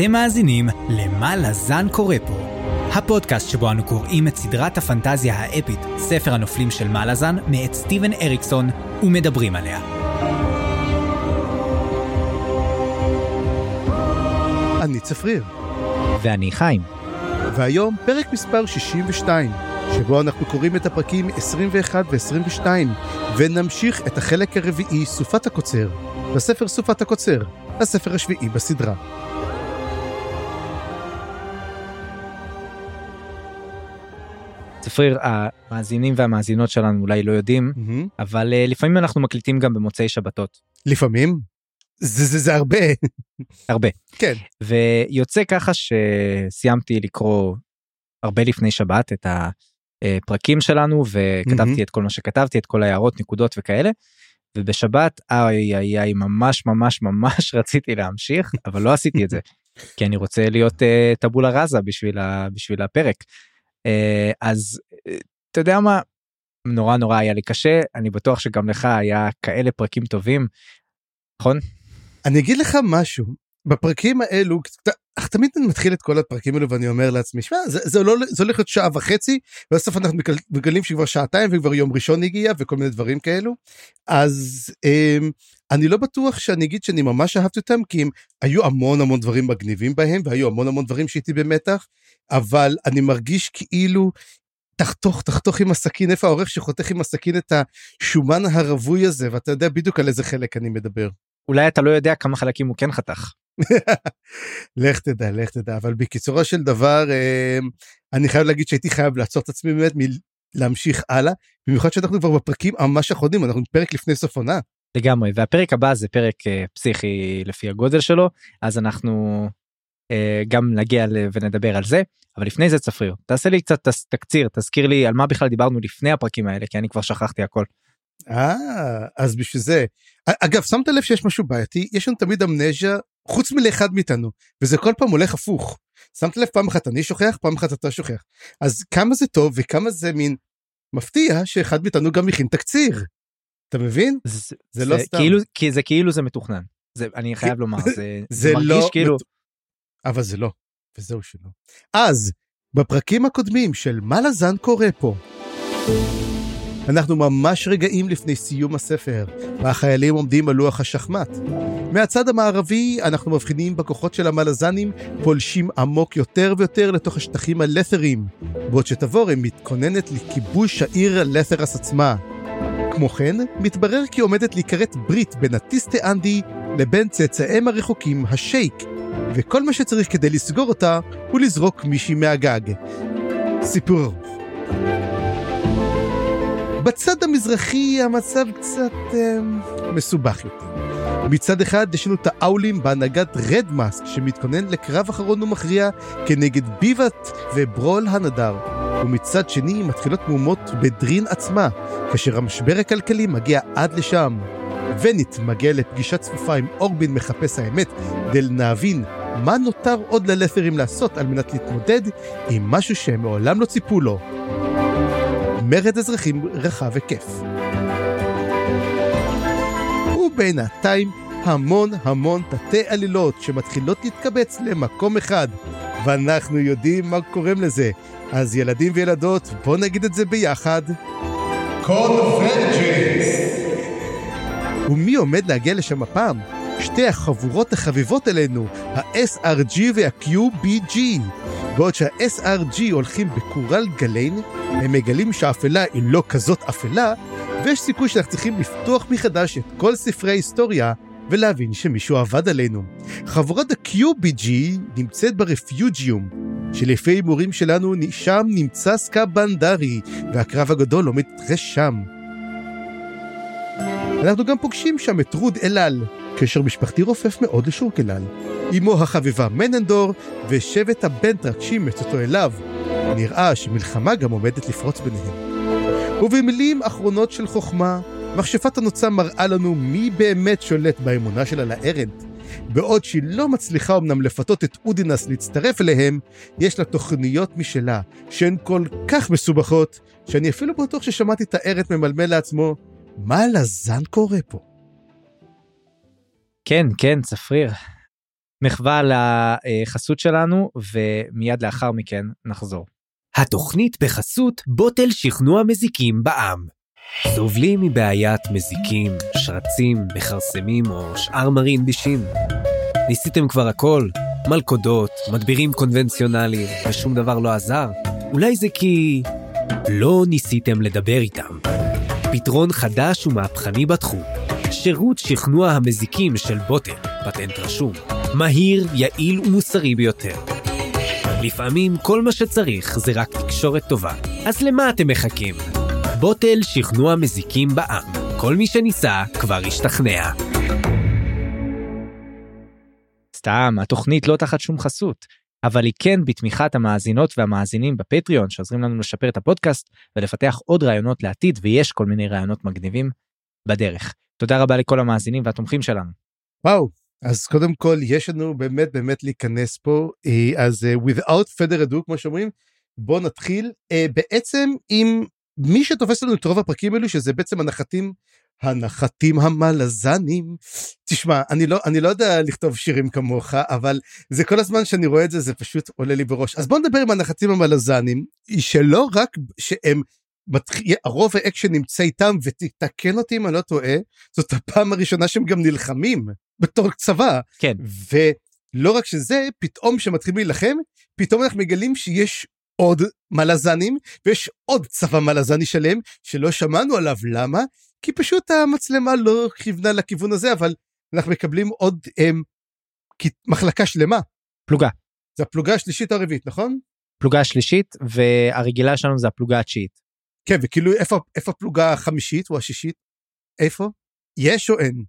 אתם מאזינים ל"מה לזן קורא פה", הפודקאסט שבו אנו קוראים את סדרת הפנטזיה האפית, ספר הנופלים של מה לזן, מאת סטיבן אריקסון, ומדברים עליה. אני צפריר, ואני חיים. והיום פרק מספר 62, שבו אנחנו קוראים את הפרקים 21 ו-22, ונמשיך את החלק הרביעי, סופת הקוצר, בספר סופת הקוצר, הספר השביעי בסדרה. צפריר, המאזינים והמאזינות שלנו אולי לא יודעים, מהמם. אבל uh, לפעמים אנחנו מקליטים גם במוצאי שבתות. לפעמים, זה, זה, זה הרבה, הרבה. כן. ויוצא ככה שסיימתי לקרוא הרבה לפני שבת את הפרקים שלנו וכתבתי מהמם. את כל מה שכתבתי את כל ההערות נקודות וכאלה. ובשבת איי איי איי ממש ממש ממש רציתי להמשיך אבל לא עשיתי את זה כי אני רוצה להיות uh, טבולה ראזה בשביל, ה, בשביל הפרק. Uh, אז uh, אתה יודע מה נורא נורא היה לי קשה אני בטוח שגם לך היה כאלה פרקים טובים. נכון? אני אגיד לך משהו, בפרקים האלו, אך תמיד אני מתחיל את כל הפרקים האלו ואני אומר לעצמי, שמע, זה, לא, הולך להיות שעה וחצי, ובסוף אנחנו מגל- מגלים שכבר שעתיים וכבר יום ראשון הגיע וכל מיני דברים כאלו. אז אמ, אני לא בטוח שאני אגיד שאני ממש אהבתי אותם, כי הם היו המון המון דברים מגניבים בהם, והיו המון המון דברים שהייתי במתח, אבל אני מרגיש כאילו תחתוך, תחתוך עם הסכין, איפה העורך שחותך עם הסכין את השומן הרווי הזה, ואתה יודע בדיוק על איזה חלק אני מדבר. אולי אתה לא יודע כמה חלקים הוא כן חתך. לך תדע, לך תדע, אבל בקיצורו של דבר, אה, אני חייב להגיד שהייתי חייב לעצור את עצמי באמת מלהמשיך הלאה, במיוחד שאנחנו כבר בפרקים ממש אחרונים, אנחנו פרק לפני סוף עונה. לגמרי והפרק הבא זה פרק אה, פסיכי לפי הגודל שלו אז אנחנו אה, גם נגיע ונדבר על זה אבל לפני זה צפריר תעשה לי קצת תקציר תזכיר לי על מה בכלל דיברנו לפני הפרקים האלה כי אני כבר שכחתי הכל. אה, אז בשביל זה. אגב, שמת לב שיש משהו בעייתי? יש לנו תמיד אמנזיה, חוץ מלאחד מאיתנו, וזה כל פעם הולך הפוך. שמת לב פעם אחת אני שוכח, פעם אחת אתה שוכח. אז כמה זה טוב וכמה זה מין מפתיע שאחד מאיתנו גם הכין תקציר. אתה מבין? זה, זה לא סתם. כאילו כי זה כאילו זה מתוכנן זה אני חייב לומר זה, זה זה מרגיש לא... כאילו מת- אבל זה לא, וזהו שלא. אז, בפרקים הקודמים של מה לזן קורה פה, אנחנו ממש רגעים לפני סיום הספר, והחיילים עומדים על לוח השחמט. מהצד המערבי אנחנו מבחינים בכוחות של המלזנים פולשים עמוק יותר ויותר לתוך השטחים הלת'רים, בעוד שתבורם מתכוננת לכיבוש העיר לת'רס עצמה. כמו כן, מתברר כי עומדת להיכרת ברית בין הטיסטה אנדי לבין צאצאיהם הרחוקים, השייק, וכל מה שצריך כדי לסגור אותה הוא לזרוק מישהי מהגג. סיפור ארוך. בצד המזרחי המצב קצת אה, מסובך יותר. מצד אחד יש לנו את האולים בהנהגת רד מאסק שמתכונן לקרב אחרון ומכריע כנגד ביבת וברול הנדר. ומצד שני מתחילות מהומות בדרין עצמה, כאשר המשבר הכלכלי מגיע עד לשם. ונית מגיע לפגישה צפופה עם אורבין מחפש האמת, כדי להבין מה נותר עוד ללת'רים לעשות על מנת להתמודד עם משהו שהם מעולם לא ציפו לו. מרד אזרחים רחב היקף. ובינתיים המון המון תתי עלילות שמתחילות להתקבץ למקום אחד, ואנחנו יודעים מה קוראים לזה. אז ילדים וילדות, בואו נגיד את זה ביחד. קונברג'נס! ומי עומד להגיע לשם הפעם? שתי החבורות החביבות אלינו, ה-SRG וה-QBG. בעוד שה-SRG הולכים בקורלד גליין, הם מגלים שהאפלה היא לא כזאת אפלה, ויש סיכוי שאנחנו צריכים לפתוח מחדש את כל ספרי ההיסטוריה ולהבין שמישהו עבד עלינו. חבורת ה-QBG נמצאת ברפיוג'יום, שלפי הימורים שלנו שם נמצא סקאבנדרי, והקרב הגדול לא מתרחש שם. אנחנו גם פוגשים שם את רוד אלל, קשר משפחתי רופף מאוד לשורק אלל. אמו החביבה מננדור ושבט הבנטרק שאימץ אותו אליו. נראה שמלחמה גם עומדת לפרוץ ביניהם. ובמילים אחרונות של חוכמה, מכשפת הנוצה מראה לנו מי באמת שולט באמונה שלה לארנט. בעוד שהיא לא מצליחה אמנם לפתות את אודינס להצטרף אליהם, יש לה תוכניות משלה, שהן כל כך מסובכות, שאני אפילו בטוח ששמעתי את הארנט ממלמל לעצמו, מה לזן קורה פה? כן כן צפריר מחווה על החסות שלנו ומיד לאחר מכן נחזור. התוכנית בחסות בוטל שכנוע מזיקים בע"מ. סובלים מבעיית מזיקים, שרצים, מכרסמים או שאר מרעין בישים? ניסיתם כבר הכל? מלכודות, מדבירים קונבנציונליים, ושום דבר לא עזר? אולי זה כי... לא ניסיתם לדבר איתם. פתרון חדש ומהפכני בתחום. שירות שכנוע המזיקים של בוטל, פטנט רשום. מהיר, יעיל ומוסרי ביותר. לפעמים כל מה שצריך זה רק תקשורת טובה. אז למה אתם מחכים? בוטל שכנוע מזיקים בע"מ. כל מי שניסה כבר השתכנע. סתם, התוכנית לא תחת שום חסות, אבל היא כן בתמיכת המאזינות והמאזינים בפטריון שעוזרים לנו לשפר את הפודקאסט ולפתח עוד רעיונות לעתיד, ויש כל מיני רעיונות מגניבים בדרך. תודה רבה לכל המאזינים והתומכים שלנו. וואו, אז קודם כל יש לנו באמת באמת להיכנס פה, אה, אז uh, without further ado כמו שאומרים, בוא נתחיל uh, בעצם עם מי שתופס לנו את רוב הפרקים האלו שזה בעצם הנחתים הנחתים המלזנים. תשמע, אני לא, אני לא יודע לכתוב שירים כמוך, אבל זה כל הזמן שאני רואה את זה, זה פשוט עולה לי בראש. אז בוא נדבר עם הנחתים המלזנים, שלא רק שהם, הרוב האקשן נמצא איתם, ותתקן אותי אם אני לא טועה, זאת הפעם הראשונה שהם גם נלחמים בתור צבא. כן. ולא רק שזה, פתאום כשמתחילים להילחם, פתאום אנחנו מגלים שיש עוד מלזנים, ויש עוד צבא מלזני שלם, שלא שמענו עליו. למה? כי פשוט המצלמה לא כיוונה לכיוון הזה, אבל אנחנו מקבלים עוד הם, מחלקה שלמה. פלוגה. זה הפלוגה השלישית הרביעית, נכון? פלוגה השלישית, והרגילה שלנו זה הפלוגה התשיעית. כן, וכאילו איפה, איפה הפלוגה החמישית או השישית? איפה? יש או אין?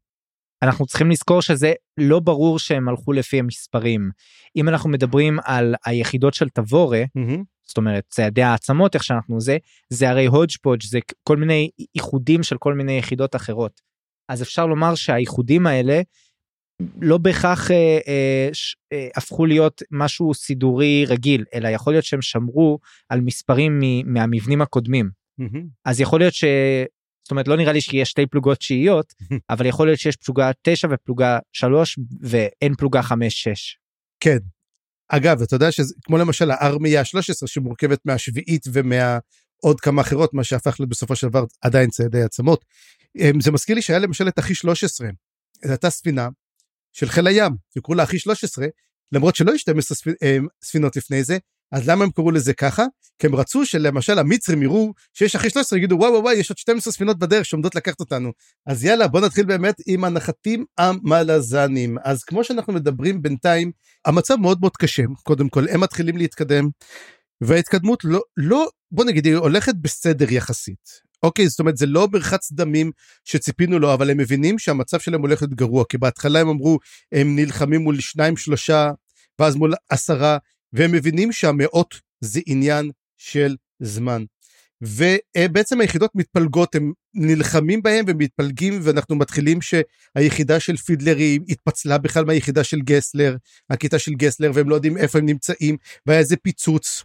אנחנו צריכים לזכור שזה לא ברור שהם הלכו לפי המספרים. אם אנחנו מדברים על היחידות של תבורה, mm-hmm. זאת אומרת צעדי העצמות איך שאנחנו זה, זה הרי הודג' פודג' זה כל מיני איחודים של כל מיני יחידות אחרות. אז אפשר לומר שהאיחודים האלה לא בהכרח אה, אה, ש, אה, הפכו להיות משהו סידורי רגיל, אלא יכול להיות שהם שמרו על מספרים מ, מהמבנים הקודמים. אז יכול להיות ש... זאת אומרת לא נראה לי שיש שתי פלוגות תשיעיות אבל יכול להיות שיש פלוגה 9 ופלוגה 3 ואין פלוגה 5-6. כן. אגב אתה יודע שזה כמו למשל הארמיה 13 שמורכבת מהשביעית ומהעוד כמה אחרות מה שהפך להיות בסופו של דבר עדיין צעדי עצמות. אמ, זה מזכיר לי שהיה למשל את אחי 13. זו הייתה ספינה של חיל הים וקראו לה אחי 13 למרות שלא יש 12 אמ, ספינות לפני זה אז למה הם קראו לזה ככה? כי הם רצו שלמשל המצרים יראו שיש אחרי 13 יגידו וואו וואו וואו יש עוד 12 ספינות בדרך שעומדות לקחת אותנו. אז יאללה בוא נתחיל באמת עם הנחתים המלזנים. אז כמו שאנחנו מדברים בינתיים המצב מאוד מאוד קשה קודם כל הם מתחילים להתקדם וההתקדמות לא לא בוא נגיד היא הולכת בסדר יחסית. אוקיי זאת אומרת זה לא מרחץ דמים שציפינו לו אבל הם מבינים שהמצב שלהם הולך להיות גרוע כי בהתחלה הם אמרו הם נלחמים מול שניים שלושה ואז מול עשרה והם מבינים שהמאות זה עניין של זמן. ובעצם היחידות מתפלגות, הם נלחמים בהם ומתפלגים ואנחנו מתחילים שהיחידה של פידלר היא התפצלה בכלל מהיחידה של גסלר, הכיתה של גסלר והם לא יודעים איפה הם נמצאים והיה איזה פיצוץ.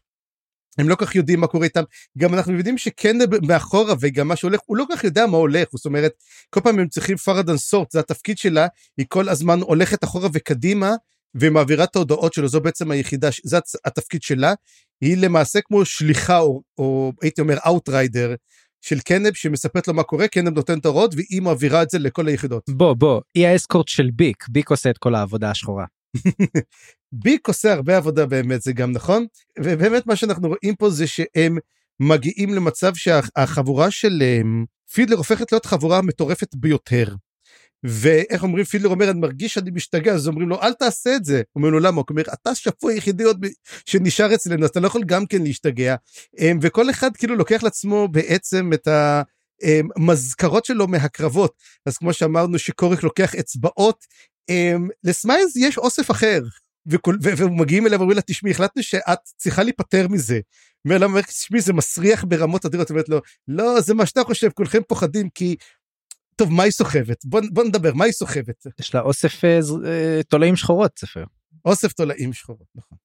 הם לא כך יודעים מה קורה איתם, גם אנחנו יודעים שכן מאחורה וגם מה שהולך, הוא לא כך יודע מה הולך, זאת אומרת, כל פעם הם צריכים פרדן סורט, זה התפקיד שלה, היא כל הזמן הולכת אחורה וקדימה, ומעבירה את ההודעות שלו, זו בעצם היחידה, זה התפקיד שלה, היא למעשה כמו שליחה, או, או הייתי אומר outrider, של קנב שמספרת לו מה קורה, קנב נותן את ההוראות והיא מעבירה את זה לכל היחידות. בוא בוא, היא ה escort של ביק, ביק עושה את כל העבודה השחורה. ביק עושה הרבה עבודה באמת, זה גם נכון, ובאמת מה שאנחנו רואים פה זה שהם מגיעים למצב שהחבורה של אמ, פידלר הופכת להיות חבורה מטורפת ביותר. ואיך אומרים פילר אומר אני מרגיש שאני משתגע אז אומרים לו אל תעשה את זה אומרים לו למה? הוא אומר אתה שפוי היחידי עוד שנשאר אצלנו אתה לא יכול גם כן להשתגע. אמ, וכל אחד כאילו לוקח לעצמו בעצם את המזכרות שלו מהקרבות. אז כמו שאמרנו שקוריק לוקח אצבעות אמ, לסמיילס יש אוסף אחר. ומגיעים אליו ואומרים לה תשמעי החלטנו שאת צריכה להיפטר מזה. אומר לה תשמעי זה מסריח ברמות אדירות אומרת לו לא זה מה שאתה חושב כולכם פוחדים כי טוב מה היא סוחבת בוא, בוא נדבר מה היא סוחבת. יש לה אוסף אה, אה, תולעים שחורות ספר. אוסף תולעים שחורות נכון.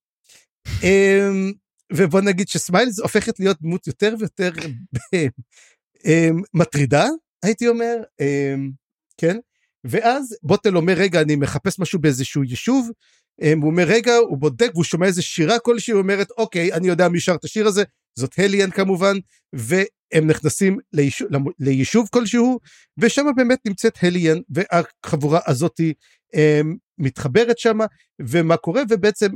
אמ, ובוא נגיד שסמיילס הופכת להיות דמות יותר ויותר אמ, מטרידה הייתי אומר אמ, כן ואז בוטל אומר רגע אני מחפש משהו באיזשהו יישוב הוא אומר רגע, הוא בודק והוא שומע איזה שירה כלשהי, הוא אומרת אוקיי, אני יודע מי שר את השיר הזה, זאת הליאן כמובן, והם נכנסים ליישוב, ליישוב כלשהו, ושם באמת נמצאת הליאן, והחבורה הזאתי אה, מתחברת שם, ומה קורה, ובעצם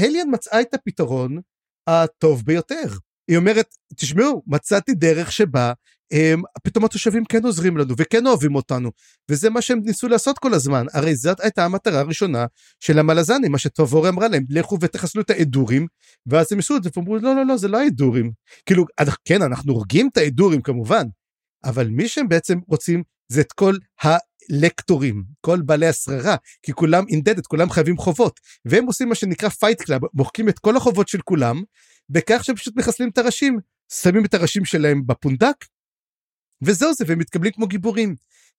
הליאן מצאה את הפתרון הטוב ביותר. היא אומרת, תשמעו, מצאתי דרך שבה הם, פתאום התושבים כן עוזרים לנו וכן אוהבים אותנו, וזה מה שהם ניסו לעשות כל הזמן. הרי זאת הייתה המטרה הראשונה של המלזנים, מה שטובורי אמרה להם, לכו ותחסלו את האדורים, ואז הם עשו את זה ואמרו, לא, לא, לא, זה לא האדורים. כאילו, כן, אנחנו הורגים את האדורים כמובן, אבל מי שהם בעצם רוצים זה את כל הפקטורים, כל בעלי השררה, כי כולם indebted, כולם חייבים חובות, והם עושים מה שנקרא Fight Club, מוחקים את כל החובות של כולם, בכך שהם פשוט מחסלים את הראשים, שמים את הראשים שלהם בפונדק, וזהו זה, והם מתקבלים כמו גיבורים.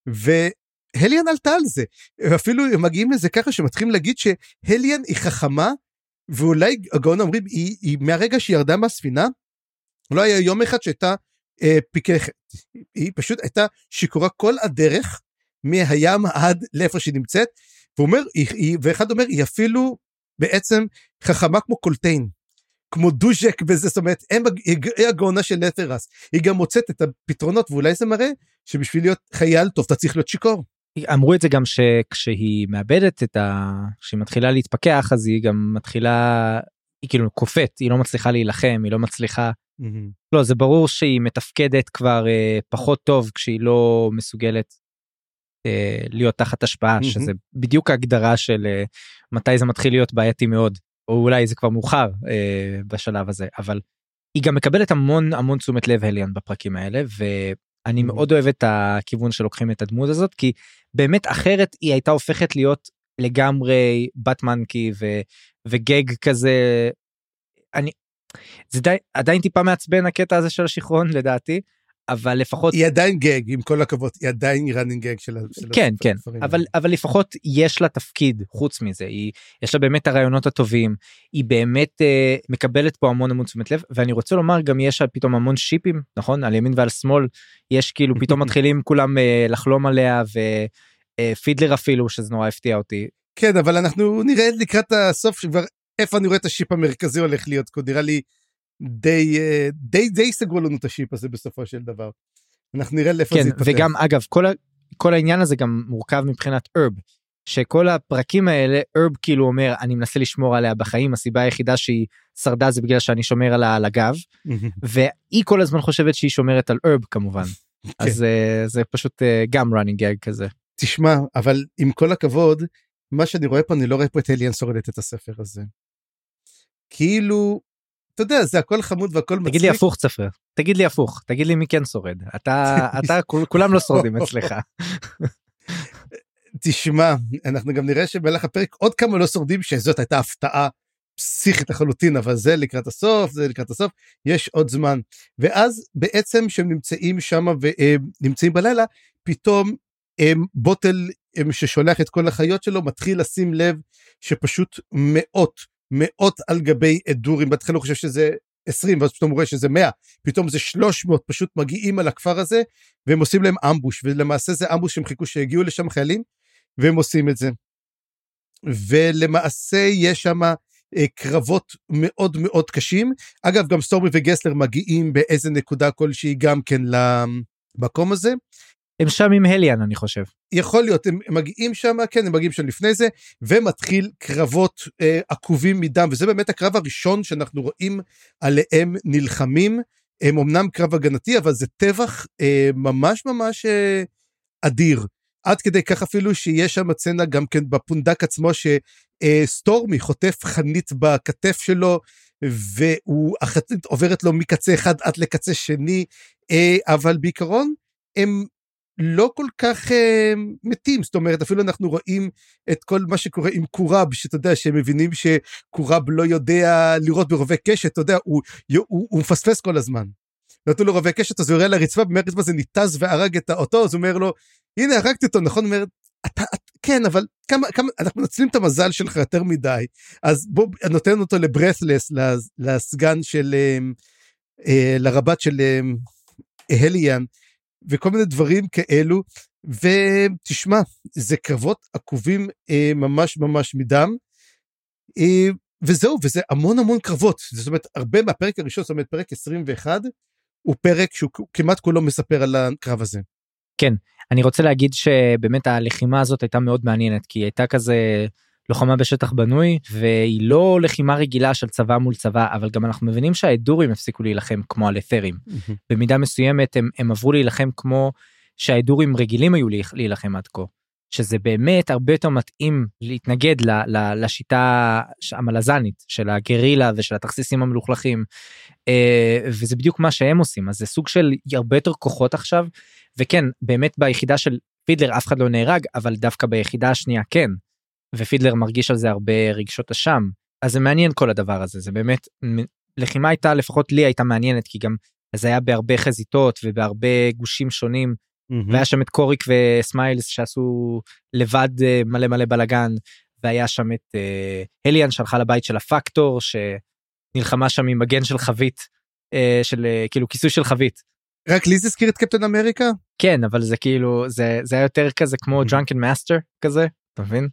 והליאן עלתה על זה, אפילו הם מגיעים לזה ככה שמתחילים להגיד שהליאן היא חכמה, ואולי הגאון אומרים, היא, היא מהרגע שהיא ירדה מהספינה, לא היה יום אחד שהייתה אה, פיקחת, היא פשוט הייתה שיכורה כל הדרך מהים עד לאיפה שהיא נמצאת, והוא אומר, היא, היא, ואחד אומר, היא אפילו בעצם חכמה כמו קולטיין. כמו דוז'ק בזה, זאת אומרת, הם, היא הגאונה של נתרס. היא גם מוצאת את הפתרונות, ואולי זה מראה שבשביל להיות חייל טוב אתה צריך להיות שיכור. אמרו את זה גם שכשהיא מאבדת את ה... כשהיא מתחילה להתפכח אז היא גם מתחילה, היא כאילו קופאת, היא לא מצליחה להילחם, היא לא מצליחה... Mm-hmm. לא, זה ברור שהיא מתפקדת כבר אה, פחות טוב כשהיא לא מסוגלת אה, להיות תחת השפעה, mm-hmm. שזה בדיוק ההגדרה של אה, מתי זה מתחיל להיות בעייתי מאוד. או אולי זה כבר מאוחר אה, בשלב הזה אבל היא גם מקבלת המון המון תשומת לב הליאן בפרקים האלה ואני mm-hmm. מאוד אוהב את הכיוון שלוקחים את הדמות הזאת כי באמת אחרת היא הייתה הופכת להיות לגמרי בת מנקי ו, וגג כזה. אני זה די עדיין טיפה מעצבן הקטע הזה של השיכרון לדעתי אבל לפחות היא עדיין גג עם כל הכבוד היא עדיין ראנינג גג של, של כן כן אבל אבל לפחות יש לה תפקיד חוץ מזה היא יש לה באמת הרעיונות הטובים היא באמת אה, מקבלת פה המון המון תשומת לב ואני רוצה לומר גם יש פתאום המון שיפים נכון על ימין ועל שמאל יש כאילו פתאום מתחילים כולם אה, לחלום עליה ופידלר אה, אפילו שזה נורא הפתיע אותי. כן אבל אנחנו נראה לקראת הסוף שכבר איפה אני רואה את השיפ המרכזי הולך להיות נראה לי. די אה, די די סגרו לנו את השיפ הזה בסופו של דבר. אנחנו נראה לאיפה כן, זה יתפתח. וגם אגב כל, ה, כל העניין הזה גם מורכב מבחינת הרב. שכל הפרקים האלה הרב כאילו אומר אני מנסה לשמור עליה בחיים הסיבה היחידה שהיא שרדה זה בגלל שאני שומר עליה על הגב והיא כל הזמן חושבת שהיא שומרת על הרב כמובן כן. אז זה, אה, זה פשוט אה, גם running gag כזה. תשמע אבל עם כל הכבוד מה שאני רואה פה אני לא רואה פה את אליאן שורדת את הספר הזה. כאילו אתה יודע, זה הכל חמוד והכל מצחיק. תגיד לי הפוך צפריר, תגיד לי הפוך, תגיד לי מי כן שורד. אתה, אתה, כולם לא שורדים אצלך. תשמע, אנחנו גם נראה שבמהלך הפרק עוד כמה לא שורדים, שזאת הייתה הפתעה פסיכית לחלוטין, אבל זה לקראת הסוף, זה לקראת הסוף, יש עוד זמן. ואז בעצם כשהם נמצאים שם ונמצאים בלילה, פתאום הם, בוטל הם, ששולח את כל החיות שלו מתחיל לשים לב שפשוט מאות מאות על גבי אדורים, בהתחלה הוא חושב שזה 20 ואז פתאום הוא רואה שזה 100, פתאום זה 300 פשוט מגיעים על הכפר הזה והם עושים להם אמבוש ולמעשה זה אמבוש שהם חיכו שיגיעו לשם חיילים והם עושים את זה. ולמעשה יש שם אה, קרבות מאוד מאוד קשים. אגב גם סטורמי וגסלר מגיעים באיזה נקודה כלשהי גם כן למקום הזה. הם שם עם הליאן אני חושב. יכול להיות הם מגיעים שם כן הם מגיעים שם לפני זה ומתחיל קרבות אה, עקובים מדם וזה באמת הקרב הראשון שאנחנו רואים עליהם נלחמים הם אמנם קרב הגנתי אבל זה טבח אה, ממש ממש אה, אדיר עד כדי כך אפילו שיש שם סצנה גם כן בפונדק עצמו שסטורמי חוטף חנית בכתף שלו והוא החנית עוברת לו מקצה אחד עד לקצה שני אה, אבל בעיקרון הם לא כל כך אה, מתים, זאת אומרת אפילו אנחנו רואים את כל מה שקורה עם קורב, שאתה יודע שהם מבינים שקורב לא יודע לראות ברובי קשת, אתה יודע, הוא, הוא, הוא מפספס כל הזמן. נתנו לו רובי קשת אז הוא יורה לרצפה, ומהרצפה זה ניתז והרג את האותו, אז הוא אומר לו, הנה הרגתי אותו, נכון? הוא אומר, אתה, את, כן, אבל כמה, כמה, אנחנו מנצלים את המזל שלך יותר מדי, אז בוא, נותן אותו לברת'לס, לסגן של, אה, אה, לרבת של הליאן, וכל מיני דברים כאלו, ותשמע, זה קרבות עקובים אה, ממש ממש מדם, אה, וזהו, וזה המון המון קרבות. זאת אומרת, הרבה מהפרק הראשון, זאת אומרת, פרק 21, הוא פרק שהוא כמעט כולו מספר על הקרב הזה. כן, אני רוצה להגיד שבאמת הלחימה הזאת הייתה מאוד מעניינת, כי היא הייתה כזה לוחמה בשטח בנוי, והיא לא לחימה רגילה של צבא מול צבא, אבל גם אנחנו מבינים שהאדורים הפסיקו להילחם כמו הלת'רים. במידה מסוימת הם, הם עברו להילחם כמו שהאדורים רגילים היו להילחם עד כה. שזה באמת הרבה יותר מתאים להתנגד ל, ל, לשיטה המלזנית של הגרילה ושל התכסיסים המלוכלכים אה, וזה בדיוק מה שהם עושים אז זה סוג של הרבה יותר כוחות עכשיו וכן באמת ביחידה של פידלר אף אחד לא נהרג אבל דווקא ביחידה השנייה כן ופידלר מרגיש על זה הרבה רגשות אשם אז זה מעניין כל הדבר הזה זה באמת לחימה הייתה לפחות לי הייתה מעניינת כי גם זה היה בהרבה חזיתות ובהרבה גושים שונים Mm-hmm. והיה שם את קוריק וסמיילס שעשו לבד אה, מלא מלא בלאגן והיה שם את uh, הליאן שהלכה לבית של הפקטור שנלחמה שם עם מגן של חבית uh, של uh, כאילו כיסוי של חבית. רק לי זה הזכיר את קפטן אמריקה? כן אבל זה כאילו זה זה היה יותר כזה כמו Drunken Master כזה אתה מבין?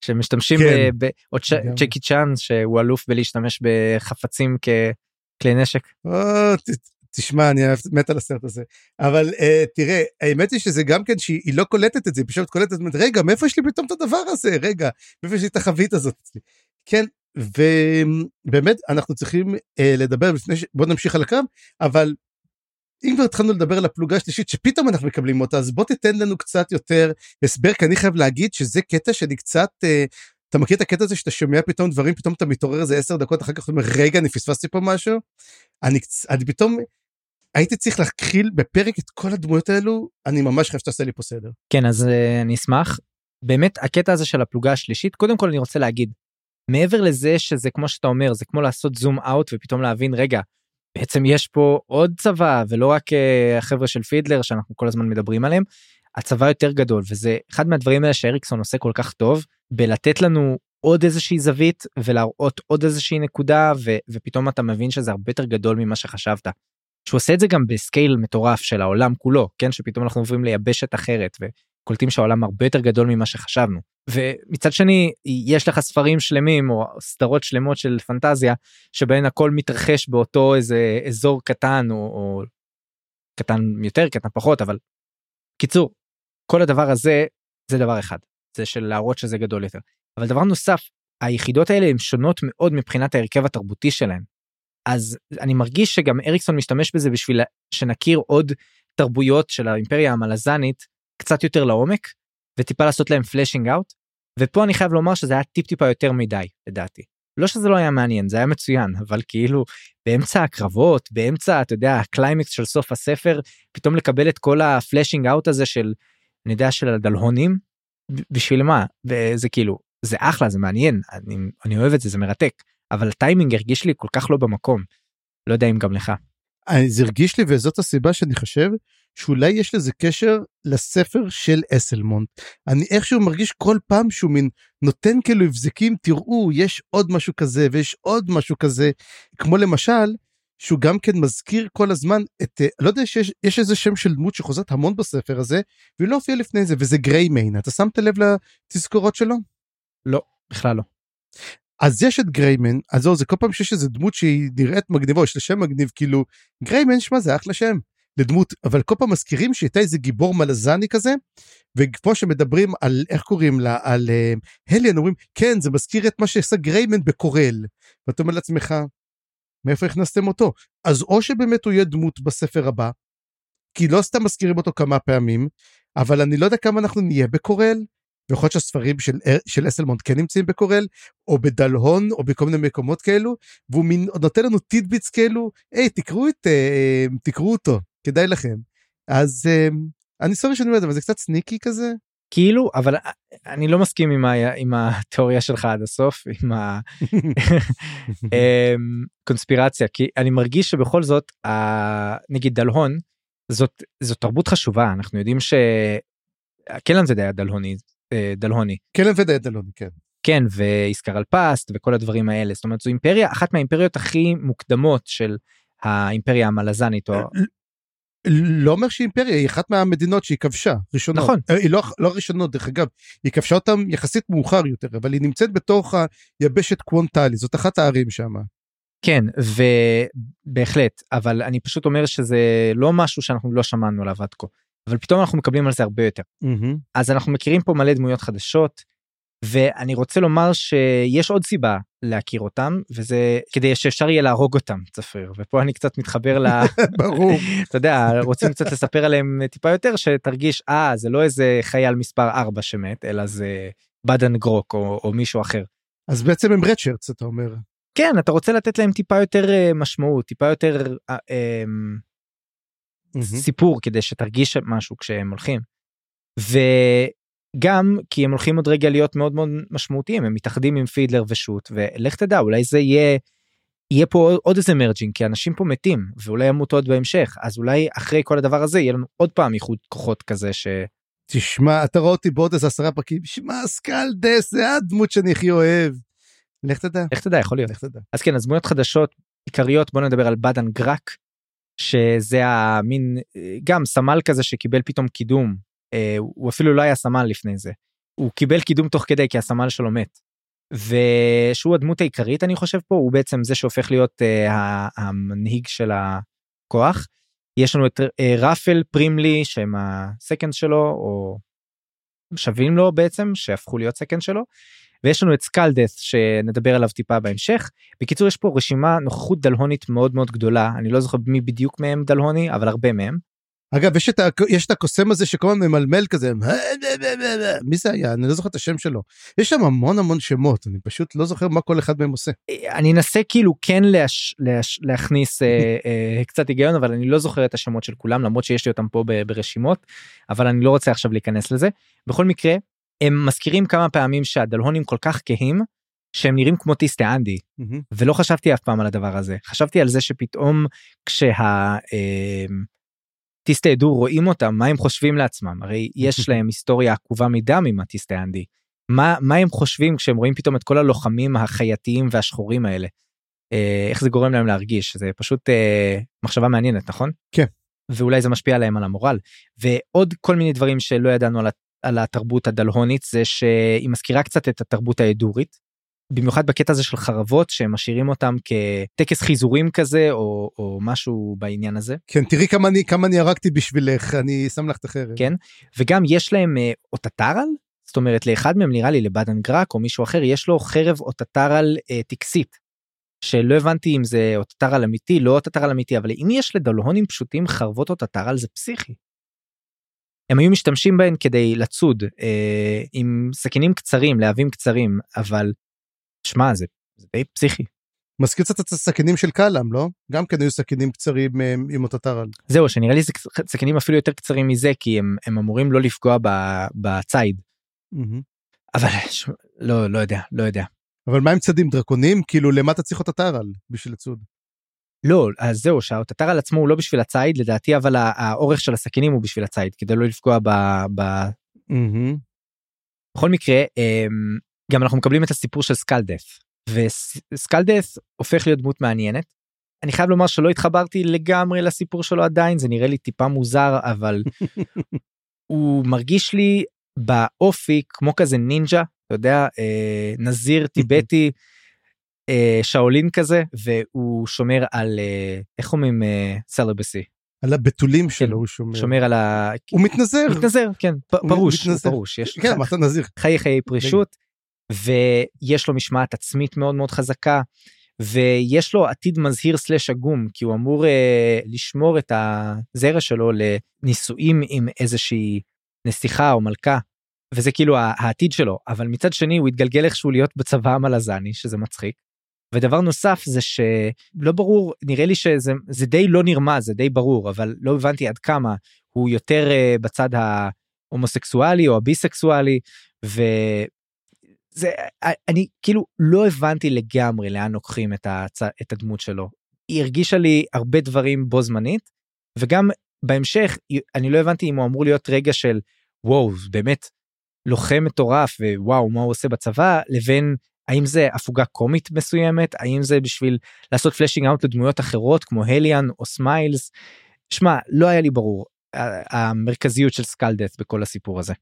שמשתמשים כן. ב... או ג'קי צ'אן שהוא אלוף בלהשתמש בחפצים ככלי נשק. תשמע, אני מת על הסרט הזה. אבל uh, תראה, האמת היא שזה גם כן שהיא לא קולטת את זה, היא פשוט קולטת, אומרת, רגע, מאיפה יש לי פתאום את הדבר הזה? רגע, מאיפה יש לי את החבית הזאת? כן, ובאמת, אנחנו צריכים uh, לדבר לפני ש... בוא נמשיך על הקו, אבל אם כבר התחלנו לדבר על הפלוגה השלישית שפתאום אנחנו מקבלים אותה, אז בוא תיתן לנו קצת יותר הסבר, כי אני חייב להגיד שזה קטע שאני קצת... Uh, אתה מכיר את הקטע הזה שאתה שומע פתאום דברים, פתאום אתה מתעורר איזה עשר דקות אחר כך, אומר, רגע, אני פספסתי פה משהו? אני, אני פתאום הייתי צריך להתחיל בפרק את כל הדמויות האלו, אני ממש חושב שתעשה לי פה סדר. כן, אז uh, אני אשמח. באמת, הקטע הזה של הפלוגה השלישית, קודם כל אני רוצה להגיד, מעבר לזה שזה כמו שאתה אומר, זה כמו לעשות זום אאוט ופתאום להבין, רגע, בעצם יש פה עוד צבא ולא רק uh, החבר'ה של פידלר שאנחנו כל הזמן מדברים עליהם, הצבא יותר גדול וזה אחד מהדברים האלה שאריקסון עושה כל כך טוב בלתת לנו עוד איזושהי זווית ולהראות עוד איזושהי נקודה ו- ופתאום אתה מבין שזה הרבה יותר גדול ממה שחשבת. שהוא עושה את זה גם בסקייל מטורף של העולם כולו כן שפתאום אנחנו עוברים ליבשת אחרת וקולטים שהעולם הרבה יותר גדול ממה שחשבנו. ומצד שני יש לך ספרים שלמים או סדרות שלמות של פנטזיה שבהן הכל מתרחש באותו איזה אזור קטן או, או קטן יותר קטן פחות אבל קיצור כל הדבר הזה זה דבר אחד. זה של להראות שזה גדול יותר. אבל דבר נוסף היחידות האלה הן שונות מאוד מבחינת ההרכב התרבותי שלהן. אז אני מרגיש שגם אריקסון משתמש בזה בשביל שנכיר עוד תרבויות של האימפריה המלזנית קצת יותר לעומק וטיפה לעשות להם פלאשינג אאוט ופה אני חייב לומר שזה היה טיפ טיפה יותר מדי לדעתי. לא שזה לא היה מעניין זה היה מצוין אבל כאילו באמצע הקרבות באמצע אתה יודע הקליימקס של סוף הספר פתאום לקבל את כל ה fleshing out הזה של אני יודע של הדלהונים בשביל מה וזה כאילו זה אחלה זה מעניין אני, אני אוהב את זה זה מרתק אבל הטיימינג הרגיש לי כל כך לא במקום. לא יודע אם גם לך. זה הרגיש לי וזאת הסיבה שאני חושב שאולי יש לזה קשר לספר של אסלמונט. אני איכשהו מרגיש כל פעם שהוא מין נותן כאילו הבזקים תראו יש עוד משהו כזה ויש עוד משהו כזה כמו למשל שהוא גם כן מזכיר כל הזמן את לא יודע שיש יש איזה שם של דמות שחוזרת המון בספר הזה והיא לא הופיעה לפני זה וזה גריימיין אתה שמת לב לתזכורות שלו? לא בכלל לא. אז יש את גריימן, אז זהו, זה כל פעם שיש איזה דמות שהיא נראית מגניבה, יש לה שם מגניב, כאילו, גריימן, שמע, זה אחלה שם לדמות, אבל כל פעם מזכירים שהייתה איזה גיבור מלזני כזה, וכמו שמדברים על, איך קוראים לה, על uh, הליאן, אומרים, כן, זה מזכיר את מה שעשה גריימן בקורל. ואתה אומר לעצמך, מאיפה הכנסתם אותו? אז או שבאמת הוא יהיה דמות בספר הבא, כי לא סתם מזכירים אותו כמה פעמים, אבל אני לא יודע כמה אנחנו נהיה בקורל, ויכול להיות שהספרים של, של אסלמונד כן נמצאים בקורל, או בדלהון, או בכל מיני מקומות כאלו, והוא מין, נותן לנו טידביטס כאלו, היי, תקראו, את, אה, תקראו אותו, כדאי לכם. אז אה, אני סורי שאני אומר את זה, אבל זה קצת סניקי כזה. כאילו, אבל אני לא מסכים עם, ה, עם התיאוריה שלך עד הסוף, עם הקונספירציה, אמ, כי אני מרגיש שבכל זאת, נגיד דלהון, זאת, זאת תרבות חשובה, אנחנו יודעים ש... קלן זה די דלהוני אה, דלהוני. כלם ודאי דלהוני, כן. כן, ואיסקר על פסט וכל הדברים האלה. זאת אומרת, זו אימפריה, אחת מהאימפריות הכי מוקדמות של האימפריה המלזנית. או... לא אומר שהיא אימפריה, היא אחת מהמדינות שהיא כבשה, ראשונות. נכון. אה, היא לא, לא ראשונות, דרך אגב, היא כבשה אותם יחסית מאוחר יותר, אבל היא נמצאת בתוך היבשת קוונטלי, זאת אחת הערים שם. כן, ובהחלט, אבל אני פשוט אומר שזה לא משהו שאנחנו לא שמענו עליו עד כה, אבל פתאום אנחנו מקבלים על זה הרבה יותר. אז אנחנו מכירים פה מלא דמויות חדשות, ואני רוצה לומר שיש עוד סיבה להכיר אותם וזה כדי שאפשר יהיה להרוג אותם צפריר ופה אני קצת מתחבר ל... ברור. אתה יודע רוצים קצת לספר עליהם טיפה יותר שתרגיש אה זה לא איזה חייל מספר 4 שמת אלא זה בדן גרוק או, או מישהו אחר. אז בעצם הם רדשרטס אתה אומר. כן אתה רוצה לתת להם טיפה יותר אה, משמעות טיפה יותר אה, אה, סיפור כדי שתרגיש משהו כשהם הולכים. גם כי הם הולכים עוד רגע להיות מאוד מאוד משמעותיים הם מתאחדים עם פידלר ושות ולך תדע אולי זה יהיה יהיה פה עוד איזה merging כי אנשים פה מתים ואולי ימותו עוד בהמשך אז אולי אחרי כל הדבר הזה יהיה לנו עוד פעם איחוד כוחות כזה ש... תשמע אתה רואה אותי בעוד איזה עשרה פרקים שמע סקלדס זה הדמות שאני הכי אוהב. לך תדע. לך תדע יכול להיות. לך תדע. אז כן אז דמויות חדשות עיקריות בוא נדבר על בדן גראק שזה המין גם סמל כזה שקיבל פתאום קידום אה, הוא אפילו לא היה סמל לפני זה. הוא קיבל קידום תוך כדי כי הסמל שלו מת. ושהוא הדמות העיקרית אני חושב פה הוא בעצם זה שהופך להיות אה, המנהיג של הכוח. יש לנו את אה, רפל פרימלי שהם ה second שלו או שווים לו בעצם שהפכו להיות second שלו. ויש לנו את סקלדס שנדבר עליו טיפה בהמשך. בקיצור יש פה רשימה נוכחות דלהונית מאוד מאוד גדולה אני לא זוכר מי בדיוק מהם דלהוני אבל הרבה מהם. אגב יש את, ה, יש את הקוסם הזה שכל הזמן ממלמל כזה מי זה היה אני לא זוכר את השם שלו יש שם המון המון שמות אני פשוט לא זוכר מה כל אחד מהם עושה. אני אנסה כאילו כן להש, להש, להכניס אה, אה, קצת היגיון אבל אני לא זוכר את השמות של כולם למרות שיש לי אותם פה ברשימות אבל אני לא רוצה עכשיו להיכנס לזה בכל מקרה הם מזכירים כמה פעמים שהדלהונים כל כך כהים שהם נראים כמו טיסטה אנדי mm-hmm. ולא חשבתי אף פעם על הדבר הזה חשבתי על זה שפתאום כשה. אה, טיסטי דור רואים אותם מה הם חושבים לעצמם הרי יש להם היסטוריה עקובה מדם עם הטיסטי אנדי. מה מה הם חושבים כשהם רואים פתאום את כל הלוחמים החייתיים והשחורים האלה. אה, איך זה גורם להם להרגיש זה פשוט אה, מחשבה מעניינת נכון? כן. ואולי זה משפיע עליהם על המורל ועוד כל מיני דברים שלא ידענו על, על התרבות הדלהונית זה שהיא מזכירה קצת את התרבות האדורית במיוחד בקטע הזה של חרבות שהם משאירים אותם כטקס חיזורים כזה או, או משהו בעניין הזה. כן תראי כמה אני כמה אני הרגתי בשבילך אני שם לך את החרב. כן וגם יש להם אה, אוטטרל זאת אומרת לאחד מהם נראה לי לבדן גראק או מישהו אחר יש לו חרב אוטטרל אה, טקסית. שלא הבנתי אם זה אוטטרל אמיתי לא אוטטרל אמיתי אבל אם יש לדלהונים פשוטים חרבות אוטטרל זה פסיכי. הם היו משתמשים בהן כדי לצוד אה, עם סכינים קצרים להבים קצרים אבל שמע זה, זה די פסיכי. מזכיר קצת את הסכינים של קלאם לא? גם כן היו סכינים קצרים אה, עם אותה טרל. זהו שנראה לי סכינים אפילו יותר קצרים מזה כי הם, הם אמורים לא לפגוע בציד. Mm-hmm. אבל לא לא יודע לא יודע. אבל מה עם צדים דרקונים כאילו למה אתה צריך אותה טרל בשביל לצוד? לא אז זהו שהטטרל עצמו הוא לא בשביל הציד לדעתי אבל האורך של הסכינים הוא בשביל הציד כדי לא לפגוע ב... ב... Mm-hmm. בכל מקרה אמ, גם אנחנו מקבלים את הסיפור של סקלדף וסקלדף הופך להיות דמות מעניינת. אני חייב לומר שלא התחברתי לגמרי לסיפור שלו עדיין זה נראה לי טיפה מוזר אבל הוא מרגיש לי באופי כמו כזה נינג'ה אתה יודע אה, נזיר טיבטי אה, שאולין כזה והוא שומר על אה, איך אומרים אה, סלבסי. על הבתולים שלו כן, הוא שומר. שומר על ה... הוא מתנזר. מתנזר כן פרוש מתנזר. פרוש יש כן מה אתה נזיר. חיי חיי פרישות. ויש לו משמעת עצמית מאוד מאוד חזקה ויש לו עתיד מזהיר סלש עגום כי הוא אמור אה, לשמור את הזרע שלו לנישואים עם איזושהי נסיכה או מלכה וזה כאילו העתיד שלו אבל מצד שני הוא התגלגל איכשהו להיות בצבא המלזני שזה מצחיק. ודבר נוסף זה שלא ברור נראה לי שזה זה די לא נרמז זה די ברור אבל לא הבנתי עד כמה הוא יותר uh, בצד ההומוסקסואלי או הביסקסואלי זה אני כאילו לא הבנתי לגמרי לאן לוקחים את, הצ... את הדמות שלו. היא הרגישה לי הרבה דברים בו זמנית וגם בהמשך אני לא הבנתי אם הוא אמור להיות רגע של וואו באמת לוחם מטורף ווואו מה הוא עושה בצבא לבין האם זה הפוגה קומית מסוימת האם זה בשביל לעשות fleshing out לדמויות אחרות כמו הליאן או סמיילס שמע, לא היה לי ברור המרכזיות של סקלדס בכל הסיפור הזה.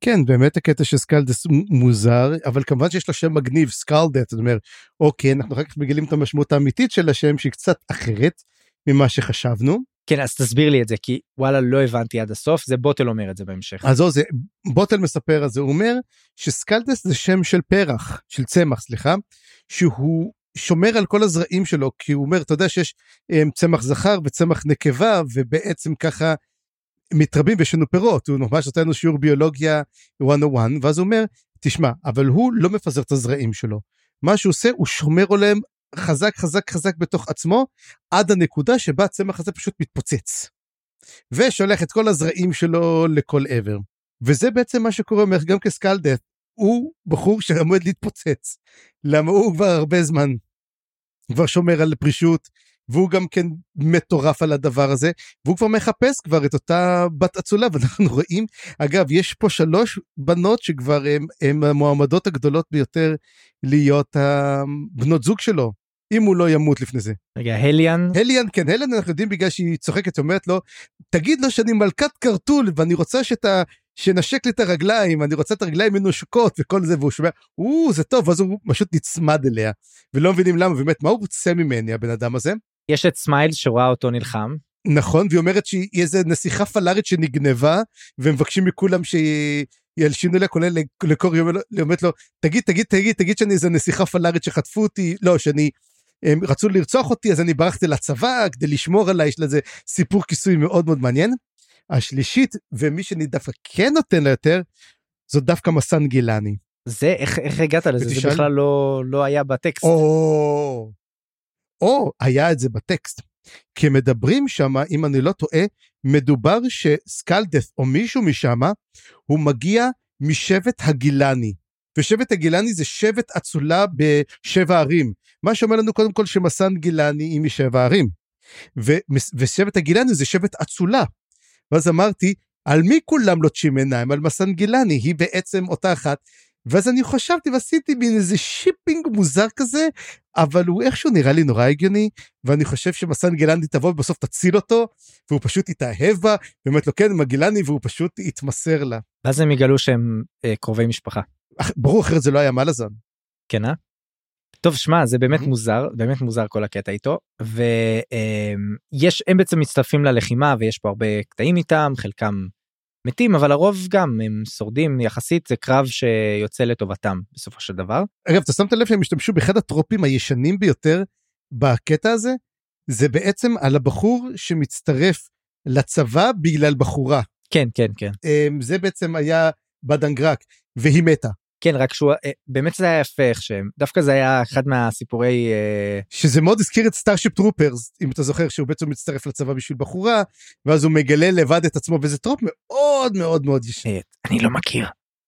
כן, באמת הקטע של סקלדס מוזר, אבל כמובן שיש לו שם מגניב, סקלדס, זאת אומרת, אוקיי, אנחנו אחר כך מגלים את המשמעות האמיתית של השם שהיא קצת אחרת ממה שחשבנו. כן, אז תסביר לי את זה, כי וואלה, לא הבנתי עד הסוף, זה בוטל אומר את זה בהמשך. אז זה, בוטל מספר זה, הוא אומר שסקלדס זה שם של פרח, של צמח, סליחה, שהוא שומר על כל הזרעים שלו, כי הוא אומר, אתה יודע שיש um, צמח זכר וצמח נקבה, ובעצם ככה מתרבים ויש לנו פירות, הוא ממש נותן לנו שיעור ביולוגיה 101, ואז הוא אומר, תשמע, אבל הוא לא מפזר את הזרעים שלו. מה שהוא עושה, הוא שומר עליהם חזק חזק חזק בתוך עצמו, עד הנקודה שבה הצמח הזה פשוט מתפוצץ. ושולח את כל הזרעים שלו לכל עבר. וזה בעצם מה שקורה, גם כסקלדף, הוא בחור שעומד להתפוצץ. למה הוא כבר הרבה זמן, כבר שומר על פרישות, והוא גם כן מטורף על הדבר הזה, והוא כבר מחפש כבר את אותה בת אצולה, ואנחנו רואים, אגב, יש פה שלוש בנות שכבר הן המועמדות הגדולות ביותר להיות הבנות זוג שלו, אם הוא לא ימות לפני זה. רגע, הליאן? הליאן, כן, הליאן אנחנו יודעים בגלל שהיא צוחקת, אומרת לו, תגיד לו שאני מלכת קרטול, ואני רוצה שאתה... שנשק לי את הרגליים, אני רוצה את הרגליים מנושקות וכל זה, והוא שומע, או, זה טוב, אז הוא פשוט נצמד אליה, ולא מבינים למה, באמת, מה הוא רוצה ממני, הבן אדם הזה? יש את סמיילס שרואה אותו נלחם. נכון, והיא אומרת שהיא איזה נסיכה פלארית שנגנבה, ומבקשים מכולם שילשינו אליה, כולל לקורי, היא אומרת לו, תגיד, תגיד, תגיד, תגיד שאני איזה נסיכה פלארית שחטפו אותי, לא, שאני... הם רצו לרצוח אותי אז אני ברחתי לצבא כדי לשמור עליי יש לזה סיפור כיסוי מאוד מאוד מעניין. השלישית ומי שאני דווקא כן נותן לה יותר זאת דווקא מסן גילני. זה איך, איך הגעת לזה זה בכלל לא לא היה בטקסט. או, או היה את זה בטקסט. כי מדברים שם אם אני לא טועה מדובר שסקלדס או מישהו משם הוא מגיע משבט הגילני. ושבט הגילני זה שבט אצולה בשבע ערים. מה שאומר לנו קודם כל שמסן גילני היא משבע ערים. ו- ושבט הגילני זה שבט אצולה. ואז אמרתי, על מי כולם לוטשים עיניים? על מסן גילני, היא בעצם אותה אחת. ואז אני חשבתי ועשיתי מין איזה shipping מוזר כזה, אבל הוא איכשהו נראה לי נורא הגיוני, ואני חושב שמסן גילני תבוא ובסוף תציל אותו, והוא פשוט יתאהב בה, ואומרת לו כן, מגילני, והוא פשוט יתמסר לה. ואז הם יגלו שהם אה, קרובי משפחה. ברור אחרת זה לא היה מלאזן. כן אה? טוב שמע זה באמת מוזר באמת מוזר כל הקטע איתו ויש הם בעצם מצטרפים ללחימה ויש פה הרבה קטעים איתם חלקם מתים אבל הרוב גם הם שורדים יחסית זה קרב שיוצא לטובתם בסופו של דבר. אגב אתה שמת לב שהם השתמשו באחד הטרופים הישנים ביותר בקטע הזה זה בעצם על הבחור שמצטרף לצבא בגלל בחורה. כן כן כן. זה בעצם היה בדנגרק והיא מתה. כן רק שהוא באמת זה היה יפה איך שהם דווקא זה היה אחד מהסיפורי שזה מאוד הזכיר את סטארשיפ טרופרס אם אתה זוכר שהוא בעצם מצטרף לצבא בשביל בחורה ואז הוא מגלה לבד את עצמו וזה trope מאוד מאוד מאוד ישן. אני לא מכיר.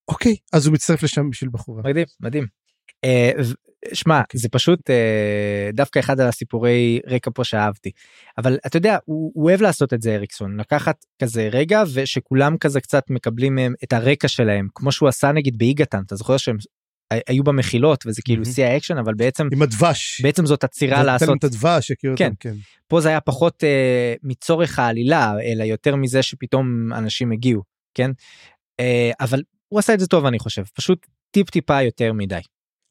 אוקיי אז הוא מצטרף לשם בשביל בחורה. מדהים מדהים. שמע okay. זה פשוט uh, דווקא אחד הסיפורי רקע פה שאהבתי אבל אתה יודע הוא, הוא אוהב לעשות את זה אריקסון לקחת כזה רגע ושכולם כזה קצת מקבלים מהם את הרקע שלהם כמו שהוא עשה נגיד באיגתן אתה זוכר שהם היו במחילות וזה כאילו שיא mm-hmm. האקשן אבל בעצם עם הדבש בעצם זאת עצירה לעשות את הדבש כן. כן פה זה היה פחות uh, מצורך העלילה אלא יותר מזה שפתאום אנשים הגיעו כן uh, אבל הוא עשה את זה טוב אני חושב פשוט טיפ טיפה יותר מדי.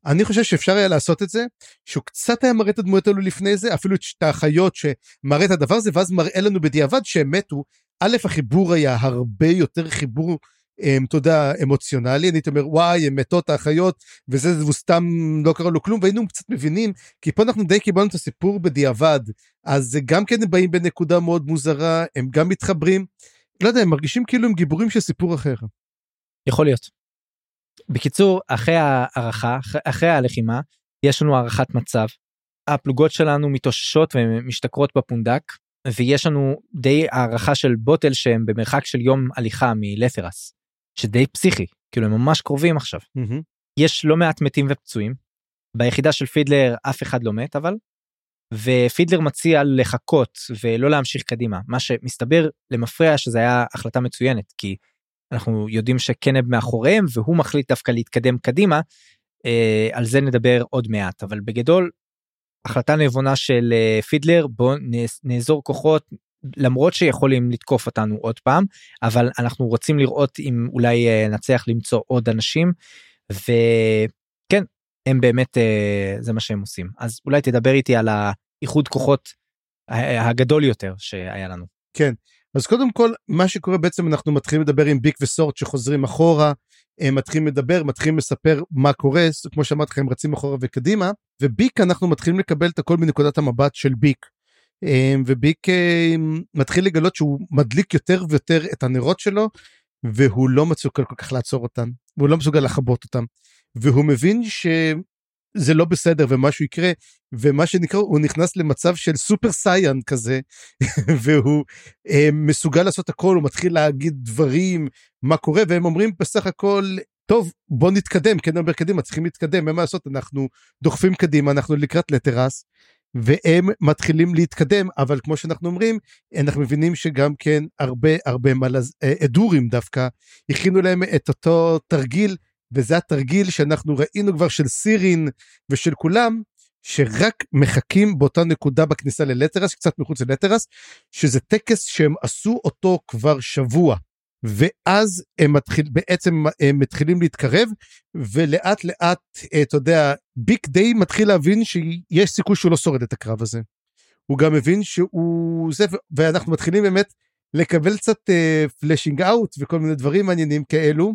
אני חושב שאפשר היה לעשות את זה שהוא קצת היה מראה את הדמויות האלו לפני זה אפילו את האחיות שמראה את הדבר הזה ואז מראה לנו בדיעבד שהם מתו. א' החיבור היה הרבה יותר חיבור אמ, אתה יודע אמוציונלי אני הייתי אומר וואי הם מתות האחיות וזה הוא סתם לא קרה לו כלום והיינו קצת מבינים כי פה אנחנו די קיבלנו את הסיפור בדיעבד אז גם כן הם באים בנקודה מאוד מוזרה הם גם מתחברים לא יודע הם מרגישים כאילו הם גיבורים של סיפור אחר. יכול להיות. בקיצור אחרי הערכה אחרי הלחימה יש לנו הערכת מצב. הפלוגות שלנו מתאוששות ומשתכרות בפונדק ויש לנו די הערכה של בוטל שהם במרחק של יום הליכה מלת'רס. שדי פסיכי כאילו הם ממש קרובים עכשיו. Mm-hmm. יש לא מעט מתים ופצועים. ביחידה של פידלר אף אחד לא מת אבל. ופידלר מציע לחכות ולא להמשיך קדימה מה שמסתבר למפרע שזה היה החלטה מצוינת כי אנחנו יודעים שקנב מאחוריהם והוא מחליט דווקא להתקדם קדימה. אה, על זה נדבר עוד מעט אבל בגדול החלטה נבונה של אה, פידלר בוא נאזור כוחות למרות שיכולים לתקוף אותנו עוד פעם אבל אנחנו רוצים לראות אם אולי אה, נצליח למצוא עוד אנשים וכן הם באמת זה מה שהם עושים אז אולי תדבר איתי על האיחוד כוחות הגדול יותר שהיה לנו. כן. אז קודם כל, מה שקורה בעצם, אנחנו מתחילים לדבר עם ביק וסורט שחוזרים אחורה, הם מתחילים לדבר, מתחילים לספר מה קורה, כמו שאמרתי לך, הם רצים אחורה וקדימה, וביק אנחנו מתחילים לקבל את הכל מנקודת המבט של ביק. אה, וביק אה, מתחיל לגלות שהוא מדליק יותר ויותר את הנרות שלו, והוא לא מסוגל כל כך לעצור אותן, והוא לא מסוגל לכבות אותן, והוא מבין שזה לא בסדר ומשהו יקרה, ומה שנקרא, הוא נכנס למצב של סופר סייאן כזה, והוא אה, מסוגל לעשות הכל, הוא מתחיל להגיד דברים, מה קורה, והם אומרים בסך הכל, טוב, בוא נתקדם, כן, אומר קדימה, צריכים להתקדם, מה לעשות, אנחנו דוחפים קדימה, אנחנו לקראת לטרס, והם מתחילים להתקדם, אבל כמו שאנחנו אומרים, אנחנו מבינים שגם כן הרבה הרבה מלז... אדורים דווקא, הכינו להם את אותו תרגיל, וזה התרגיל שאנחנו ראינו כבר של סירין ושל כולם, שרק מחכים באותה נקודה בכניסה ללטרס, קצת מחוץ ללטרס, שזה טקס שהם עשו אותו כבר שבוע. ואז הם מתחיל, בעצם הם מתחילים להתקרב, ולאט לאט, אתה יודע, ביק די מתחיל להבין שיש סיכוי שהוא לא שורד את הקרב הזה. הוא גם מבין שהוא זה, ואנחנו מתחילים באמת לקבל קצת fleshing uh, out וכל מיני דברים מעניינים כאלו.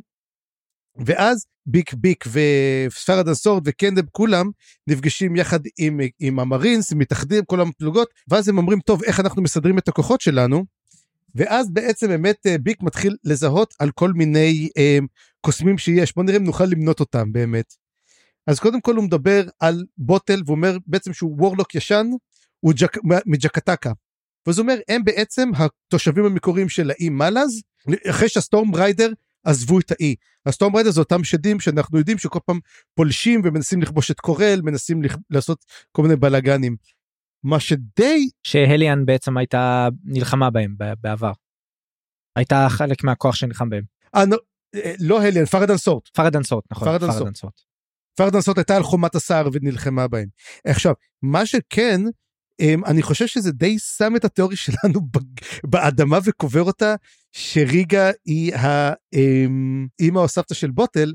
ואז ביק ביק ופרדן סורט וקנב כולם נפגשים יחד עם, עם המרינס, מתאחדים כל הפלוגות, ואז הם אומרים, טוב, איך אנחנו מסדרים את הכוחות שלנו? ואז בעצם באמת אה, ביק מתחיל לזהות על כל מיני אה, קוסמים שיש, בוא נראה אם נוכל למנות אותם באמת. אז קודם כל הוא מדבר על בוטל ואומר בעצם שהוא warlock ישן, הוא ג'ק, מג'קטקה. ואז הוא אומר הם בעצם התושבים המקוריים של האי מלאז, אחרי שהסטורם ריידר עזבו את האי. הסטורם ריידר זה אותם שדים שאנחנו יודעים שכל פעם פולשים ומנסים לכבוש את קורל, מנסים לכ... לעשות כל מיני בלאגנים. מה שדי... שהליאן בעצם הייתה נלחמה בהם בעבר. הייתה חלק מהכוח שנלחם בהם. אה, לא, לא הליאן, פרדן סורט. פרדן סורט, נכון. פרדן. סורט. פרדן סורט הייתה על חומת הסער ונלחמה בהם. עכשיו, מה שכן, אני חושב שזה די שם את התיאוריה שלנו באדמה וקובר אותה, שריגה היא האמא או סבתא של בוטל,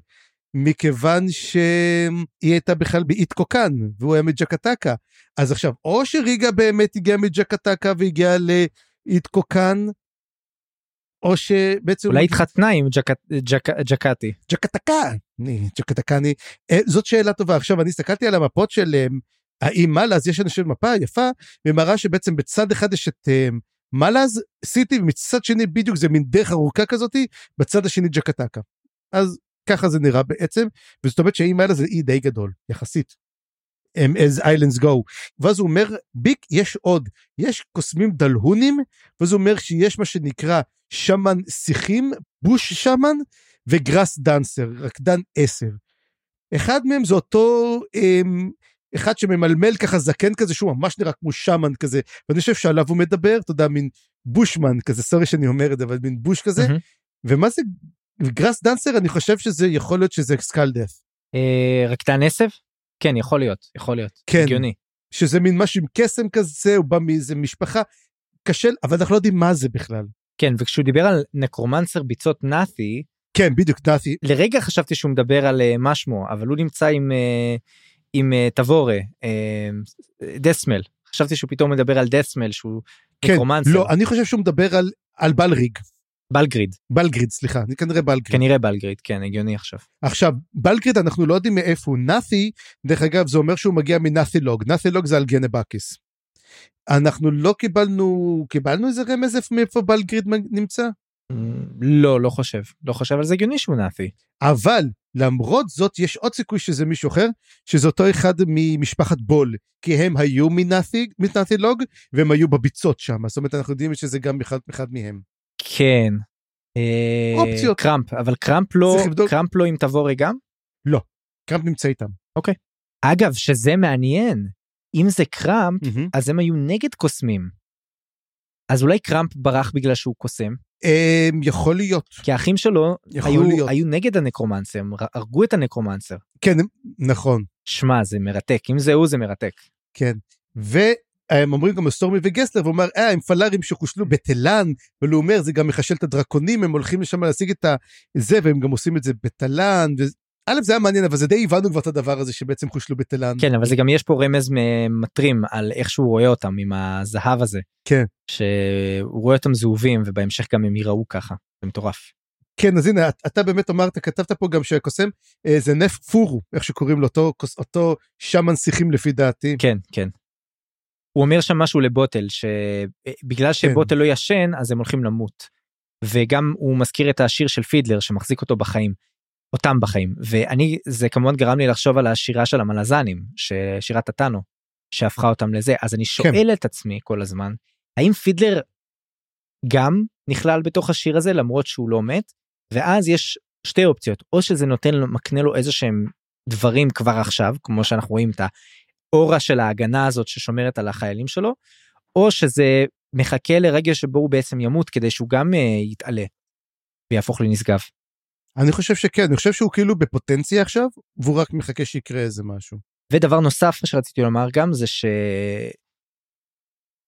מכיוון שהיא הייתה בכלל באית קוקן והוא היה מג'קטקה. אז עכשיו, או שריגה באמת הגיעה מג'קטקה והגיעה לאית קוקן, או שבעצם... אולי התחתנה עם ג'קטי. ג'קטקה, ג'קטקני. זאת שאלה טובה. עכשיו, אני הסתכלתי על המפות של האם מלאז, יש אנשים מפה יפה, ומראה שבעצם בצד אחד יש את מלאז סיטי, ומצד שני בדיוק זה מין דרך ארוכה כזאתי, בצד השני ג'קטקה. אז ככה זה נראה בעצם, וזאת אומרת שהאי מלאז זה אי די גדול, יחסית. as islands go. ואז הוא אומר, ביק, יש עוד, יש קוסמים דלהונים, ואז הוא אומר שיש מה שנקרא שמן שיחים, בוש שמן, וגראס דאנסר, רקדן עשר. אחד מהם זה אותו אמ, אחד שממלמל ככה זקן כזה שהוא ממש נראה כמו שמן כזה ואני חושב שעליו הוא מדבר אתה יודע מין בושמן כזה סורי שאני אומר את זה אבל מין בוש כזה mm-hmm. ומה זה גראס דאנסר אני חושב שזה יכול להיות שזה סקלדף. אה, רקדן עשב? כן יכול להיות יכול להיות כן הגיוני. שזה מין משהו עם קסם כזה הוא בא מאיזה משפחה קשה אבל אנחנו לא יודעים מה זה בכלל. כן וכשהוא דיבר על נקרומנסר ביצות נאתי כן בדיוק נאתי לרגע חשבתי שהוא מדבר על uh, מה שמו אבל הוא נמצא עם. Uh, עם uh, תבורה uh, דסמל חשבתי שהוא פתאום מדבר על דסמל שהוא כן, נקרומנסר. לא אני חושב שהוא מדבר על על בלריג. בלגריד. בלגריד סליחה אני כנראה בלגריד. כנראה בלגריד כן הגיוני עכשיו. עכשיו בלגריד אנחנו לא יודעים מאיפה הוא נאפי דרך אגב זה אומר שהוא מגיע מנאפי לוג נאפי לוג זה על גנבקיס. אנחנו לא קיבלנו קיבלנו איזה רמז מאיפה בלגריד נמצא? לא לא חושב לא חושב על זה הגיוני שהוא נאפי. אבל למרות זאת יש עוד סיכוי שזה מישהו אחר שזה אותו אחד ממשפחת בול כי הם היו מנאתי לוג והם היו בביצות שם זאת אומרת אנחנו יודעים שזה גם אחד, אחד מהם. כן. אופציות. קראמפ אבל קראמפ לא קראמפ לא עם תבורי גם? לא. קראמפ נמצא איתם. אוקיי. אגב שזה מעניין אם זה קראמפ mm-hmm. אז הם היו נגד קוסמים. אז אולי קראמפ ברח בגלל שהוא קוסם? Um, יכול להיות. כי האחים שלו היו, היו נגד ה necromancer, הם הרגו את ה necromancer. כן, נכון. שמע, זה מרתק, אם זה הוא זה מרתק. כן, ו... הם אומרים גם לסטורמי וגסלר, והוא אומר, אה, הם פלארים שחושלו בתלן, אבל הוא אומר, זה גם מחשל את הדרקונים, הם הולכים לשם להשיג את זה, והם גם עושים את זה בתלן. א', זה היה מעניין, אבל זה די הבנו כבר את הדבר הזה שבעצם חושלו בתלן. כן, אבל זה גם יש פה רמז מטרים על איך שהוא רואה אותם עם הזהב הזה. כן. שהוא רואה אותם זהובים, ובהמשך גם הם ייראו ככה, זה מטורף. כן, אז הנה, אתה באמת אמרת, כתבת פה גם שהקוסם אה, זה נף פורו, איך שקוראים לו, אותו, אותו שמן שיחים לפי דעתי. כן, כן. הוא אומר שם משהו לבוטל, שבגלל שבוטל כן. לא ישן, אז הם הולכים למות. וגם הוא מזכיר את השיר של פידלר שמחזיק אותו בחיים. אותם בחיים ואני זה כמובן גרם לי לחשוב על השירה של המלזנים שירת הטאנו שהפכה אותם לזה אז אני שואל כן. את עצמי כל הזמן האם פידלר גם נכלל בתוך השיר הזה למרות שהוא לא מת ואז יש שתי אופציות או שזה נותן לו מקנה לו איזה שהם דברים כבר עכשיו כמו שאנחנו רואים את האורה של ההגנה הזאת ששומרת על החיילים שלו או שזה מחכה לרגע שבו הוא בעצם ימות כדי שהוא גם uh, יתעלה ויהפוך לנשגב. אני חושב שכן, אני חושב שהוא כאילו בפוטנציה עכשיו, והוא רק מחכה שיקרה איזה משהו. ודבר נוסף שרציתי לומר גם זה ש...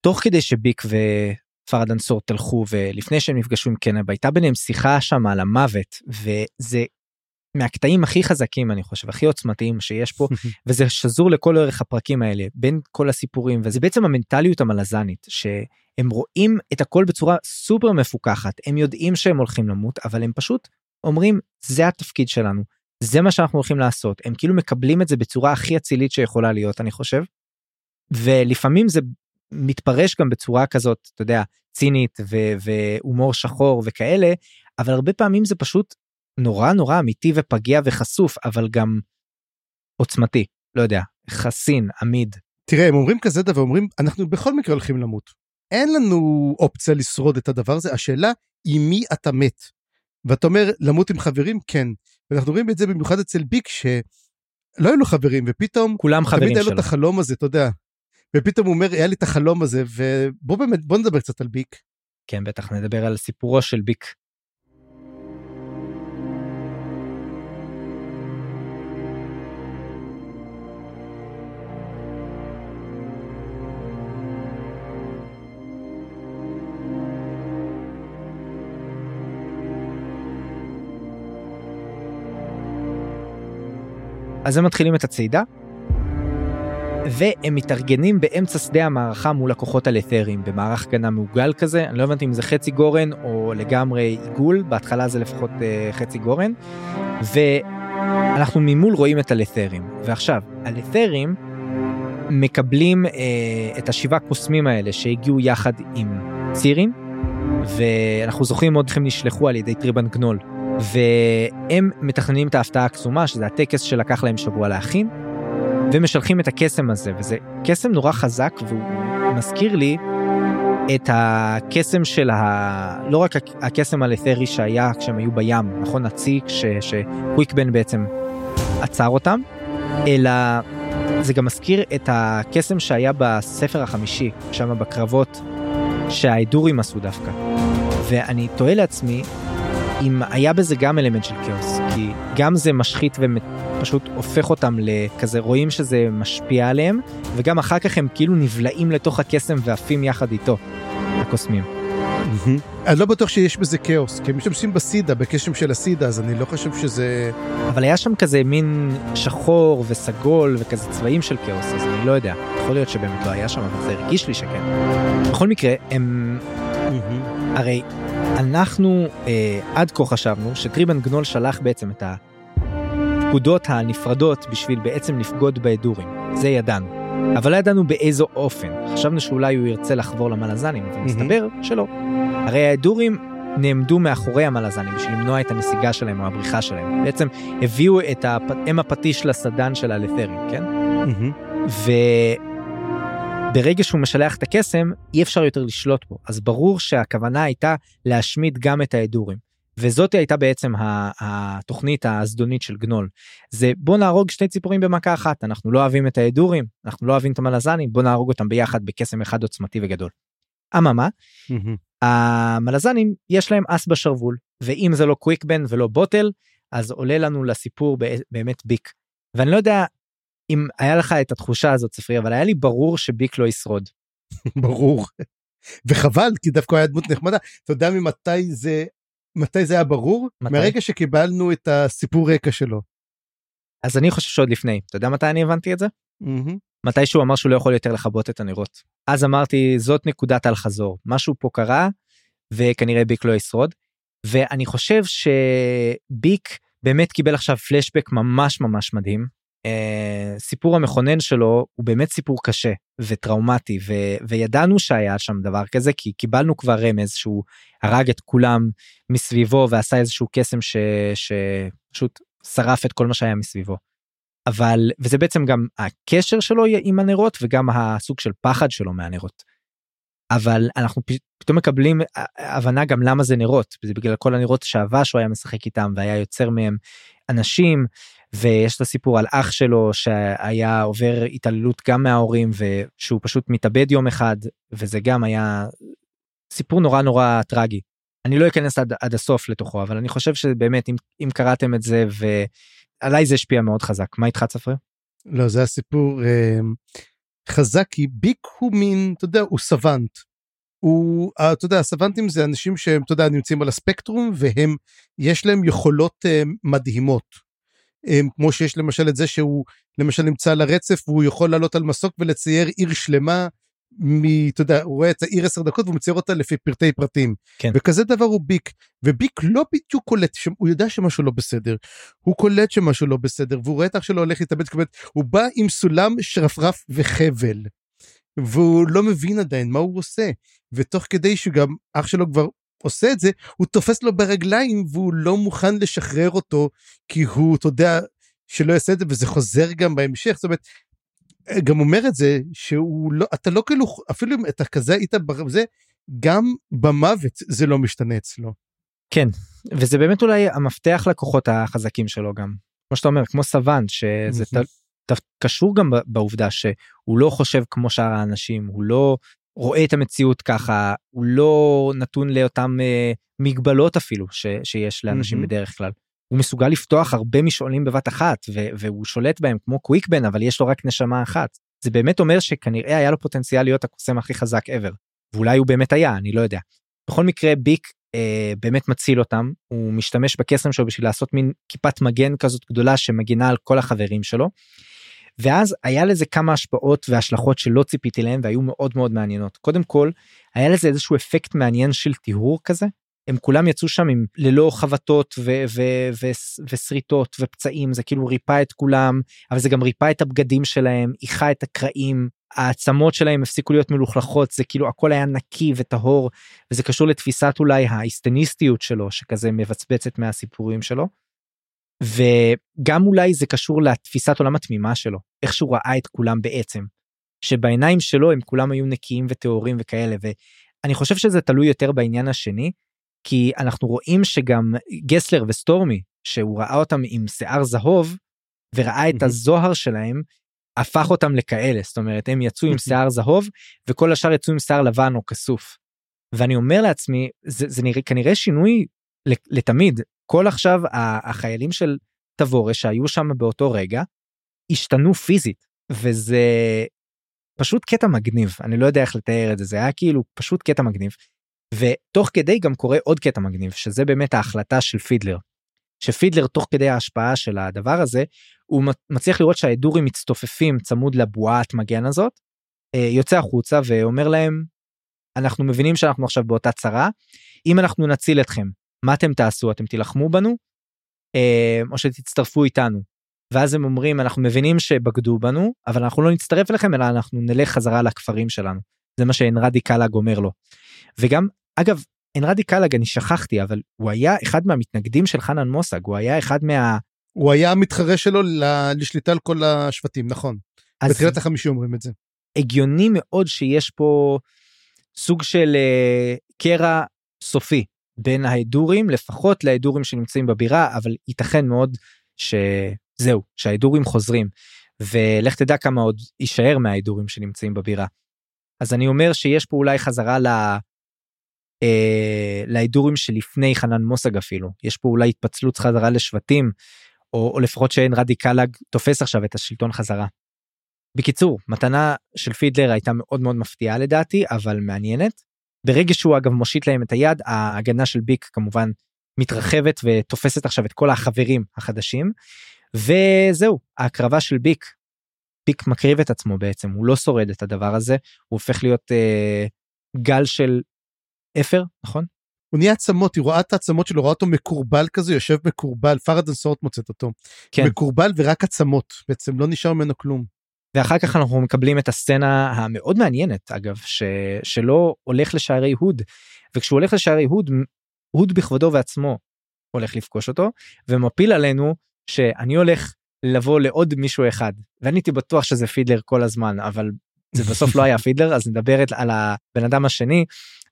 תוך כדי שביק ופרדנסור תלכו ולפני שהם נפגשו עם קנב הייתה ביניהם שיחה שם על המוות וזה מהקטעים הכי חזקים אני חושב הכי עוצמתיים שיש פה וזה שזור לכל אורך הפרקים האלה בין כל הסיפורים וזה בעצם המנטליות המלזנית שהם רואים את הכל בצורה סופר מפוקחת הם יודעים שהם הולכים למות אבל הם פשוט אומרים זה התפקיד שלנו זה מה שאנחנו הולכים לעשות הם כאילו מקבלים את זה בצורה הכי אצילית שיכולה להיות אני חושב. ולפעמים זה מתפרש גם בצורה כזאת אתה יודע צינית והומור שחור וכאלה אבל הרבה פעמים זה פשוט נורא נורא אמיתי ופגיע וחשוף אבל גם עוצמתי לא יודע חסין עמיד. תראה הם אומרים כזה דבר אומרים אנחנו בכל מקרה הולכים למות אין לנו אופציה לשרוד את הדבר הזה השאלה עם מי אתה מת. ואתה אומר למות עם חברים כן ואנחנו רואים את זה במיוחד אצל ביק שלא היו לו חברים ופתאום כולם חברים שלו. תמיד היה לו את החלום הזה אתה יודע. ופתאום הוא אומר היה לי את החלום הזה ובוא באמת בוא נדבר קצת על ביק. כן בטח נדבר על סיפורו של ביק. אז הם מתחילים את הצעידה, והם מתארגנים באמצע שדה המערכה מול הכוחות הלת'רים במערך הגנה מעוגל כזה, אני לא הבנתי אם זה חצי גורן או לגמרי עיגול, בהתחלה זה לפחות uh, חצי גורן, ואנחנו ממול רואים את הלת'רים. ועכשיו, הלת'רים מקבלים uh, את השבעה קוסמים האלה שהגיעו יחד עם צירים, ואנחנו זוכרים מאוד איך הם נשלחו על ידי טריבן גנול והם מתכננים את ההפתעה הקסומה שזה הטקס שלקח להם שבוע להכין ומשלחים את הקסם הזה וזה קסם נורא חזק והוא מזכיר לי את הקסם של ה... לא רק הקסם הלת'רי שהיה כשהם היו בים נכון? הצי שקוויקבן בעצם עצר אותם אלא זה גם מזכיר את הקסם שהיה בספר החמישי שם בקרבות שההדורים עשו דווקא. ואני תוהה לעצמי אם היה בזה גם אלמנט של כאוס, כי גם זה משחית ופשוט הופך אותם לכזה, רואים שזה משפיע עליהם, וגם אחר כך הם כאילו נבלעים לתוך הקסם ועפים יחד איתו, הקוסמים. אני לא בטוח שיש בזה כאוס, כי הם משתמשים בסידה, בקשם של הסידה, אז אני לא חושב שזה... אבל היה שם כזה מין שחור וסגול וכזה צבעים של כאוס, אז אני לא יודע. יכול להיות שבאמת לא היה שם, אבל זה הרגיש לי שכן. בכל מקרה, הם... הרי אנחנו אה, עד כה חשבנו שטריבן גנול שלח בעצם את הפקודות הנפרדות בשביל בעצם לפגוד בהדורים, זה ידענו. אבל לא ידענו באיזו אופן, חשבנו שאולי הוא ירצה לחבור למלזנים, אבל מסתבר שלא. הרי ההדורים נעמדו מאחורי המלזנים בשביל למנוע את הנסיגה שלהם או הבריחה שלהם. בעצם הביאו את אם הפטיש לסדן של הלת'רים, כן? ו... ברגע שהוא משלח את הקסם אי אפשר יותר לשלוט בו אז ברור שהכוונה הייתה להשמיד גם את ההדורים. וזאת הייתה בעצם התוכנית הזדונית של גנול. זה בוא נהרוג שתי ציפורים במכה אחת אנחנו לא אוהבים את ההדורים אנחנו לא אוהבים את המלזנים בוא נהרוג אותם ביחד בקסם אחד עוצמתי וגדול. אממה המלזנים יש להם אס בשרוול ואם זה לא קוויקבן ולא בוטל אז עולה לנו לסיפור באמת ביק. ואני לא יודע אם היה לך את התחושה הזאת צפרי אבל היה לי ברור שביק לא ישרוד ברור. וחבל, כי דווקא היה דמות נחמדה. אתה יודע ממתי זה, מתי זה היה ברור? מתי? מהרגע שקיבלנו את הסיפור רקע שלו. אז אני חושב שעוד לפני אתה יודע מתי אני הבנתי את זה מהמם. מתי שהוא אמר שהוא לא יכול יותר לכבות את הנרות אז אמרתי זאת נקודת אל חזור משהו פה קרה וכנראה ביק לא ישרוד ואני חושב שביק באמת קיבל עכשיו פלשבק ממש ממש מדהים. אה, סיפור המכונן שלו הוא באמת סיפור קשה וטראומטי ו, וידענו שהיה שם דבר כזה כי קיבלנו כבר רמז שהוא הרג את כולם מסביבו ועשה איזשהו קסם ש, שפשוט שרף את כל מה שהיה מסביבו. אבל וזה בעצם גם הקשר שלו עם הנרות וגם הסוג של פחד שלו מהנרות. אבל אנחנו פתאום מקבלים ה- הבנה גם למה זה נרות זה בגלל כל הנרות שעבה שהוא היה משחק איתם והיה יוצר מהם אנשים ויש את הסיפור על אח שלו שהיה עובר התעללות גם מההורים ושהוא פשוט מתאבד יום אחד וזה גם היה סיפור נורא נורא טרגי. אני לא אכנס עד, עד הסוף לתוכו אבל אני חושב שבאמת אם, אם קראתם את זה ועליי זה השפיע מאוד חזק מה איתך צפריר? לא, זה הסיפור חזק, כי ביק הוא מין, אתה יודע, הוא סוונט. הוא, אה, אתה יודע, הסוונטים זה אנשים שהם, אתה יודע, נמצאים על הספקטרום, והם, יש להם יכולות אה, מדהימות. אה, כמו שיש למשל את זה שהוא, למשל נמצא על הרצף, והוא יכול לעלות על מסוק ולצייר עיר שלמה, מ, אתה יודע, הוא רואה את העיר עשר דקות והוא מצייר אותה לפי פרטי פרטים. כן. וכזה דבר הוא ביק, וביק לא בדיוק קולט, ש- הוא יודע שמשהו לא בסדר. הוא קולט שמשהו לא בסדר, והוא רואה את אח שלו הולך להתאבד, הוא בא עם סולם שרפרף וחבל. והוא לא מבין עדיין מה הוא עושה. ותוך כדי שגם אח שלו כבר עושה את זה, הוא תופס לו ברגליים והוא לא מוכן לשחרר אותו, כי הוא, אתה יודע, שלא יעשה את זה, וזה חוזר גם בהמשך. זאת אומרת, גם אומר את זה, שהוא לא, אתה לא כאילו, אפילו אם אתה כזה היית בזה, גם במוות זה לא משתנה אצלו. כן וזה באמת אולי המפתח לכוחות החזקים שלו גם כמו שאתה אומר כמו סוואנט שזה. ת, ת, קשור גם בעובדה שהוא לא חושב כמו שאר האנשים הוא לא רואה את המציאות ככה הוא לא נתון לאותם אה, מגבלות אפילו ש, שיש לאנשים. בדרך כלל. הוא מסוגל לפתוח הרבה משעולים בבת אחת והוא שולט בהם כמו קוויקבן אבל יש לו רק נשמה אחת. זה באמת אומר שכנראה היה לו פוטנציאל להיות הקוסם הכי חזק ever. ואולי הוא באמת היה אני לא יודע. בכל מקרה ביק אה, באמת מציל אותם הוא משתמש בקסם שלו בשביל לעשות מין כיפת מגן כזאת גדולה שמגינה על כל החברים שלו. ואז היה לזה כמה השפעות והשלכות שלא ציפיתי להם והיו מאוד מאוד מעניינות קודם כל היה לזה איזשהו אפקט מעניין של טיהור כזה הם כולם יצאו שם עם ללא חבטות ושריטות ופצעים זה כאילו ריפא את כולם אבל זה גם ריפא את הבגדים שלהם איחה את הקרעים העצמות שלהם הפסיקו להיות מלוכלכות זה כאילו הכל היה נקי וטהור וזה קשור לתפיסת אולי ההיסטניסטיות שלו שכזה מבצבצת מהסיפורים שלו. וגם אולי זה קשור לתפיסת עולם התמימה שלו איך שהוא ראה את כולם בעצם. שבעיניים שלו הם כולם היו נקיים וטהורים וכאלה ואני חושב שזה תלוי יותר בעניין השני כי אנחנו רואים שגם גסלר וסטורמי שהוא ראה אותם עם שיער זהוב וראה את. הזוהר שלהם הפך אותם לכאלה זאת אומרת הם יצאו עם שיער זהוב וכל השאר יצאו עם שיער לבן או כסוף. ואני אומר לעצמי זה, זה נראה כנראה שינוי לתמיד כל עכשיו החיילים של תבורש שהיו שם באותו רגע השתנו פיזית וזה פשוט קטע מגניב אני לא יודע איך לתאר את זה זה היה כאילו פשוט קטע מגניב. ותוך כדי גם קורה עוד קטע מגניב שזה באמת ההחלטה של פידלר. שפידלר תוך כדי ההשפעה של הדבר הזה הוא מצליח לראות שהאדורים מצטופפים צמוד לבועת מגן הזאת אה, יוצא החוצה ואומר להם אנחנו מבינים שאנחנו עכשיו באותה צרה אם אנחנו נציל אתכם מה אתם תעשו אתם תילחמו בנו אה, או שתצטרפו איתנו. ואז הם אומרים אנחנו מבינים שבגדו בנו אבל אנחנו לא נצטרף אליכם אלא אנחנו נלך חזרה לכפרים שלנו זה מה שאנרדי קלאג אומר לו. וגם אגב אנרדי קלאג אני שכחתי אבל הוא היה אחד מהמתנגדים של חנן מוסג הוא היה אחד מה... הוא היה המתחרה שלו לשליטה על כל השבטים, נכון. אז בתחילת החמישי אומרים את זה. הגיוני מאוד שיש פה סוג של אה, קרע סופי בין ההדורים לפחות להדורים שנמצאים בבירה אבל ייתכן מאוד שזהו שההדורים חוזרים ולך תדע כמה עוד יישאר מההדורים שנמצאים בבירה. אז אני אומר שיש פה אולי חזרה ל... אה, להדורים שלפני חנן מוסג אפילו יש פה אולי התפצלות חזרה לשבטים או, או לפחות שאין רדיקלג תופס עכשיו את השלטון חזרה. בקיצור, מתנה של פידלר הייתה מאוד מאוד מפתיעה לדעתי, אבל מעניינת. ברגע שהוא אגב מושיט להם את היד, ההגנה של ביק כמובן מתרחבת ותופסת עכשיו את כל החברים החדשים. וזהו, ההקרבה של ביק. ביק מקריב את עצמו בעצם, הוא לא שורד את הדבר הזה, הוא הופך להיות אה, גל של אפר, נכון? הוא נהיה עצמות, היא רואה את העצמות שלו, רואה אותו מקורבל כזה, יושב מקורבל, פרדן סורט מוצאת אותו. כן. מקורבל ורק עצמות, בעצם לא נשאר ממנו כלום. ואחר כך אנחנו מקבלים את הסצנה המאוד מעניינת אגב ש... שלא הולך לשערי הוד וכשהוא הולך לשערי הוד הוד בכבודו ועצמו הולך לפגוש אותו ומפיל עלינו שאני הולך לבוא לעוד מישהו אחד ואני הייתי בטוח שזה פידלר כל הזמן אבל זה בסוף לא היה פידלר אז נדבר על הבן אדם השני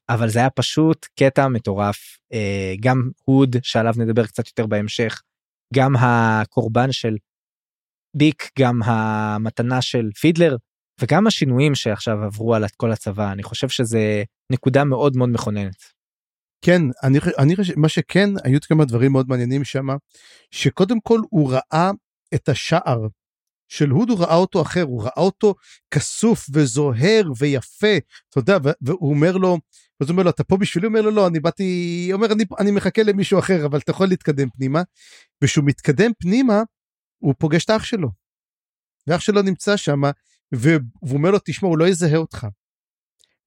אבל זה היה פשוט קטע מטורף אה, גם הוד שעליו נדבר קצת יותר בהמשך גם הקורבן של ביק גם המתנה של פידלר וגם השינויים שעכשיו עברו על כל הצבא אני חושב שזה נקודה מאוד מאוד מכוננת. כן אני אני חושב מה שכן היו כמה דברים מאוד מעניינים שם שקודם כל הוא ראה את השער של הוד הוא ראה אותו אחר הוא ראה אותו כסוף וזוהר ויפה אתה יודע והוא אומר לו אז הוא אומר לו אתה פה בשבילי אומר לו לא אני באתי אומר אני אני מחכה למישהו אחר אבל אתה יכול להתקדם פנימה ושהוא מתקדם פנימה הוא פוגש את האח שלו. ואח שלו נמצא שם, והוא אומר לו, תשמע, הוא לא יזהה אותך.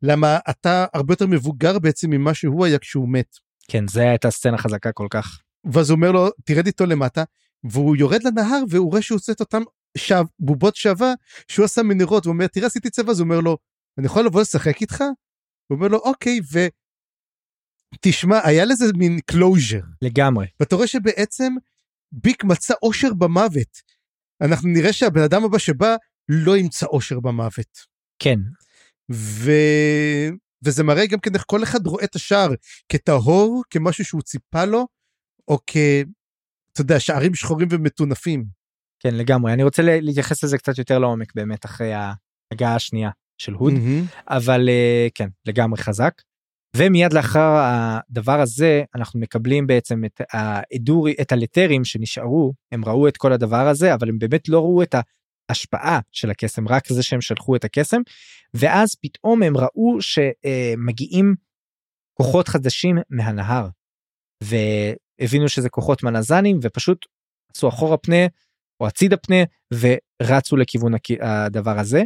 למה אתה הרבה יותר מבוגר בעצם ממה שהוא היה כשהוא מת. כן, זה הייתה סצנה חזקה כל כך. ואז הוא אומר לו, תרד איתו למטה, והוא יורד לנהר והוא רואה שהוא עושה את אותם שו, בובות שעווה שהוא עשה מהנרות, והוא אומר, תראה, עשיתי צבא, אז הוא אומר לו, אני יכול לבוא לשחק איתך? הוא אומר לו, אוקיי, ו... תשמע, היה לזה מין closure. לגמרי. ואתה רואה שבעצם ביק מצא אושר במוות. אנחנו נראה שהבן אדם הבא שבא לא ימצא אושר במוות. כן. ו... וזה מראה גם כן איך כל אחד רואה את השער כטהור, כמשהו שהוא ציפה לו, או כ... אתה יודע, שערים שחורים ומטונפים. כן, לגמרי. אני רוצה להתייחס לזה קצת יותר לעומק באמת אחרי ההגעה השנייה של הוד, mm-hmm. אבל אה, כן, לגמרי חזק. ומיד לאחר הדבר הזה אנחנו מקבלים בעצם את העדורי את הלטרים שנשארו הם ראו את כל הדבר הזה אבל הם באמת לא ראו את ההשפעה של הקסם רק זה שהם שלחו את הקסם ואז פתאום הם ראו שמגיעים כוחות חדשים מהנהר והבינו שזה כוחות מנזנים ופשוט עשו אחורה פנה או הצידה פנה ורצו לכיוון הדבר הזה.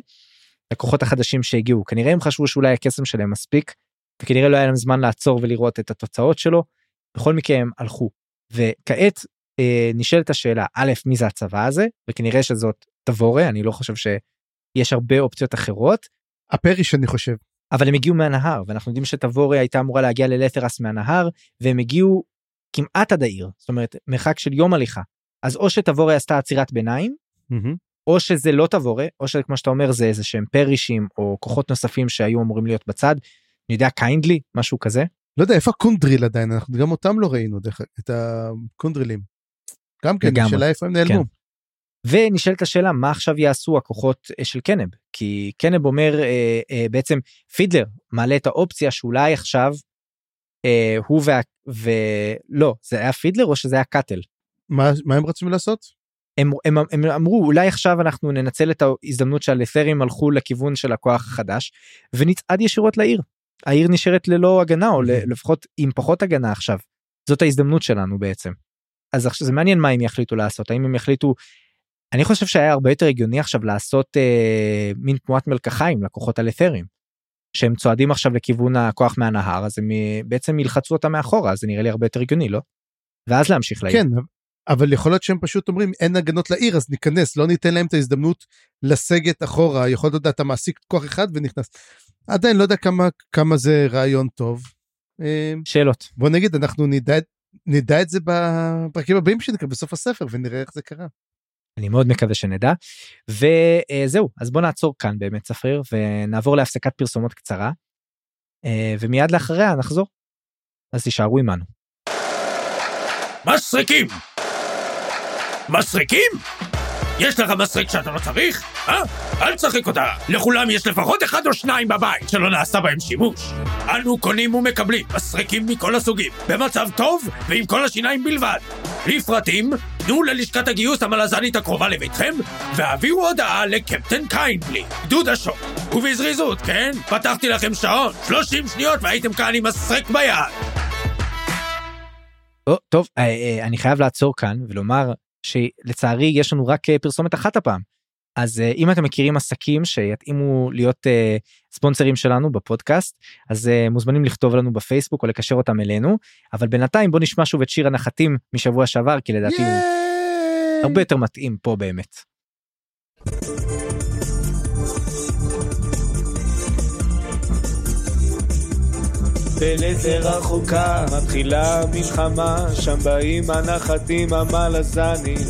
הכוחות החדשים שהגיעו כנראה הם חשבו שאולי הקסם שלהם מספיק וכנראה לא היה להם זמן לעצור ולראות את התוצאות שלו. בכל מקרה הם הלכו. וכעת אה, נשאלת השאלה א' מי זה הצבא הזה וכנראה שזאת תבורה אני לא חושב שיש הרבה אופציות אחרות. הפריש אני חושב. אבל הם הגיעו מהנהר ואנחנו יודעים שתבורה הייתה אמורה להגיע ללתרס מהנהר והם הגיעו כמעט עד העיר זאת אומרת מרחק של יום הליכה אז או שתבורה עשתה עצירת ביניים mm-hmm. או שזה לא תבורה או שכמו שאתה אומר זה איזה שהם פרישים או כוחות נוספים שהיו אמורים להיות בצד אני יודע קיינדלי משהו כזה. לא יודע איפה הקונדריל עדיין אנחנו גם אותם לא ראינו דרך את הקונדרילים. גם כן לגמרי. שאלה איפה הם נעלמו. כן. ונשאלת השאלה מה עכשיו יעשו הכוחות אה, של קנב כי קנב אומר אה, אה, בעצם פידלר מעלה את האופציה שאולי עכשיו אה, הוא וה... ולא זה היה פידלר או שזה היה קאטל. מה, מה הם רצו לעשות? הם, הם, הם אמרו אולי עכשיו אנחנו ננצל את ההזדמנות שהלת'רים הלכו לכיוון של הכוח החדש ונצעד ישירות לעיר. העיר נשארת ללא הגנה או לפחות עם פחות הגנה עכשיו. זאת ההזדמנות שלנו בעצם. אז עכשיו זה מעניין מה הם יחליטו לעשות האם הם יחליטו. אני חושב שהיה הרבה יותר הגיוני עכשיו לעשות אה, מין תנועת מלקחיים לכוחות הלת'רים. שהם צועדים עכשיו לכיוון הכוח מהנהר אז הם אה, בעצם ילחצו אותם מאחורה זה נראה לי הרבה יותר הגיוני לא? ואז להמשיך לעיר. כן אבל יכול להיות שהם פשוט אומרים אין הגנות לעיר אז ניכנס לא ניתן להם את ההזדמנות לסגת אחורה יכול להיות אתה מעסיק כוח אחד ונכנס. עדיין לא יודע כמה כמה זה רעיון טוב. אמ, שאלות בוא נגיד אנחנו נדע נדע את זה בפרקים הבאים שנקרא בסוף הספר ונראה איך זה קרה. אני מאוד מקווה שנדע וזהו אז בוא נעצור כאן באמת צפריר ונעבור להפסקת פרסומות קצרה אה, ומיד לאחריה נחזור. אז תישארו עמנו. מסריקים! מסריקים? יש לך מסריק שאתה לא צריך? אה? אל תשחק אותה. לכולם יש לפחות אחד או שניים בבית שלא נעשה בהם שימוש. אנו קונים ומקבלים מסריקים מכל הסוגים, במצב טוב ועם כל השיניים בלבד. לפרטים פנו ללשכת הגיוס המלזנית הקרובה לביתכם, והעבירו הודעה לקפטן קיינדלי, גדוד השוק. ובזריזות, כן? פתחתי לכם שעון, 30 שניות והייתם כאן עם מסרק ביד. טוב, אה, אה, אני חייב לעצור כאן ולומר שלצערי יש לנו רק אה, פרסומת אחת הפעם. אז אה, אם אתם מכירים עסקים שיתאימו להיות אה, ספונסרים שלנו בפודקאסט, אז אה, מוזמנים לכתוב לנו בפייסבוק או לקשר אותם אלינו, אבל בינתיים בוא נשמע שוב את שיר הנחתים משבוע שעבר, כי לדעתי הוא הרבה יותר מתאים פה באמת. בלזה רחוקה מתחילה מלחמה, שם באים הנחתים המלזנים.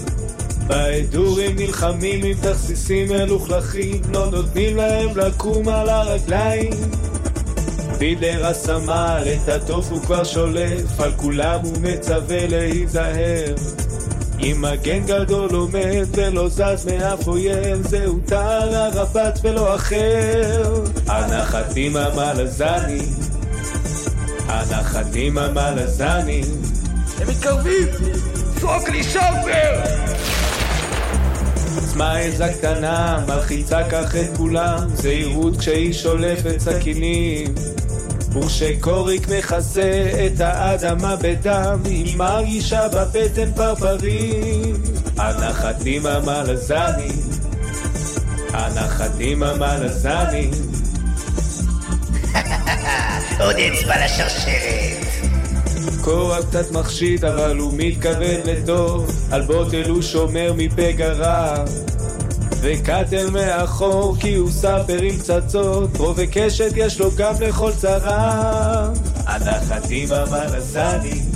בהדורים נלחמים עם תכסיסים מלוכלכים, לא נותנים להם לקום על הרגליים. פידר הסמל, את התוף הוא כבר שולף, על כולם הוא מצווה להיזהר. אם מגן גדול עומד ולא זז מאף אויב, זהו טהר הרבט ולא אחר. הנחתים המלזנים, הנחתים המלזנים. הם מתקרבים! זרוק לי שובר! עוצמה עזה קטנה, מלחיצה כך את כולם, זהירות כשהיא שולפת סכינים. וכשקוריק מכסה את האדמה בדם, היא מרגישה בבטן פרפרים. הנחתים המלזנים, הנחתים המלזנים. עוד אצבע לשרשרת. קורח קצת מחשיד אבל הוא מתכוון לטוב. על בוטל הוא שומר מפגרה וקאטל מאחור כי הוא סאפר עם פצצות. רוב וקשת יש לו גם לכל צרה. הנחתים המלזנים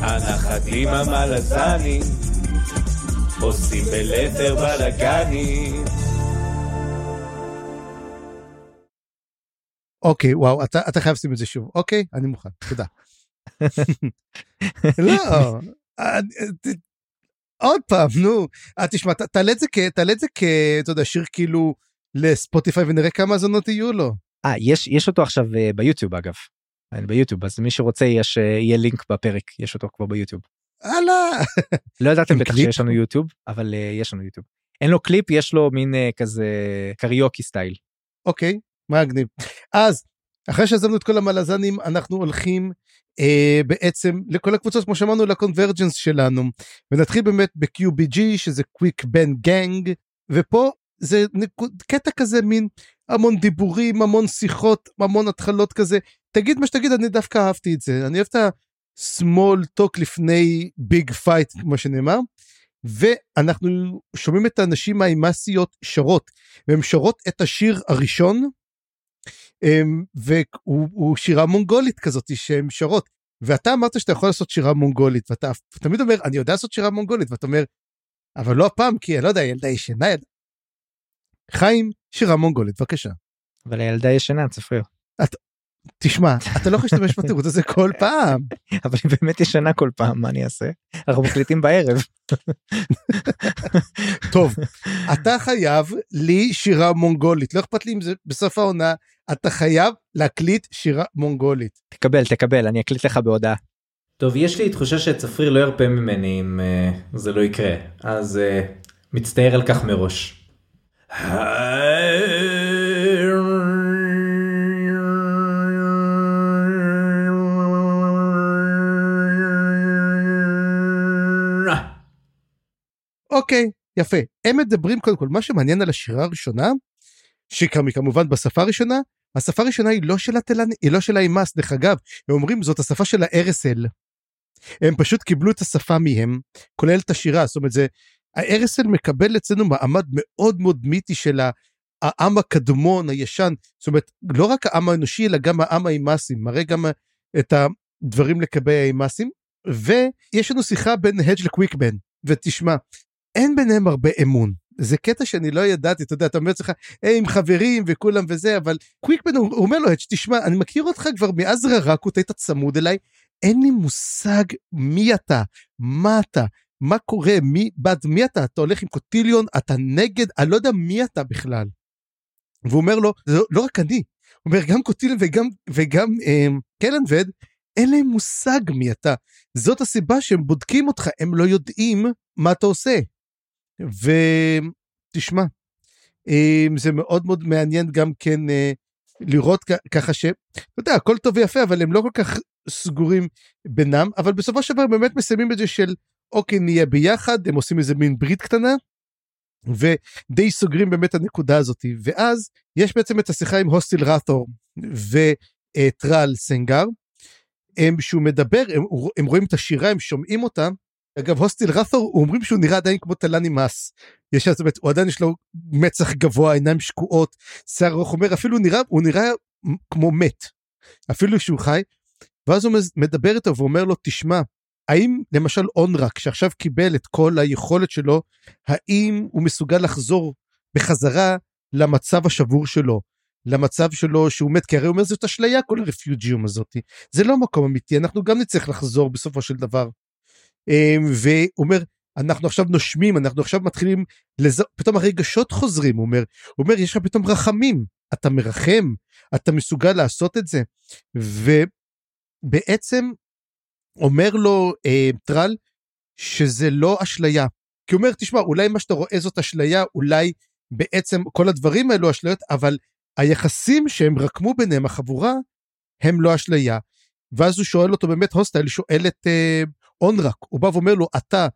הנחתים המלזנים עושים בלתר בלאגנים אוקיי, וואו, אתה, אתה חייב לשים את זה שוב. אוקיי, אני מוכן, תודה. לא, עוד פעם, נו. אה, תשמע, תעלה את זה כ... תעלה את זה כ... אתה יודע, שיר כאילו לספוטיפיי ונראה כמה האזונות יהיו לו. אה, יש, יש אותו עכשיו אה, ביוטיוב אגב. אה, ביוטיוב, אז מי שרוצה יש, יהיה לינק בפרק, יש אותו כבר ביוטיוב. הלאה. לא ידעתם בטח קליפ? שיש לנו יוטיוב, אבל אה, יש לנו יוטיוב. אין לו קליפ, יש לו מין אה, כזה קריוקי style. אוקיי, מגניב. אז, אחרי שעזבנו את כל המלזנים, אנחנו הולכים אה, בעצם לכל הקבוצות, כמו שאמרנו, ל convergence שלנו. ונתחיל באמת ב-QBG, שזה קוויק בן gang, ופה זה נקוד, קטע כזה מין המון דיבורים, המון שיחות, המון התחלות כזה. תגיד מה שתגיד, אני דווקא אהבתי את זה. אני אוהב את ה-small talk לפני big fight, כמו שנאמר. ואנחנו שומעים את הנשים האימאסיות שרות, והן שרות את השיר הראשון, והוא הוא שירה מונגולית כזאת שהן שרות. ואתה אמרת שאתה יכול לעשות שירה מונגולית, ואתה תמיד אומר, אני יודע לעשות שירה מונגולית, ואתה אומר, אבל לא הפעם, כי אני לא יודע, ילדה ישנה. ילדה. חיים, שירה מונגולית, בבקשה. אבל הילדה ישנה, צפריר. תשמע, אתה לא יכול להשתמש בתירוץ הזה כל פעם. אבל היא באמת ישנה כל פעם, מה אני אעשה? אנחנו מקליטים בערב. טוב, אתה חייב לי שירה מונגולית, לא אכפת לי אם זה בסוף העונה, אתה חייב להקליט שירה מונגולית. תקבל, תקבל, אני אקליט לך בהודעה. טוב, יש לי תחושה שצפריר לא ירפה ממני אם uh, זה לא יקרה, אז uh, מצטער על כך מראש. אוקיי, יפה. הם מדברים קודם כל, מה שמעניין על השירה הראשונה, שכמובן בשפה הראשונה, השפה הראשונה היא לא של התלן, היא לא של האימאס, דרך אגב, הם אומרים זאת השפה של הארסל. הם פשוט קיבלו את השפה מהם, כולל את השירה, זאת אומרת זה, הארסל מקבל אצלנו מעמד מאוד מאוד מיתי של העם הקדמון, הישן, זאת אומרת, לא רק העם האנושי, אלא גם העם האימאסים, מראה גם את הדברים לגבי האימאסים, ויש לנו שיחה בין הדג' לקוויקבן, ותשמע, אין ביניהם הרבה אמון. זה קטע שאני לא ידעתי, אתה יודע, אתה אומר לעצמך, היי, עם חברים וכולם וזה, אבל קוויקבן, הוא, הוא אומר לו, תשמע, אני מכיר אותך כבר מאז ררקות, היית צמוד אליי, אין לי מושג מי אתה, מה אתה, מה קורה, מי, בעד מי אתה, אתה הולך עם קוטיליון, אתה נגד, אני לא יודע מי אתה בכלל. והוא אומר לו, זה לא, לא רק אני, הוא אומר, גם קוטיליון וגם, וגם אה, קלנבד, אין להם מושג מי אתה. זאת הסיבה שהם בודקים אותך, הם לא יודעים מה אתה עושה. ותשמע, אה, זה מאוד מאוד מעניין גם כן אה, לראות ככה ש... אתה יודע, הכל טוב ויפה, אבל הם לא כל כך סגורים בינם, אבל בסופו של דבר באמת מסיימים את זה של אוקיי, נהיה ביחד, הם עושים איזה מין ברית קטנה, ודי סוגרים באמת הנקודה הזאת. ואז יש בעצם את השיחה עם הוסטיל רת'ור וטרל סנגר, הם שהוא מדבר, הם, הם רואים את השירה, הם שומעים אותה. אגב, הוסטיל רת'ור, אומרים שהוא נראה עדיין כמו טלני מס. יש זאת אומרת, הוא עדיין יש לו מצח גבוה, עיניים שקועות, שיער ארוך, אומר, אפילו נראה, הוא נראה כמו מת. אפילו שהוא חי. ואז הוא מדבר איתו ואומר לו, תשמע, האם למשל אונרק שעכשיו קיבל את כל היכולת שלו, האם הוא מסוגל לחזור בחזרה למצב השבור שלו, למצב שלו שהוא מת, כי הרי הוא אומר זאת אשליה כל הרפיוג'יום הזאת, זה לא מקום אמיתי, אנחנו גם נצטרך לחזור בסופו של דבר. אמ, והוא אומר, אנחנו עכשיו נושמים, אנחנו עכשיו מתחילים, לז... פתאום הרגשות חוזרים, הוא אומר, הוא אומר, יש לך פתאום רחמים, אתה מרחם, אתה מסוגל לעשות את זה. ובעצם אומר לו אה, טרל שזה לא אשליה. כי הוא אומר, תשמע, אולי מה שאתה רואה זאת אשליה, אולי בעצם כל הדברים האלו אשליות, אבל היחסים שהם רקמו ביניהם, החבורה, הם לא אשליה. ואז הוא שואל אותו באמת, הוסטייל שואל את אה, אונרק, הוא בא ואומר לו, אתה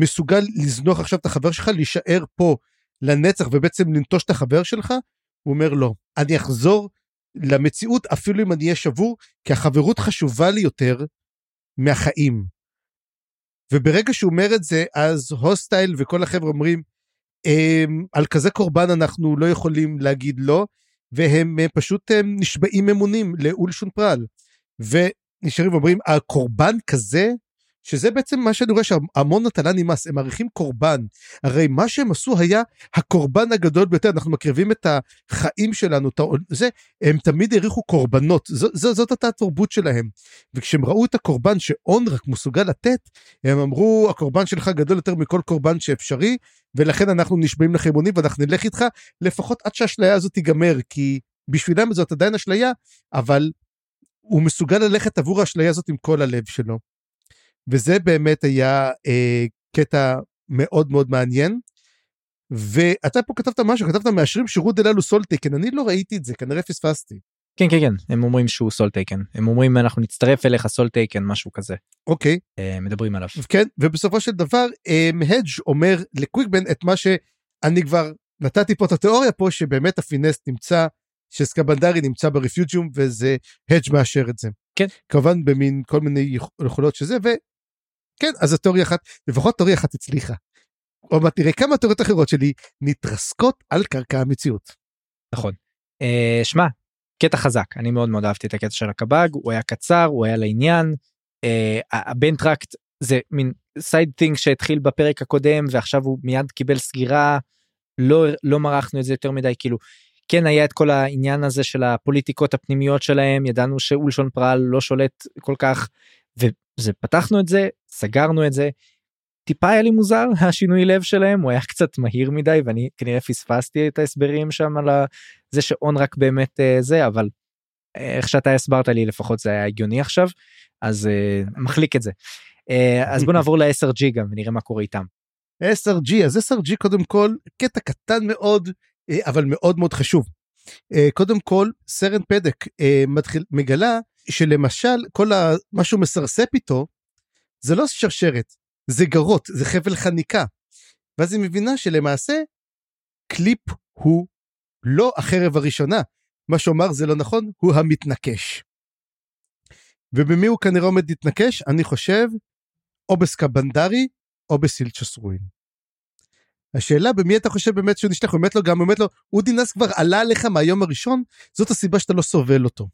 מסוגל לזנוח עכשיו את החבר שלך, להישאר פה לנצח ובעצם לנטוש את החבר שלך? הוא אומר, לא, אני אחזור למציאות אפילו אם אני אהיה שבור, כי החברות חשובה לי יותר מהחיים. וברגע שהוא אומר את זה, אז הוסטייל וכל החבר'ה אומרים, אמ, על כזה קורבן אנחנו לא יכולים להגיד לא, והם פשוט נשבעים אמונים לאולשון פרל. ונשארים ואומרים, הקורבן כזה שזה בעצם מה שאני רואה שהמון נטלה נמאס, הם מעריכים קורבן. הרי מה שהם עשו היה הקורבן הגדול ביותר, אנחנו מקריבים את החיים שלנו, את זה, הם תמיד העריכו קורבנות, ז, ז, זאת הייתה התרבות שלהם. וכשהם ראו את הקורבן שאון רק מסוגל לתת, הם אמרו, הקורבן שלך גדול יותר מכל קורבן שאפשרי, ולכן אנחנו נשבעים לך אמונים ואנחנו נלך איתך, לפחות עד שהאשליה הזאת תיגמר, כי בשבילם זאת עדיין אשליה, אבל הוא מסוגל ללכת עבור האשליה הזאת עם כל הלב שלו. וזה באמת היה אה, קטע מאוד מאוד מעניין. ואתה פה כתבת משהו, כתבת מאשרים שירות דללו סולטייקן, אני לא ראיתי את זה, כנראה פספסתי. כן כן כן הם אומרים שהוא Soletaken הם אומרים אנחנו נצטרף אליך Soletaken משהו כזה. אוקיי. אה, מדברים עליו. כן ובסופו של דבר אה, הדג' אומר לקוויקבן את מה שאני כבר נתתי פה את התיאוריה פה שבאמת ה Finnest נמצא שסקבנדרי נמצא ברפיוג'יום וזה הדג' מאשר את זה. כן. כמובן במין כל מיני יכולות שזה כן, אז התיאוריה אחת, לפחות תיאוריה אחת הצליחה. עוד מעט תראה כמה תיאוריות אחרות שלי מתרסקות על קרקע המציאות. נכון. אה, שמע, קטע חזק, אני מאוד מאוד אהבתי את הקטע של ה-QBG, הוא היה קצר, הוא היה לעניין. אה, הבנטרקט זה מין side thing שהתחיל בפרק הקודם ועכשיו הוא מיד קיבל סגירה. לא לא מרחנו את זה יותר מדי כאילו כן היה את כל העניין הזה של הפוליטיקות הפנימיות שלהם ידענו שאולשון פרל לא שולט כל כך וזה פתחנו את זה סגרנו את זה. טיפה היה לי מוזר השינוי לב שלהם הוא היה קצת מהיר מדי ואני כנראה פספסתי את ההסברים שם על זה שאון רק באמת אה, זה אבל אה, איך שאתה הסברת לי לפחות זה היה הגיוני עכשיו אז אה, מחליק את זה. אז בוא נעבור ל-10G גם ונראה מה קורה איתם. 10G אז 10G קודם כל קטע קטן מאוד אבל מאוד מאוד חשוב. קודם כל סרן פדק מתחיל מגלה שלמשל כל ה... מה שהוא מסרסף איתו זה לא שרשרת, זה גרות, זה חבל חניקה. ואז היא מבינה שלמעשה קליפ הוא לא החרב הראשונה. מה שאומר זה לא נכון, הוא המתנקש. ובמי הוא כנראה עומד להתנקש? אני חושב, או בסקבנדרי או בסילצ'וס רואין. השאלה במי אתה חושב באמת שהוא נשלח, הוא באמת לו גם, הוא באמת לו, אודי נס כבר עלה עליך מהיום הראשון, זאת הסיבה שאתה לא סובל אותו.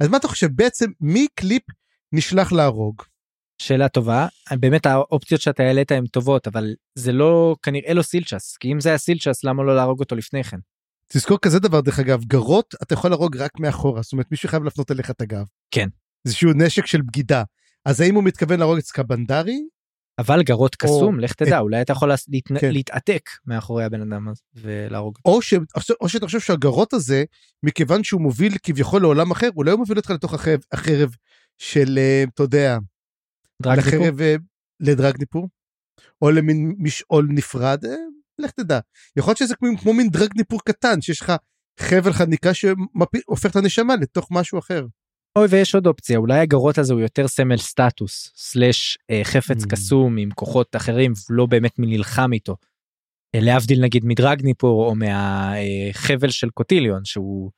אז מה אתה חושב בעצם מי קליפ נשלח להרוג? שאלה טובה באמת האופציות שאתה העלית הן טובות אבל זה לא כנראה לא סילצ'ס כי אם זה היה סילצ'ס למה לא להרוג אותו לפני כן. תזכור כזה דבר דרך אגב garrote אתה יכול להרוג רק מאחורה זאת אומרת מישהו חייב להפנות אליך את הגב. כן. זה שהוא נשק של בגידה אז האם הוא מתכוון להרוג את סקבנדרי אבל garrote קסום לך תדע אולי אתה יכול כן. להתעתק מאחורי הבן אדם ולהרוג או, ש... או שאתה חושב שהגרות הזה מכיוון שהוא מוביל כביכול לעולם אחר אולי הוא מוביל אותך לתוך החרב, של, אה, אתה יודע, דרג דיפור? אה, לדרגניפור, או למין משעול נפרד, אה, לך תדע. יכול להיות שזה כמו, מין דרגניפור קטן, שיש לך חבל חניקה שהופך את הנשמה לתוך משהו אחר. אוי ויש עוד אופציה אולי הגרות הזה הוא יותר סמל סטטוס סלאש אה, חפץ Mm. קסום עם כוחות אחרים ולא באמת מנלחם איתו. אה, להבדיל נגיד מדרגניפור או מהחבל של קוטיליון שהוא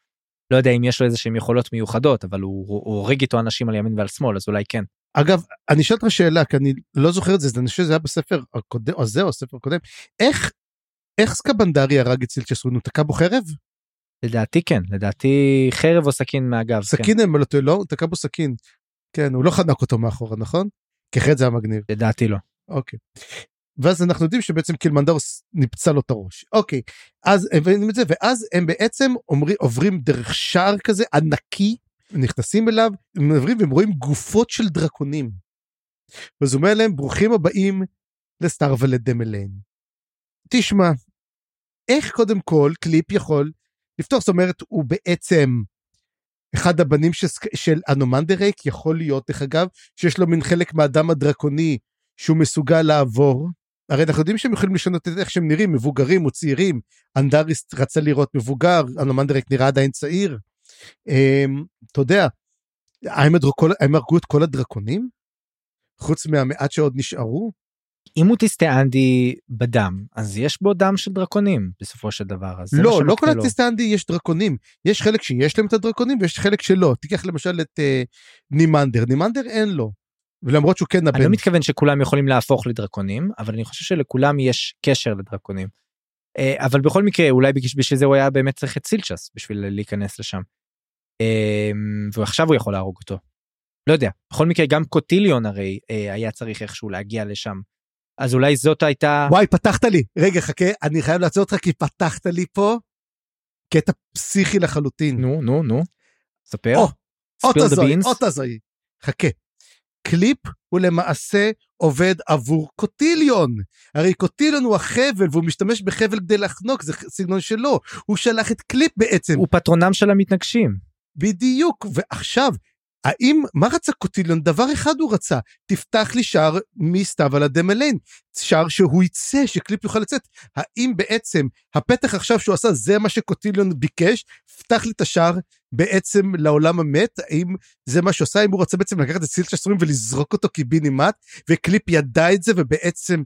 לא יודע אם יש לו איזה שהם יכולות מיוחדות אבל הוא הורג איתו אנשים על ימין ועל שמאל אז אולי כן. אגב, אני אשאל אותך שאלה, כי אני לא זוכר את זה, אני חושב שזה היה בספר הקודם, או זה או הספר הקודם, איך, איך סקבנדרי הרג את סילצ'סרון, הוא תקע בו חרב? לדעתי כן לדעתי חרב או סכין מהגב. כן. סכין הם לא לא? הוא תקע בו סכין. כן, הוא לא חנק אותו מאחורה, נכון? כי אחרת זה היה מגניב. לדעתי לא. אוקיי. ואז אנחנו יודעים שבעצם קילמנדרוס ניפצה לו את הראש. אוקיי, אז הם מבינים את זה, ואז הם בעצם אומרים, עוברים דרך שער כזה ענקי, נכנסים אליו, הם עוברים והם רואים גופות של דרקונים. ואז הוא אומר להם, ברוכים הבאים לסטאר ולדמליין. תשמע, איך קודם כל קליפ יכול לפתוח, זאת אומרת, הוא בעצם אחד הבנים של, של אנומנדרק, יכול להיות, דרך אגב, שיש לו מין חלק מהדם הדרקוני שהוא מסוגל לעבור. הרי אנחנו יודעים שהם יכולים לשנות את איך שהם נראים, מבוגרים או צעירים. אנדריס רצה לראות מבוגר, אנומנדרק נראה עדיין צעיר. אמ, אתה יודע, האם הרגו את כל הדרקונים? חוץ מהמעט שעוד נשארו? אם הוא תסטה אנדי בדם אז יש בו דם של דרקונים בסופו של דבר. אז לא, לא כל לו. הטיסטנדי יש דרקונים. יש חלק שיש להם את הדרקונים ויש חלק שלא. תיקח למשל את אה, נימנדר, נימנדר אין לו. ולמרות שהוא כן אני הבן. לא מתכוון שכולם יכולים להפוך לדרקונים אבל אני חושב שלכולם יש קשר לדרקונים. אה, אבל בכל מקרה אולי בשביל זה הוא היה באמת צריך את סילצ'ס בשביל להיכנס לשם. אה, ועכשיו הוא יכול להרוג אותו. לא יודע בכל מקרה גם קוטיליון הרי אה, היה צריך איכשהו להגיע לשם. אז אולי זאת הייתה וואי, פתחת לי. רגע, חכה, אני חייב לעצור אותך כי פתחת לי פה קטע פסיכי לחלוטין. נו נו נו. ספר. או, אות הזוי. אות הזוי. חכה. קליפ הוא למעשה עובד עבור קוטיליון. הרי קוטיליון הוא החבל והוא משתמש בחבל כדי לחנוק, זה סגנון שלו. הוא שלח את קליפ בעצם. הוא פטרונם של המתנקשים. בדיוק. ועכשיו, האם, מה רצה קוטיליון? דבר אחד הוא רצה, תפתח לי שער מסתיו על הדמליין. שער שהוא יצא, שקליפ יוכל לצאת. האם בעצם הפתח עכשיו שהוא עשה זה מה שקוטיליון ביקש? פתח לי את השער בעצם לעולם המת? האם זה מה שהוא עשה? האם הוא רצה בעצם לקחת את סילצ'ה סטרורים ולזרוק אותו קיבינימט? וקליפ ידע את זה ובעצם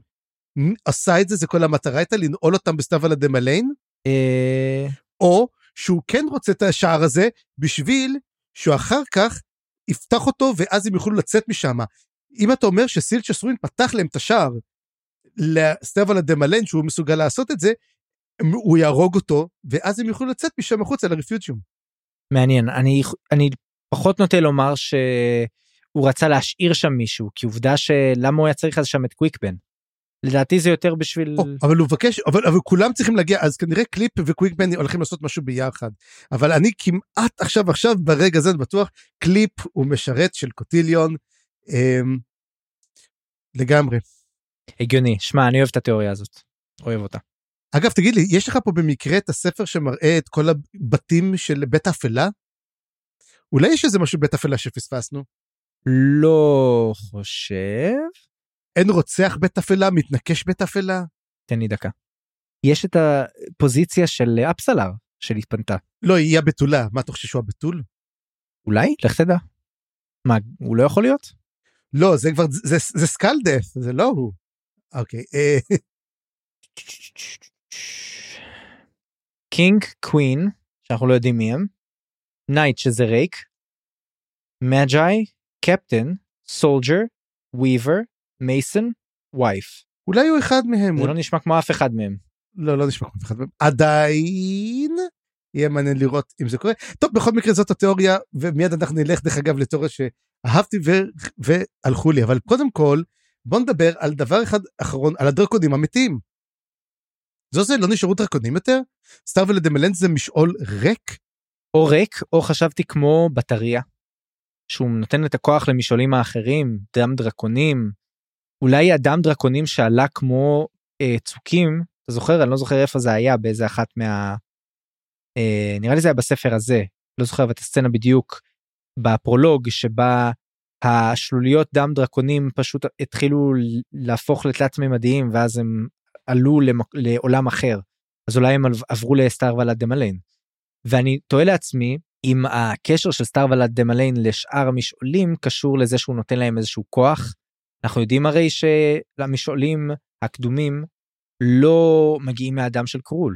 עשה את זה? זה כל המטרה הייתה לנעול אותם בסתיו על הדמליין? אה, או שהוא כן רוצה את השער הזה בשביל שהוא אחר כך יפתח אותו ואז הם יוכלו לצאת משם. אם אתה אומר שסילצ'ה סטרורים פתח להם את השער לסטבל הדמלן שהוא מסוגל לעשות את זה, הוא יהרוג אותו ואז הם יוכלו לצאת משם החוצה לרפיוג'יום. מעניין אני אני פחות נוטה לומר שהוא רצה להשאיר שם מישהו כי עובדה שלמה הוא היה צריך אז שם את קוויקבן. לדעתי זה יותר בשביל או, אבל הוא מבקש, אבל, אבל כולם צריכים להגיע, אז כנראה קליפ וקוויקבן הולכים לעשות משהו ביחד. אבל אני כמעט עכשיו עכשיו ברגע אני בטוח, קליפ הוא משרת של קוטיליון אמ, לגמרי. הגיוני שמע אני אוהב את התיאוריה הזאת. אוהב אותה. אגב, תגיד לי, יש לך פה במקרה את הספר שמראה את כל הבתים של בית האפלה? אולי יש איזה משהו בבית אפלה שפספסנו? לא חושב אין רוצח בית אפלה, מתנקש בית אפלה? תן לי דקה. יש את הפוזיציה של אפסלר שהתפנתה לא, היא הבתולה. מה אתה חושב שהוא הבתול? אולי לך תדע. מה הוא לא יכול להיות? לא, זה כבר, זה, זה סקלדף, זה לא הוא. אוקיי, אה, קינג קווין שאנחנו לא יודעים מי הם. נייט שזה רייק. מג'אי קפטן סולג'ר וויבר מייסון וייף. אולי הוא אחד מהם. זה לא נשמע כמו אף אחד מהם. לא, לא נשמע כמו אחד מהם. עדיין יהיה מעניין לראות אם זה קורה. טוב, בכל מקרה זאת התיאוריה, ומיד אנחנו נלך דרך אגב לתיאוריה שאהבתי ו... והלכו לי. אבל קודם כל, בוא נדבר על דבר אחד אחרון, על הדרקונים האמיתיים. זו זה, לא נשארו דרקונים יותר? סטאר ולדמלנט זה משעול ריק? או ריק או חשבתי כמו בטריה. שהוא נותן את הכוח למשעולים האחרים דם דרקונים. אולי הדם דרקונים שעלה כמו אה, צוקים אתה זוכר אני לא זוכר איפה זה היה באיזה אחת מה... אה, נראה לי זה היה בספר הזה לא זוכר את הסצנה בדיוק בפרולוג שבה השלוליות דם דרקונים פשוט התחילו להפוך לתלת מימדיים ואז הם עלו למק... לעולם אחר אז אולי הם עברו לסטאר ולד דמליין. ואני תוהה לעצמי אם הקשר של סטאר ולד דמליין לשאר המשעולים קשור לזה שהוא נותן להם איזשהו כוח. אנחנו יודעים הרי שלמשעולים הקדומים לא מגיעים מהדם של קרול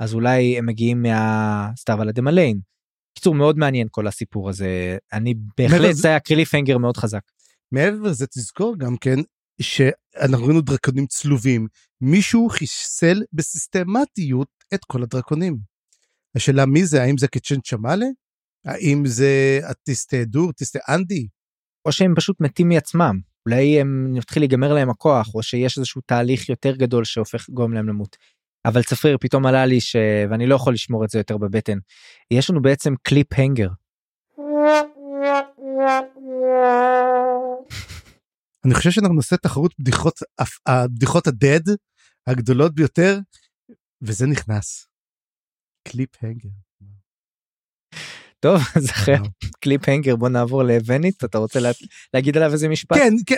אז אולי הם מגיעים מהסטאר ולד דמליין. קיצור מאוד מעניין כל הסיפור הזה אני בהחלט זה היה קרילי פנגר מאוד חזק. מעבר לזה תזכור גם כן שאנחנו ראינו דרקונים צלובים מישהו חיסל בסיסטמטיות את כל הדרקונים. השאלה מי זה האם זה קצ'ן צ'מאלה האם זה אטיסטה דור טיסטה אנדי. או שהם פשוט מתים מעצמם אולי הם נתחיל להיגמר להם הכוח או שיש איזשהו תהליך יותר גדול שהופך גורם להם למות. אבל צפריר פתאום עלה לי ש... ואני לא יכול לשמור את זה יותר בבטן. יש לנו בעצם קליפ הנגר. אני חושב שאנחנו נעשה תחרות בדיחות הבדיחות הדד הגדולות ביותר וזה נכנס. קליפ הנגר. טוב אז אחרי קליפ הנגר בוא נעבור לוונית אתה רוצה לה... להגיד עליו איזה משפט כן כן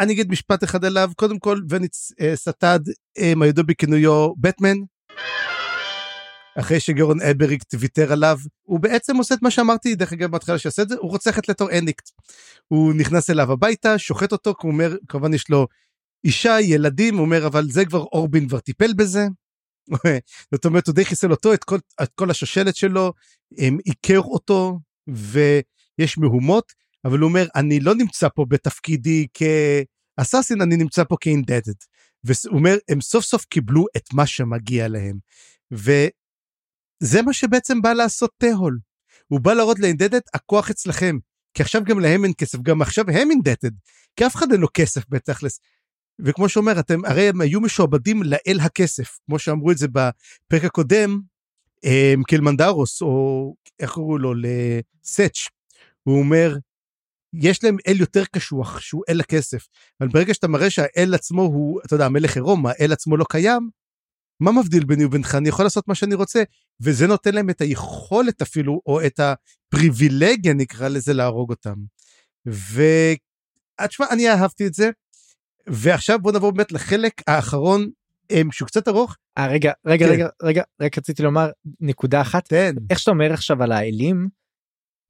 אני אגיד משפט אחד עליו קודם כל וניץ אה, סטד אה, מיודו בכינויו בטמן. אחרי שגרון אבריק ויתר עליו הוא בעצם עושה את מה שאמרתי דרך אגב בהתחלה שעשה את זה הוא רוצח את לטור אניקט. הוא נכנס אליו הביתה שוחט אותו הוא אומר כמובן יש לו אישה ילדים הוא אומר אבל זה כבר אורבין כבר טיפל בזה. זאת אומרת הוא די חיסל אותו את כל, את כל השושלת שלו הם עיקר אותו ויש מהומות אבל הוא אומר אני לא נמצא פה בתפקידי כאסאסין אני נמצא פה כאינדדד. והוא אומר הם סוף סוף קיבלו את מה שמגיע להם. וזה מה שבעצם בא לעשות תהול. הוא בא להראות לאינדדד הכוח אצלכם. כי עכשיו גם להם אין כסף גם עכשיו הם אינדדד. כי אף אחד אין לו כסף בתכלס. וכמו שאומר אתם הרי הם היו משועבדים לאל הכסף כמו שאמרו את זה בפרק הקודם קלמנדרוס או איך קראו לו לסאץ' הוא אומר יש להם אל יותר קשוח שהוא אל הכסף. אבל ברגע שאתה מראה שהאל עצמו הוא אתה יודע המלך עירום האל עצמו לא קיים. מה מבדיל ביני ובינך אני יכול לעשות מה שאני רוצה וזה נותן להם את היכולת אפילו או את הפריבילגיה נקרא לזה להרוג אותם. ותשמע אני אהבתי את זה ועכשיו בוא נעבור באמת לחלק האחרון שהוא קצת ארוך. 아, רגע רגע כן. רגע רגע רק רציתי לומר נקודה אחת תן. איך שאתה אומר עכשיו על האלים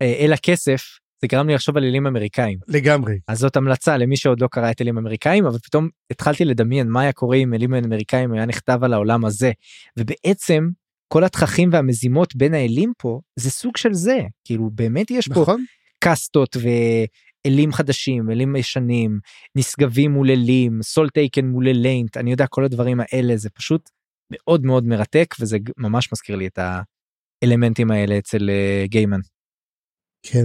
אל הכסף זה גרם לי לחשוב על אלים אמריקאים לגמרי אז זאת המלצה למי שעוד לא קרא את אלים אמריקאים אבל פתאום התחלתי לדמיין מה היה קורה אם אלים אמריקאים היה נכתב על העולם הזה ובעצם כל התככים והמזימות בין האלים פה זה סוג של זה כאילו באמת יש נכון. פה קאסטות ואלים חדשים אלים ישנים נשגבים מול אלים סול טייקן מול ליינט אני יודע כל הדברים האלה זה פשוט מאוד מאוד מרתק וזה ממש מזכיר לי את האלמנטים האלה אצל uh, גיימן. כן.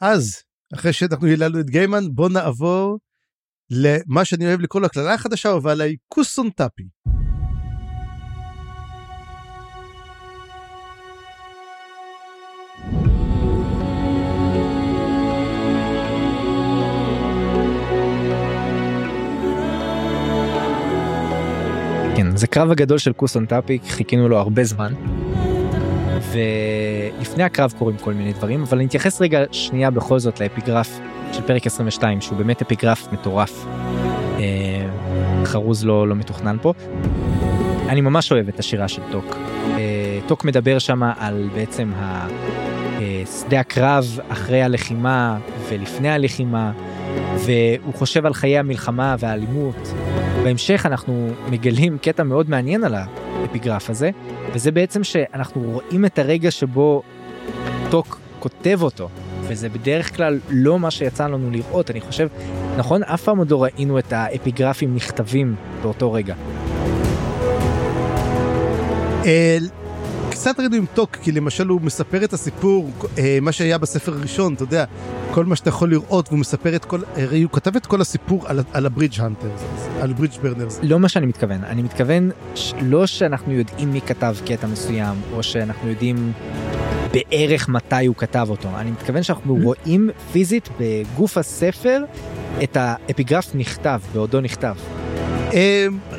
אז אחרי שאנחנו היללנו את גיימן בוא נעבור למה שאני אוהב לקרוא לו הקללה החדשה אבל קוסון טאפי. כן זה קרב הגדול של קוסון טאפיק חיכינו לו הרבה זמן. ולפני הקרב קורים כל מיני דברים אבל אני אתייחס רגע שנייה בכל זאת לאפיגרף של פרק 22 שהוא באמת אפיגרף מטורף. אה, חרוז לא לא מתוכנן פה. אני ממש אוהב את השירה של טוק. אה, טוק מדבר שם על בעצם ה... שדה הקרב אחרי הלחימה ולפני הלחימה והוא חושב על חיי המלחמה והאלימות. בהמשך אנחנו מגלים קטע מאוד מעניין על האפיגרף הזה וזה בעצם שאנחנו רואים את הרגע שבו טוק כותב אותו וזה בדרך כלל לא מה שיצא לנו לראות אני חושב נכון אף פעם עוד לא ראינו את האפיגרפים נכתבים באותו רגע. קצת ראינו עם טוק כי למשל הוא מספר את הסיפור אה, מה שהיה בספר הראשון אתה יודע כל מה שאתה יכול לראות והוא מספר את כל הרי הוא כתב את כל הסיפור על, על הברידג' הנטרס על ברידג' ברנרס. לא מה שאני מתכוון אני מתכוון ש... לא שאנחנו יודעים מי כתב קטע מסוים או שאנחנו יודעים בערך מתי הוא כתב אותו אני מתכוון שאנחנו רואים פיזית בגוף הספר את האפיגרף נכתב בעודו נכתב.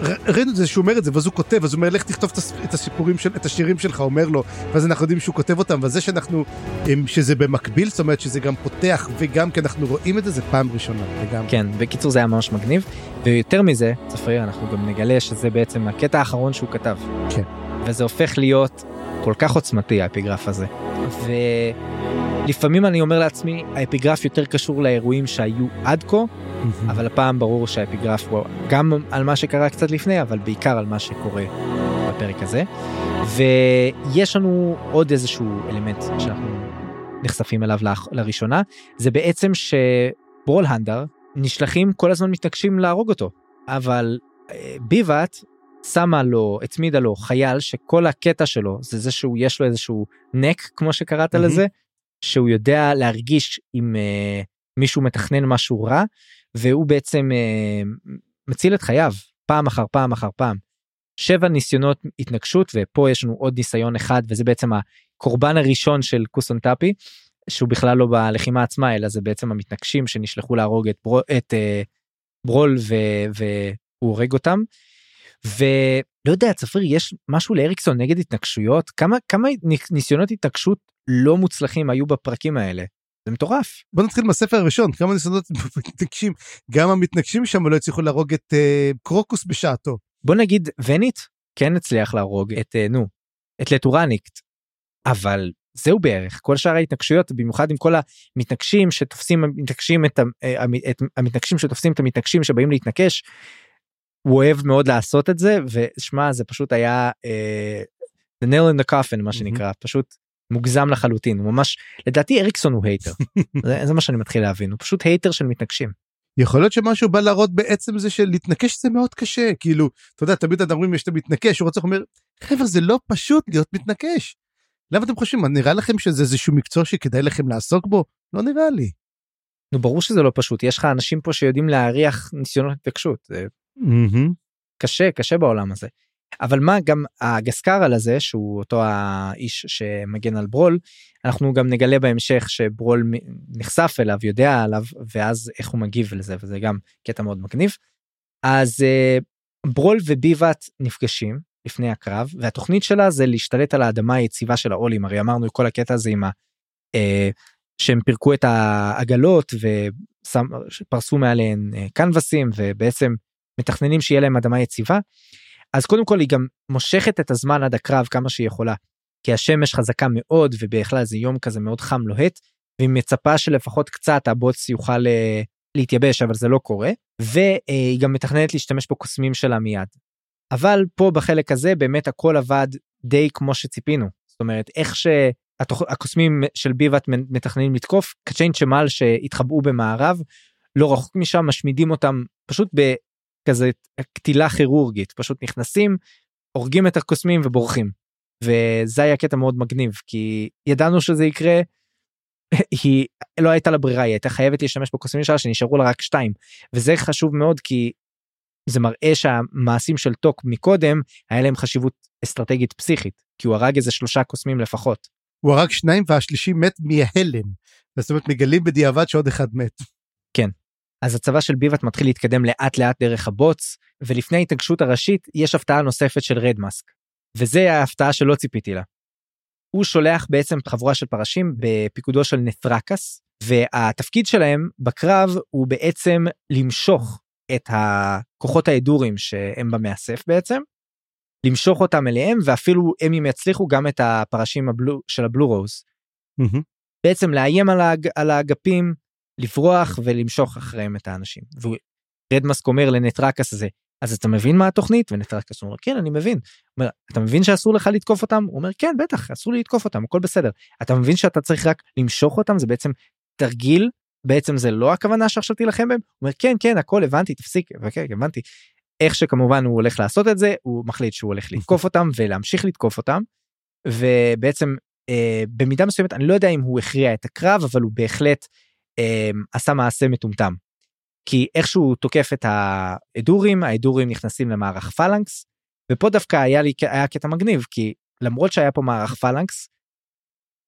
ר- ראינו את זה שהוא אומר את זה ואז הוא כותב אז הוא אומר לך תכתוב את הסיפורים של את השירים שלך אומר לו ואז אנחנו יודעים שהוא כותב אותם וזה שאנחנו אמ, שזה במקביל זאת אומרת שזה גם פותח וגם כי אנחנו רואים את זה זה פעם ראשונה לגמרי. כן, בקיצור זה היה ממש מגניב, ויותר מזה, צפריר, אנחנו גם נגלה שזה בעצם הקטע האחרון שהוא כתב. כן. וזה הופך להיות כל כך עוצמתי האפיגרף הזה. ולפעמים אני אומר לעצמי, האפיגרף יותר קשור לאירועים שהיו עד כה. אבל הפעם ברור שהאפיגרף הוא גם על מה שקרה קצת לפני, אבל בעיקר על מה שקורה בפרק הזה. ויש לנו עוד איזשהו אלמנט שאנחנו נחשפים אליו לראשונה, זה בעצם שברול הנדר נשלחים כל הזמן מתנגשים להרוג אותו, אבל אה, ביבת שמה לו, הצמידה לו חייל שכל הקטע שלו זה זה שהוא יש לו איזשהו נק כמו שקראת מהמם. לזה, שהוא יודע להרגיש אם אה, מישהו מתכנן משהו רע, והוא בעצם אה, מציל את חייו פעם אחר פעם אחר פעם. שבע ניסיונות התנגשות ופה יש לנו עוד ניסיון אחד וזה בעצם הקורבן הראשון של קוסון טאפי שהוא בכלל לא בלחימה עצמה אלא זה בעצם המתנגשים שנשלחו להרוג את, ברול, את אה, ברול ו, והוא הורג אותם. ולא יודע צפיר יש משהו לאריקסון נגד התנגשויות כמה כמה ניסיונות התנגשות לא מוצלחים היו בפרקים האלה זה מטורף. בוא נתחיל מהספר הראשון כמה ניסיונות מתנגשים גם המתנגשים שם לא הצליחו להרוג את אה, קרוקוס בשעתו. בוא נגיד ונית כן הצליח להרוג את אה, נו את לטורניקט אבל זהו בערך כל שאר ההתנגשויות במיוחד עם כל המתנגשים שתופסים מתנגשים את, אה, את המתנגשים שתופסים את המתנגשים שבאים להתנקש. הוא אוהב מאוד לעשות את זה ושמע זה פשוט היה אה, the nail in the coffin מה שנקרא פשוט מוגזם לחלוטין הוא ממש לדעתי אריקסון הוא hater זה, זה מה שאני מתחיל להבין הוא פשוט hater של מתנקשים. יכול להיות שמשהו בא להראות בעצם זה שלהתנקש זה מאוד קשה כאילו אתה יודע תמיד אתם אומרים יש את המתנקש הוא רוצה אומר חבר'ה זה לא פשוט להיות מתנקש. למה אתם חושבים נראה לכם שזה איזשהו מקצוע שכדאי לכם לעסוק בו לא נראה לי. נו ברור שזה לא פשוט יש לך אנשים פה שיודעים להריח ניסיונות התנקשות זה קשה קשה בעולם הזה. אבל מה גם הגסקרל הזה שהוא אותו האיש שמגן על ברול אנחנו גם נגלה בהמשך שברול נחשף אליו יודע עליו ואז איך הוא מגיב לזה וזה גם קטע מאוד מגניב. אז אה, ברול וביבת נפגשים לפני הקרב והתוכנית שלה זה להשתלט על האדמה היציבה של העולים הרי אמרנו כל הקטע הזה עם ה... אה, שהם פירקו את העגלות ופרסו מעליהן אה, קנבסים ובעצם מתכננים שיהיה להם אדמה יציבה. אז קודם כל היא גם מושכת את הזמן עד הקרב כמה שהיא יכולה. כי השמש חזקה מאוד ובכלל זה יום כזה מאוד חם לוהט והיא מצפה שלפחות קצת הבוץ יוכל אה, להתייבש אבל זה לא קורה והיא גם מתכננת להשתמש בקוסמים שלה מיד. אבל פה בחלק הזה באמת הכל עבד די כמו שציפינו זאת אומרת איך שהקוסמים של ביבת מתכננים לתקוף קצ'יין צ'מל שהתחבאו במערב לא רחוק משם משמידים אותם פשוט בכזה קטילה כירורגית פשוט נכנסים הורגים את הקוסמים ובורחים. וזה היה קטע מאוד מגניב כי ידענו שזה יקרה. היא לא הייתה לה ברירה היא הייתה חייבת להשתמש בקוסמים שלה שנשארו לה רק שתיים וזה חשוב מאוד כי זה מראה שהמעשים של טוק מקודם היה להם חשיבות אסטרטגית פסיכית כי הוא הרג איזה שלושה קוסמים לפחות. הוא הרג שניים והשלישי מת מהלם. זאת אומרת מגלים בדיעבד שעוד אחד מת. אז הצבא של ביבת מתחיל להתקדם לאט לאט דרך הבוץ ולפני ההתנגשות הראשית יש הפתעה נוספת של רדמאסק. וזה ההפתעה שלא ציפיתי לה. הוא שולח בעצם חבורה של פרשים בפיקודו של נתרקס והתפקיד שלהם בקרב הוא בעצם למשוך את הכוחות ההדורים שהם במאסף בעצם. למשוך אותם אליהם ואפילו הם אם יצליחו גם את הפרשים הבלו, של הבלו רוז. בעצם לאיים על, האג, על האגפים לברוח ולמשוך אחריהם את האנשים. ורדמאסק אומר לנטרקס הזה אז אתה מבין מה התוכנית ונטרקס אומר כן אני מבין. אומר, אתה מבין שאסור לך לתקוף אותם? הוא אומר כן בטח אסור לי לתקוף אותם הכל בסדר. אתה מבין שאתה צריך רק למשוך אותם זה בעצם תרגיל בעצם זה לא הכוונה שעכשיו תילחם בהם? הוא אומר כן כן הכל הבנתי תפסיק וכן הבנתי. איך שכמובן הוא הולך לעשות את זה הוא מחליט שהוא הולך לתקוף אותם ולהמשיך לתקוף אותם. ובעצם אה, במידה מסוימת אני לא יודע אם הוא הכריע את הקרב אבל הוא בהחלט עשה מעשה מטומטם. כי איכשהו תוקף את ההדורים ההדורים נכנסים למערך פלנקס ופה דווקא היה לי היה קטע מגניב כי למרות שהיה פה מערך פלנקס.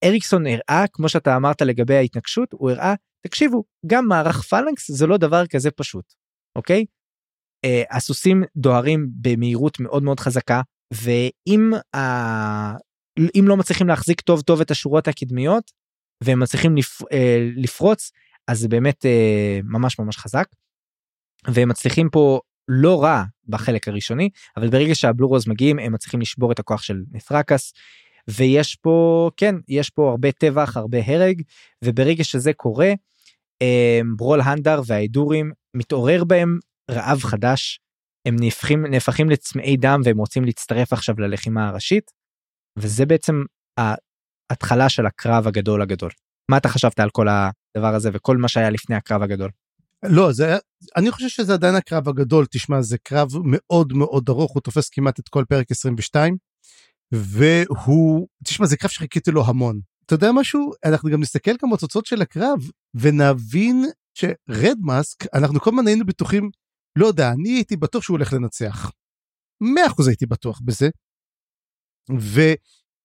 אריקסון הראה כמו שאתה אמרת לגבי ההתנגשות הוא הראה תקשיבו גם מערך פלנקס זה לא דבר כזה פשוט אוקיי. אה, הסוסים דוהרים במהירות מאוד מאוד חזקה ואם ה... לא מצליחים להחזיק טוב טוב את השורות הקדמיות והם מצליחים לפ... אה, לפרוץ אז זה באמת אה, ממש ממש חזק. והם מצליחים פה לא רע בחלק הראשוני אבל ברגע שהבלורוז מגיעים הם מצליחים לשבור את הכוח של נת'רקס. ויש פה כן יש פה הרבה טבח הרבה הרג וברגע שזה קורה אה, ברול הנדר וההידורים מתעורר בהם רעב חדש הם נהפכים נהפכים לצמאי דם והם רוצים להצטרף עכשיו ללחימה הראשית. וזה בעצם ההתחלה של הקרב הגדול הגדול. מה אתה חשבת על כל הדבר הזה וכל מה שהיה לפני הקרב הגדול? לא, זה, אני חושב שזה עדיין הקרב הגדול, תשמע, זה קרב מאוד מאוד ארוך, הוא תופס כמעט את כל פרק 22, והוא, תשמע, זה קרב שחיכיתי לו המון. אתה יודע משהו? אנחנו גם נסתכל גם בתוצאות של הקרב, ונבין שרד מאסק, אנחנו כל הזמן היינו בטוחים, לא יודע, אני הייתי בטוח שהוא הולך לנצח. 100% הייתי בטוח בזה.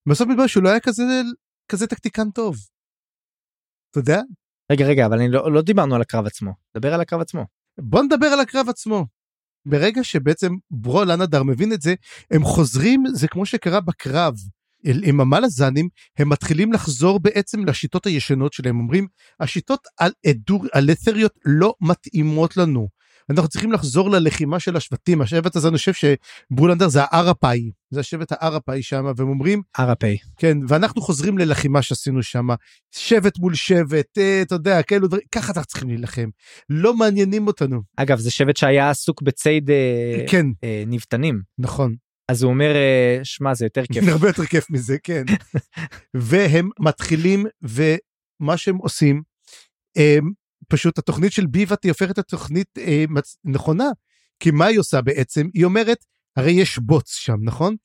ובסוף מתברר שהוא לא היה כזה, כזה טקטיקן טוב. אתה יודע? רגע רגע אבל אני לא, לא דיברנו על הקרב עצמו דבר על הקרב עצמו. בוא נדבר על הקרב עצמו. ברגע שבעצם ברול אנדר מבין את זה הם חוזרים זה כמו שקרה בקרב עם המלאזנים הם מתחילים לחזור בעצם לשיטות הישנות שלהם אומרים השיטות על אדור על אתריות לא מתאימות לנו. אנחנו צריכים לחזור ללחימה של השבטים. השבט הזה אני חושב שבולנדר זה הארפאי זה השבט הארפאי שם והם אומרים ארפאי כן ואנחנו חוזרים ללחימה שעשינו שם שבט מול שבט אה, אתה יודע כאלו דברים ככה אנחנו צריכים להילחם. לא מעניינים אותנו. אגב זה שבט שהיה עסוק בציד אה, כן. אה, נבטנים. נכון. אז הוא אומר אה, שמע זה יותר כיף. הרבה יותר כיף מזה כן. והם מתחילים ומה שהם עושים הם, פשוט התוכנית של ביבת היא הופכת לתוכנית אה, מצ... נכונה. כי מה היא עושה בעצם? היא אומרת הרי יש בוץ שם נכון?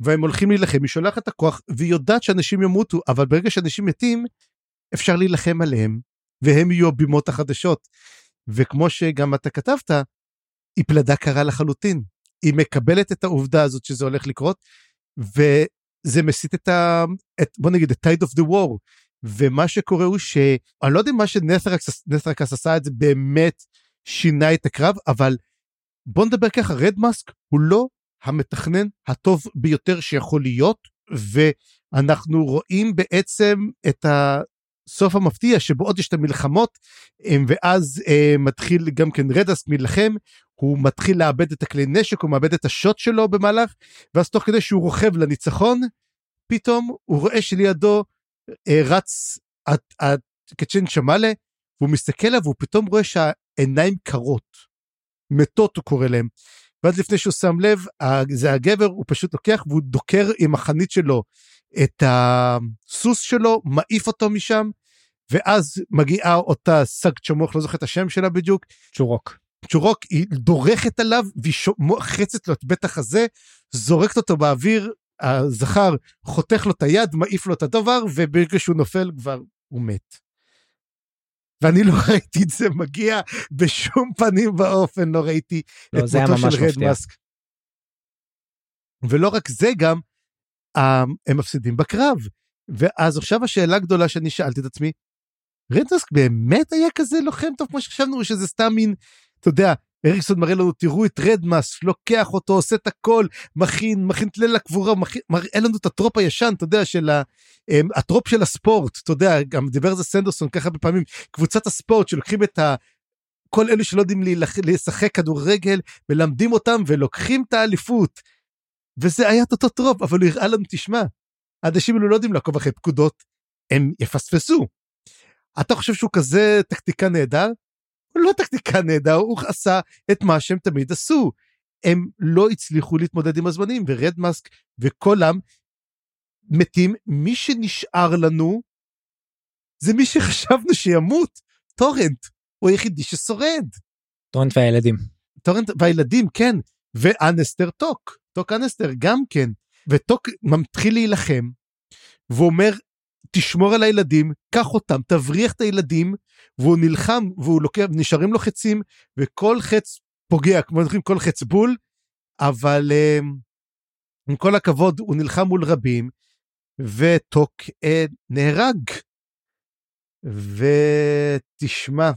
והם הולכים להילחם. היא שולחת את הכוח והיא יודעת שאנשים ימותו אבל ברגע שאנשים מתים אפשר להילחם עליהם והם יהיו הבימות החדשות. וכמו שגם אתה כתבת היא פלדה קרה לחלוטין. היא מקבלת את העובדה הזאת שזה הולך לקרות וזה מסיט את ה... את, בוא נגיד את tide of the war ומה שקורה הוא שאני לא יודע מה שנת'רקס עשה את זה באמת שינה את הקרב אבל בוא נדבר ככה רד מאסק הוא לא המתכנן הטוב ביותר שיכול להיות ואנחנו רואים בעצם את הסוף המפתיע שבו עוד יש את המלחמות ואז אה, מתחיל גם כן רדאסק מלחם הוא מתחיל לאבד את הכלי נשק הוא מאבד את השוט שלו במהלך ואז תוך כדי שהוא רוכב לניצחון פתאום הוא רואה שלידו אה, רץ קצ'ן שמאלה והוא מסתכל עליו והוא פתאום רואה שהעיניים קרות. מתות הוא קורא להם. ואז לפני שהוא שם לב זה הגבר הוא פשוט לוקח והוא דוקר עם החנית שלו את הסוס שלו מעיף אותו משם ואז מגיעה אותה סג צ'מוך לא זוכר את השם שלה בדיוק צ'ורוק צ'ורוק היא דורכת עליו והיא מוחצת לו את בית החזה זורקת אותו באוויר הזכר חותך לו את היד, מעיף לו את הדבר, וברגע שהוא נופל כבר הוא מת. ואני לא ראיתי את זה מגיע בשום פנים ואופן, לא ראיתי לא, את מותו של רד מאסק. ולא רק זה גם, הם מפסידים בקרב. ואז עכשיו השאלה הגדולה שאני שאלתי את עצמי, רדמאסק באמת היה כזה לוחם טוב כמו שחשבנו שזה סתם מין, אתה יודע, אריקסון מראה לנו תראו את רדמאס לוקח אותו עושה את הכל מכין מכין את ליל הקבורה מראה לנו את הטרופ הישן אתה יודע של ה, אמ, הטרופ של הספורט אתה יודע גם דיבר על זה סנדרסון ככה בפעמים קבוצת הספורט שלוקחים את ה... כל אלו שלא יודעים לשחק כדורגל מלמדים אותם ולוקחים את האליפות. וזה היה את אותו trope אבל הוא הראה לנו תשמע אנשים אלו לא יודעים לעקוב אחרי פקודות הם יפספסו. אתה חושב שהוא כזה טקטיקן נהדר? הוא לא טקטיקן נהדר, הוא עשה את מה שהם תמיד עשו. הם לא הצליחו להתמודד עם הזמנים, ורד מאסק וכולם מתים. מי שנשאר לנו זה מי שחשבנו שימות, טורנט. הוא היחידי ששורד. טורנט והילדים. טורנט והילדים, כן. ואנסטר טוק. טוק אנסטר גם כן. וטוק מתחיל להילחם, ואומר, תשמור על הילדים, קח אותם, תבריח את הילדים, והוא נלחם, והוא לוקח, נשארים לו חצים, וכל חץ פוגע, כמו אומרים, כל חץ בול, אבל אה, עם כל הכבוד, הוא נלחם מול רבים, וטוק אה, נהרג. ותשמע,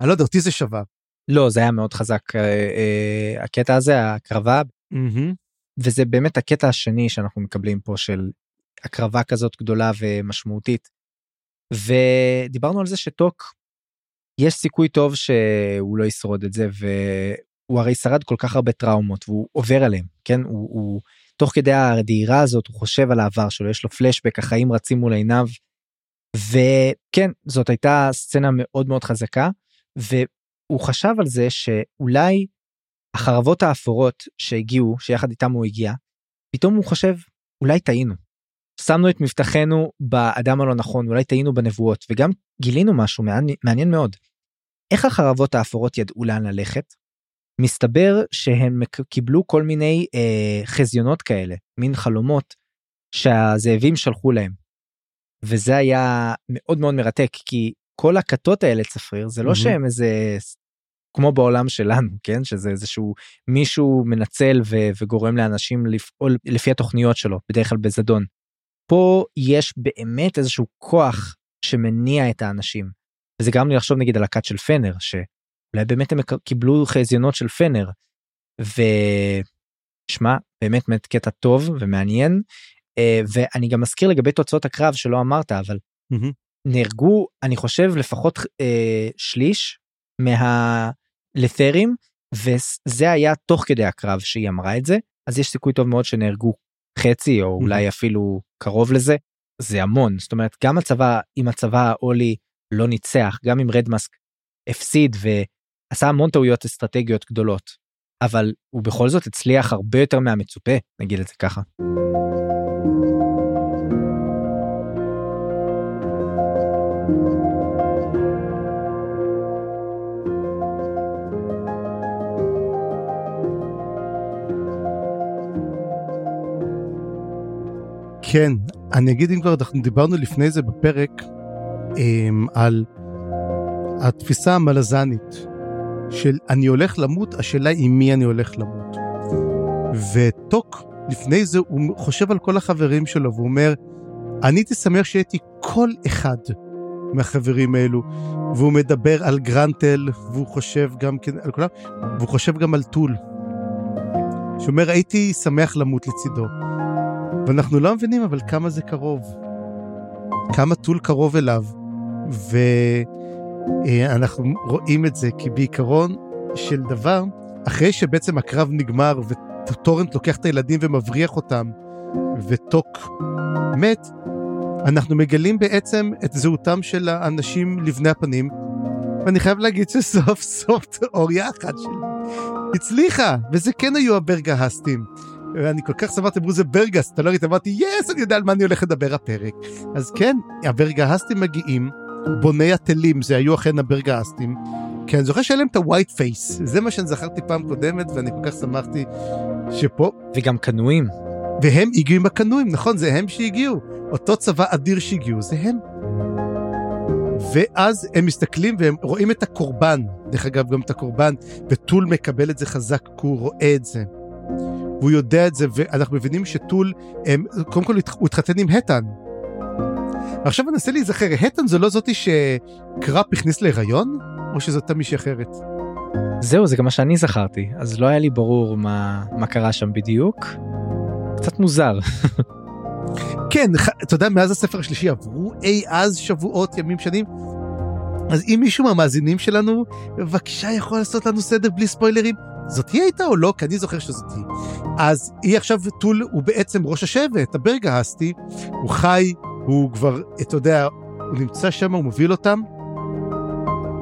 אני לא יודע, אותי זה שבר. לא, זה היה מאוד חזק, אה, אה, הקטע הזה, ההקרבה, מהמם. וזה באמת הקטע השני שאנחנו מקבלים פה של הקרבה כזאת גדולה ומשמעותית. ודיברנו על זה שטוק, יש סיכוי טוב שהוא לא ישרוד את זה, והוא הרי שרד כל כך הרבה טראומות, והוא עובר עליהם, כן? הוא, הוא תוך כדי הדהירה הזאת, הוא חושב על העבר שלו, יש לו פלשבק, החיים רצים מול עיניו. וכן, זאת הייתה סצנה מאוד מאוד חזקה, והוא חשב על זה שאולי החרבות האפורות שהגיעו, שיחד איתם הוא הגיע, פתאום הוא חושב, אולי טעינו. שמנו את מבטחנו באדם הלא נכון, אולי טעינו בנבואות, וגם גילינו משהו מעניין, מעניין מאוד. איך החרבות האפורות ידעו לאן ללכת? מסתבר שהם קיבלו כל מיני אה, חזיונות כאלה, מין חלומות שהזאבים שלחו להם. וזה היה מאוד מאוד מרתק, כי כל הכתות האלה צפריר, זה לא מהמם. שהם איזה, כמו בעולם שלנו, כן? שזה איזשהו מישהו מנצל ו- וגורם לאנשים לפעול לפי התוכניות שלו, בדרך כלל בזדון. פה יש באמת איזשהו כוח שמניע את האנשים. וזה גרם לי לחשוב נגיד על הכת של פנר, שאולי באמת הם קיבלו חזיונות של פנר. ושמע, באמת באמת קטע טוב ומעניין. אה, ואני גם מזכיר לגבי תוצאות הקרב שלא אמרת, אבל מהמם. נהרגו, אני חושב, לפחות אה, שליש מהלת'רים, וזה היה תוך כדי הקרב שהיא אמרה את זה, אז יש סיכוי טוב מאוד שנהרגו חצי, או אולי אפילו קרוב לזה. זה המון, זאת אומרת, גם הצבא, אם הצבא האולי לא ניצח, גם אם רדמאסק הפסיד ועשה המון טעויות אסטרטגיות גדולות, אבל הוא בכל זאת הצליח הרבה יותר מהמצופה, נגיד את זה ככה. כן, אני אגיד אם כבר אנחנו דיברנו לפני זה בפרק אמ, על התפיסה המלזנית של אני הולך למות, השאלה היא מי אני הולך למות. וטוק לפני זה הוא חושב על כל החברים שלו והוא אומר, אני הייתי שמח שהייתי כל אחד מהחברים האלו, והוא מדבר על גרנטל והוא חושב גם כן על כולם, והוא חושב גם על טול. שאומר הייתי שמח למות לצידו. ואנחנו לא מבינים אבל כמה זה קרוב. כמה טול קרוב אליו. ואנחנו רואים את זה כי בעיקרון של דבר, אחרי שבעצם הקרב נגמר וטורנט לוקח את הילדים ומבריח אותם, וטוק מת, אנחנו מגלים בעצם את זהותם של האנשים לבני הפנים, ואני חייב להגיד שסוף סוף תיאוריה אחת שלי הצליחה, וזה כן היו הברגהסטים. ואני כל כך שמחתי, אמרו זה ברגס, אתה לא ראית, אמרתי, yes, אני יודע על מה אני הולך לדבר הפרק. אז כן, הברגהסטים מגיעים, בוני התלים, זה היו אכן הברגהסטים, כי אני זוכר שהיה להם את ה white face, זה מה שאני זכרתי פעם קודמת, ואני כל כך שמחתי שפה, וגם קנואים. והם הגיעו עם הקנואים, נכון, זה הם שהגיעו. אותו צבא אדיר שהגיעו, זה הם. ואז הם מסתכלים והם רואים את הקורבן, דרך אגב גם את הקורבן, וטול מקבל את זה חזק, כי הוא רואה את זה. והוא יודע את זה, ואנחנו מבינים שטול, הם, קודם כל הוא התחתן עם הטן. עכשיו אנסה להיזכר, הטן זו לא זאתי שקראפ הכניס להיריון? או שזאת מישהי אחרת? זהו, זה גם מה שאני זכרתי, אז לא היה לי ברור מה, מה קרה שם בדיוק. קצת מוזר. כן, אתה יודע, מאז הספר השלישי עברו אי אז שבועות, ימים, שנים. אז אם מישהו מהמאזינים שלנו, בבקשה יכול לעשות לנו סדר בלי ספוילרים. זאת היא הייתה או לא? כי אני זוכר שזאת היא. אז היא עכשיו, טול הוא בעצם ראש השבט, הברגהסטי, הוא חי, הוא כבר, אתה יודע, הוא נמצא שם, הוא מוביל אותם.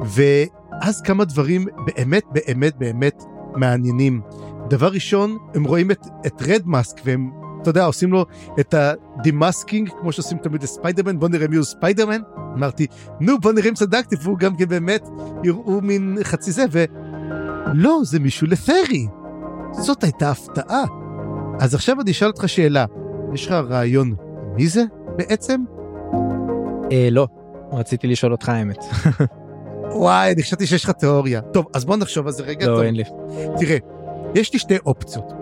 ואז כמה דברים באמת באמת באמת מעניינים. דבר ראשון, הם רואים את, את רד מאסק והם, אתה יודע, עושים לו את ה demasking, כמו שעושים תמיד לספיידרמן, בוא נראה מי הוא ספיידרמן. אמרתי, נו בוא נראה אם צדקתי, והוא גם כן באמת, יראו מין חצי זה, ולא, זה מישהו לתרי. זאת הייתה הפתעה. אז עכשיו אני אשאל אותך שאלה, יש לך רעיון מי זה בעצם? אה, לא, רציתי לשאול אותך האמת. וואי, אני חשבתי שיש לך תיאוריה. טוב, אז בוא נחשוב על זה רגע. טוב. לא, אין לי. תראה, יש לי שתי אופציות.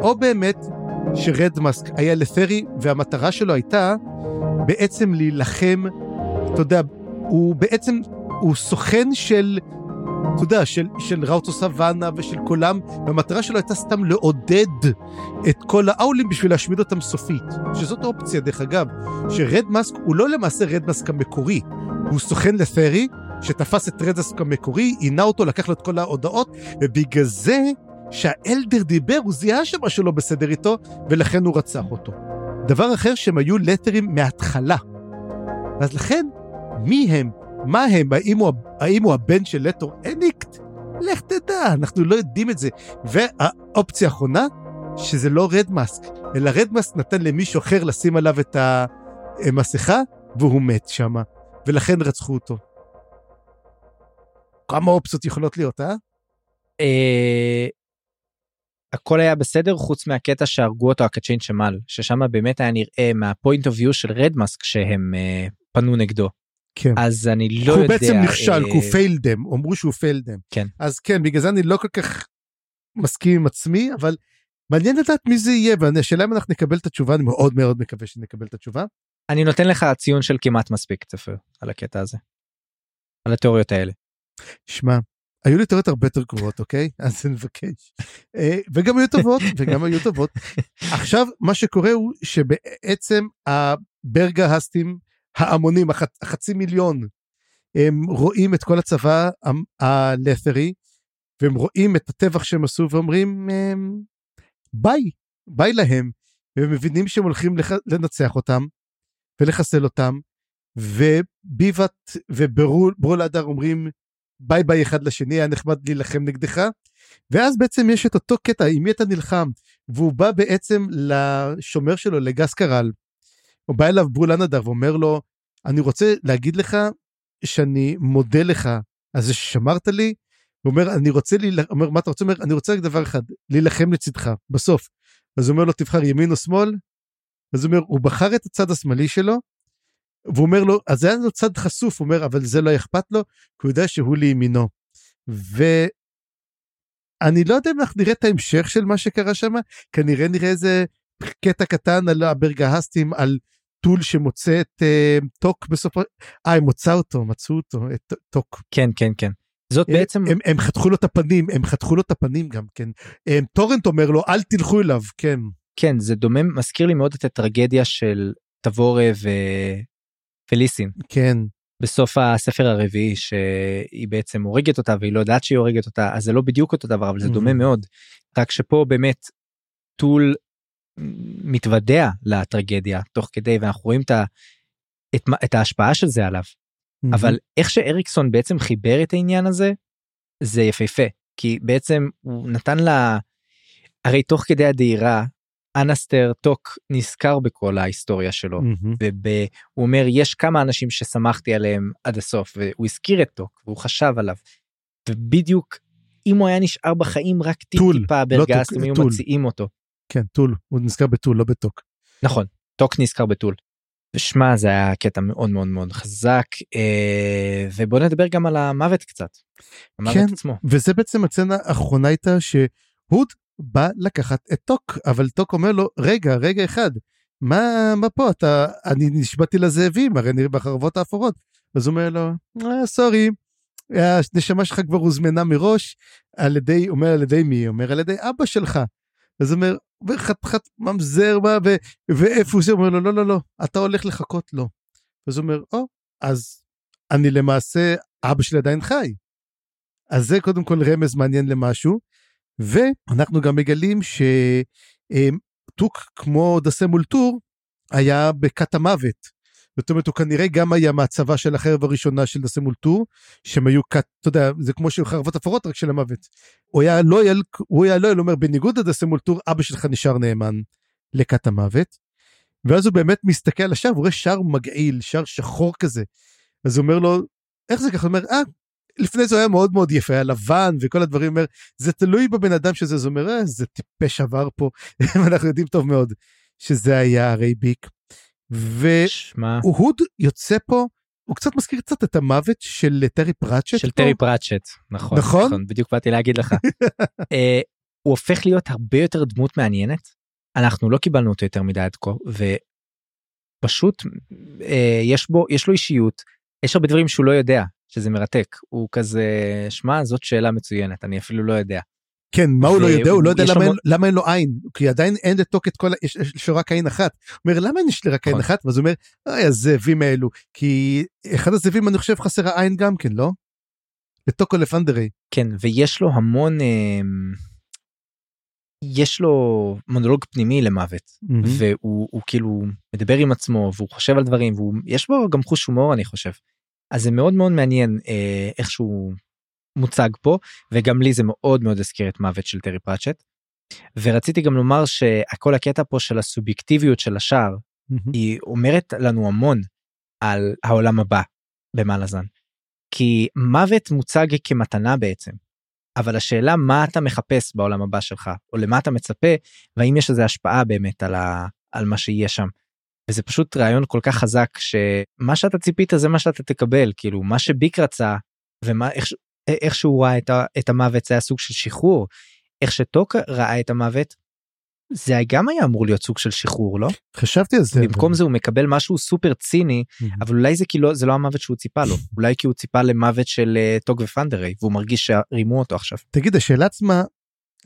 או באמת שרדמאסק היה לתרי והמטרה שלו הייתה בעצם להילחם, אתה יודע, הוא בעצם, הוא סוכן של אתה יודע, של, של ראוטו סוואנה ושל קולם, והמטרה שלו הייתה סתם לעודד את כל האולים בשביל להשמיד אותם סופית. שזאת האופציה, דרך אגב, שרד מאסק הוא לא למעשה רד מאסק המקורי, הוא סוכן לת'רי, שתפס את רד מאסק המקורי, עינה אותו, לקח לו את כל ההודעות, ובגלל זה שהאלדר דיבר, הוא זיהה שמשהו לא בסדר איתו, ולכן הוא רצח אותו. דבר אחר שהם היו לטרים מההתחלה. אז לכן, מי הם? מה הם? האם הוא, האם הוא הבן של לטור אניקט? לך תדע, אנחנו לא יודעים את זה. והאופציה האחרונה, שזה לא רד מאסק, אלא רד מאסק נתן למישהו אחר לשים עליו את המסכה, והוא מת שם, ולכן רצחו אותו. כמה אופציות יכולות להיות, אה? אה, הכל היה בסדר חוץ מהקטע שהרגו אותו הקצ'יין שמל ששם באמת היה נראה מהפוינט אוף יו של רדמאסק שהם אה, פנו נגדו. כן. אז אני לא הוא יודע. בעצם נכשל, אה, הוא פיילדם, אמרו שהוא פיילדם. כן. אז כן, בגלל זה אני לא כל כך מסכים עם עצמי, אבל מעניין לדעת מי זה יהיה, והשאלה אם אנחנו נקבל את התשובה, אני מאוד מאוד מקווה שנקבל את התשובה. אני נותן לך ציון של כמעט מספיק צפר על הקטע הזה. על התיאוריות האלה. שמע, היו לי תיאוריות הרבה יותר גרועות, אוקיי? אז אני מבקש. אה, וגם היו טובות, וגם היו טובות. עכשיו, מה שקורה הוא שבעצם הברגה הסטים ההמונים, הח, החצי מיליון, הם רואים את כל הצבא הלת'רי, והם רואים את הטבח שהם עשו ואומרים, אמ, ביי, ביי להם. והם מבינים שהם הולכים לח- לנצח אותם ולחסל אותם, וביבאט וברול אנדר אומרים ביי ביי אחד לשני, היה נחמד להילחם נגדך. ואז בעצם יש את אותו קטע, עם מי אתה נלחם? והוא בא בעצם לשומר שלו, לגס קרל. הוא בא אליו ברול אנדר ואומר לו, אני רוצה להגיד לך שאני מודה לך על זה ששמרת לי. הוא אומר, אני רוצה, להילח... אומר, מה אתה רוצה? אומר, אני רוצה רק דבר אחד, להילחם לצדך, בסוף. אז הוא אומר לו, תבחר ימין או שמאל? אז הוא אומר, הוא בחר את הצד השמאלי שלו, והוא אומר לו, אז היה לו צד חשוף, הוא אומר, אבל זה לא אכפת לו, כי הוא יודע שהוא לימינו. ואני לא יודע אם אנחנו נראה את ההמשך של מה שקרה שם, כנראה נראה איזה קטע קטן על הברגהסטים, על טול שמוצא את uh, טוק בסופו, אה, הם מוצא אותו, מצאו אותו, את טוק. כן כן כן. זאת בעצם הם, הם חתכו לו את הפנים, הם חתכו לו את הפנים גם כן. הם, טורנט אומר לו, אל תלכו אליו, כן. כן זה דומה מזכיר לי מאוד את הטרגדיה של תבורה ו... וליסין כן. בסוף הספר הרביעי שהיא בעצם הורגת אותה והיא לא יודעת שהיא הורגת אותה אז זה לא בדיוק אותו דבר אבל זה דומה. מאוד רק שפה באמת טול מתוודע לטרגדיה תוך כדי ואנחנו רואים את, ה... את, את ההשפעה של זה עליו אבל איך שאריקסון בעצם חיבר את העניין הזה זה יפהפה כי בעצם הוא נתן לה הרי תוך כדי הדהירה אנסטר טוק נזכר בכל ההיסטוריה שלו מהמם. והוא אומר יש כמה אנשים שסמכתי עליהם עד הסוף והוא הזכיר את טוק והוא חשב עליו. ובדיוק אם הוא היה נשאר בחיים רק טיפ טיפה לא טוק, ברגסטים היו טול. מציעים אותו. כן, טול, הוא נזכר בטול, לא בטוק. נכון טוק נזכר בטול. ושמע זה היה קטע מאוד מאוד מאוד חזק אה, ובוא נדבר גם על המוות קצת. המוות כן. עצמו. וזה בעצם הסצנה האחרונה הייתה שהוד בא לקחת את טוק, אבל טוק אומר לו, רגע, רגע אחד, מה, מה פה, אתה, אני נשבעתי לזאבים, הרי אני בחרבות האפורות. אז הוא אומר לו, אה, sorry, הנשמה שלך כבר הוזמנה מראש, על ידי, אומר על ידי מי? אומר על ידי אבא שלך. אז אומר, וחתיכת ממזר, מה, ואיפה הוא אומר לו, לא, לא, לא, אתה הולך לחכות לו. אז הוא אומר, או, אז אני למעשה, אבא שלי עדיין חי. אז זה קודם כל רמז מעניין למשהו, ואנחנו גם מגלים שטוק כמו דסה מול טור היה בכת המוות. זאת אומרת הוא כנראה גם היה מהצבא של החרב הראשונה של דסה מול טור, שהם היו כת, אתה יודע, זה כמו שחרבות אפורות רק של המוות. הוא היה לויאל, הוא היה לויאל, הוא אומר בניגוד לדסם אולטור, אבא שלך נשאר נאמן לכת המוות. ואז הוא באמת מסתכל על השער, הוא רואה שער מגעיל, שער שחור כזה. אז הוא אומר לו, איך זה ככה? הוא אומר, אה, לפני זה היה מאוד מאוד יפה, היה לבן וכל הדברים, אומר, זה תלוי בבן אדם שזה, אז הוא אומר, אה, זה טיפש עבר פה, אנחנו יודעים טוב מאוד שזה היה הרי ביק. שמע והוד יוצא פה, הוא קצת מזכיר קצת את המוות של טרי פראצ'ט. של פה. טרי פראצ'ט נכון נכון? בדיוק באתי להגיד לך. אה, הוא הופך להיות הרבה יותר דמות מעניינת. אנחנו לא קיבלנו אותו יותר מדי עד כה ופשוט אה, יש בו יש לו אישיות יש הרבה דברים שהוא לא יודע שזה מרתק הוא כזה שמע זאת שאלה מצוינת אני אפילו לא יודע. כן, מה הוא לא יודע? הוא לא יודע למה אין- לו עין, כי עדיין אין לתוק את כל, יש לו רק עין אחת. הוא אומר, למה יש לי רק עין נכון. אחת? ואז הוא אומר, אוי, הזאבים האלו, כי אחד הזאבים אני חושב חסר העין גם כן, לא? לטוקו לפנדרי. כן ויש לו המון אמ, יש לו מונולוג פנימי למוות והוא הוא כאילו מדבר עם עצמו והוא חושב על דברים ויש בו גם חוש הומור אני חושב. אז זה מאוד מאוד מעניין אה, איך שהוא מוצג פה וגם לי זה מאוד מאוד הזכיר את מוות של טרי פרצ'ט. ורציתי גם לומר שכל הקטע פה של הסובייקטיביות של השער היא אומרת לנו המון על העולם הבא במלאזן. כי מוות מוצג כמתנה בעצם. אבל השאלה מה אתה מחפש בעולם הבא שלך או למה אתה מצפה והאם יש לזה השפעה באמת על, ה... על מה שיהיה שם. וזה פשוט רעיון כל כך חזק שמה שאתה ציפית זה מה שאתה תקבל כאילו מה שביק רצה ומה איך, איך שהוא ראה את. את המוות זה היה סוג של שחרור. איך שטוק ראה את המוות זה גם היה אמור להיות סוג של שחרור לא? חשבתי על זה. במקום זה הוא מקבל משהו סופר ציני אבל- אבל אולי זה כי לא זה לא המוות שהוא ציפה לו אולי כי הוא ציפה למוות של אה, טוק ופנדרי והוא מרגיש שרימו אותו עכשיו. תגיד, השאלה עצמה,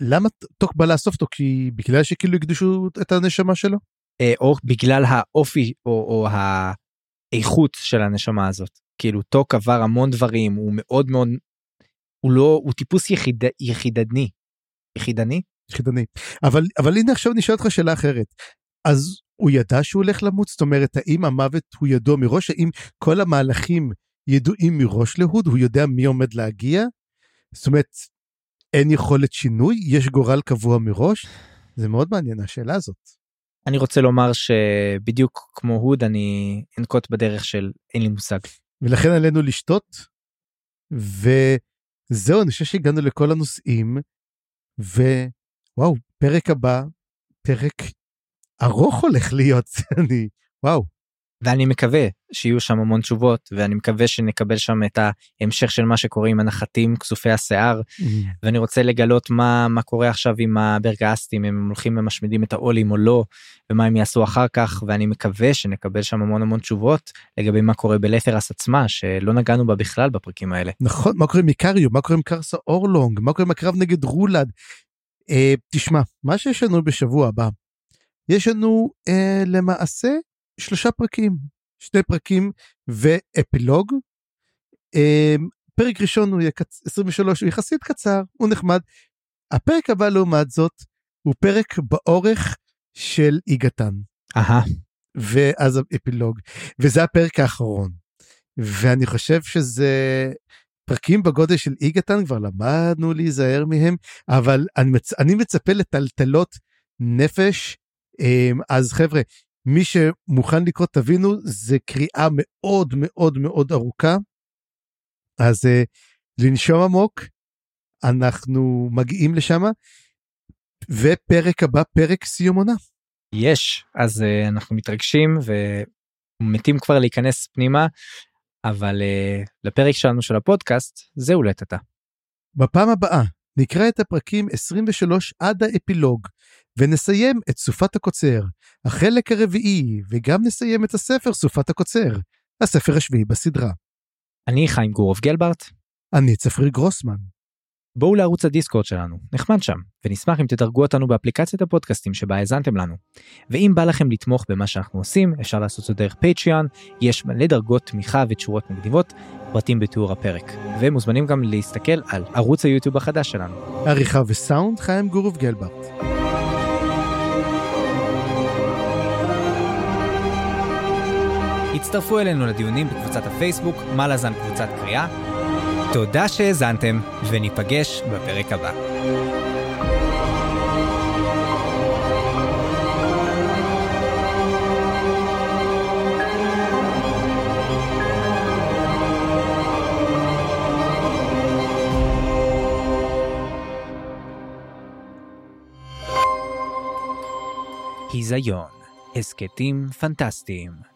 למה טוק בא לאסוף אותו? כי בגלל שכאילו הקדישו את הנשמה שלו? אה, או בגלל האופי או, או האיכות של הנשמה הזאת כאילו טוק עבר המון דברים הוא מאוד מאוד הוא לא הוא טיפוס יחיד, יחידני יחידני יחידני. אבל, אבל הנה עכשיו אני שואל אותך שאלה אחרת. אז הוא ידע שהוא הולך למות? זאת אומרת, האם המוות הוא ידוע מראש? האם כל המהלכים ידועים מראש להוד? הוא יודע מי עומד להגיע? זאת אומרת, אין יכולת שינוי? יש גורל קבוע מראש? זה מאוד מעניין השאלה הזאת. אני רוצה לומר שבדיוק כמו הוד אני אנקוט בדרך של אין לי מושג. ולכן עלינו לשתות. וזהו, אני חושב שהגענו לכל הנושאים. ווואו, פרק הבא, פרק ארוך הולך להיות. אני, וואו. ואני מקווה שיהיו שם המון תשובות ואני מקווה שנקבל שם את ההמשך של מה שקורה עם הנחתים כסופי השיער ואני רוצה לגלות מה מה קורה עכשיו עם הברגסטים אם הם הולכים ומשמידים את העולים או לא ומה הם יעשו אחר כך ואני מקווה שנקבל שם המון המון תשובות לגבי מה קורה בלת'רס עצמה שלא נגענו בה בכלל בפרקים האלה. נכון, מה קורה עם איקריו? מה קורה עם קרסה אורלונג? מה קורה עם הקרב נגד רולד? אה, תשמע, מה שיש לנו בשבוע הבא, יש לנו אה, למעשה שלושה פרקים, שני פרקים ואפילוג. אה, פרק ראשון הוא יהיה קצ... 23, הוא יחסית קצר, הוא נחמד. הפרק הבא לעומת זאת, הוא פרק באורך של איגתן. אהה, ואז האפילוג, וזה הפרק האחרון. ואני חושב שזה פרקים בגודל של איגתן, כבר למדנו להיזהר מהם, אבל אני, מצ... אני מצפה לטלטלות נפש. אמ, אז חבר'ה, מי שמוכן לקרוא תבינו, זה קריאה מאוד מאוד מאוד ארוכה. אז אה, לנשום עמוק, אנחנו מגיעים לשם, ופרק הבא, פרק סיום עונה. יש אז uh, אנחנו מתרגשים ומתים כבר להיכנס פנימה אבל uh, לפרק שלנו של הפודקאסט זהו לטאטה. בפעם הבאה נקרא את הפרקים 23 עד האפילוג, ונסיים את סופת הקוצר, החלק הרביעי, וגם נסיים את הספר סופת הקוצר, הספר השביעי בסדרה. אני חיים גורוב גלברט אני צפריר גרוסמן. בואו לערוץ הדיסקורד שלנו, נחמד שם, ונשמח אם תדרגו אותנו באפליקציית הפודקאסטים שבה האזנתם לנו. ואם בא לכם לתמוך במה שאנחנו עושים, אפשר לעשות זאת דרך פטריון, יש מלא דרגות תמיכה ותשורות מגניבות, פרטים בתיאור הפרק. ומוזמנים גם להסתכל על ערוץ היוטיוב החדש שלנו. עריכה וסאונד חיים גורוב גלברט. הצטרפו אלינו לדיונים בקבוצת הפייסבוק, מה לזן קבוצת קריאה. תודה שהאזנתם, וניפגש בפרק הבא. היזיון, הסכתים פנטסטיים.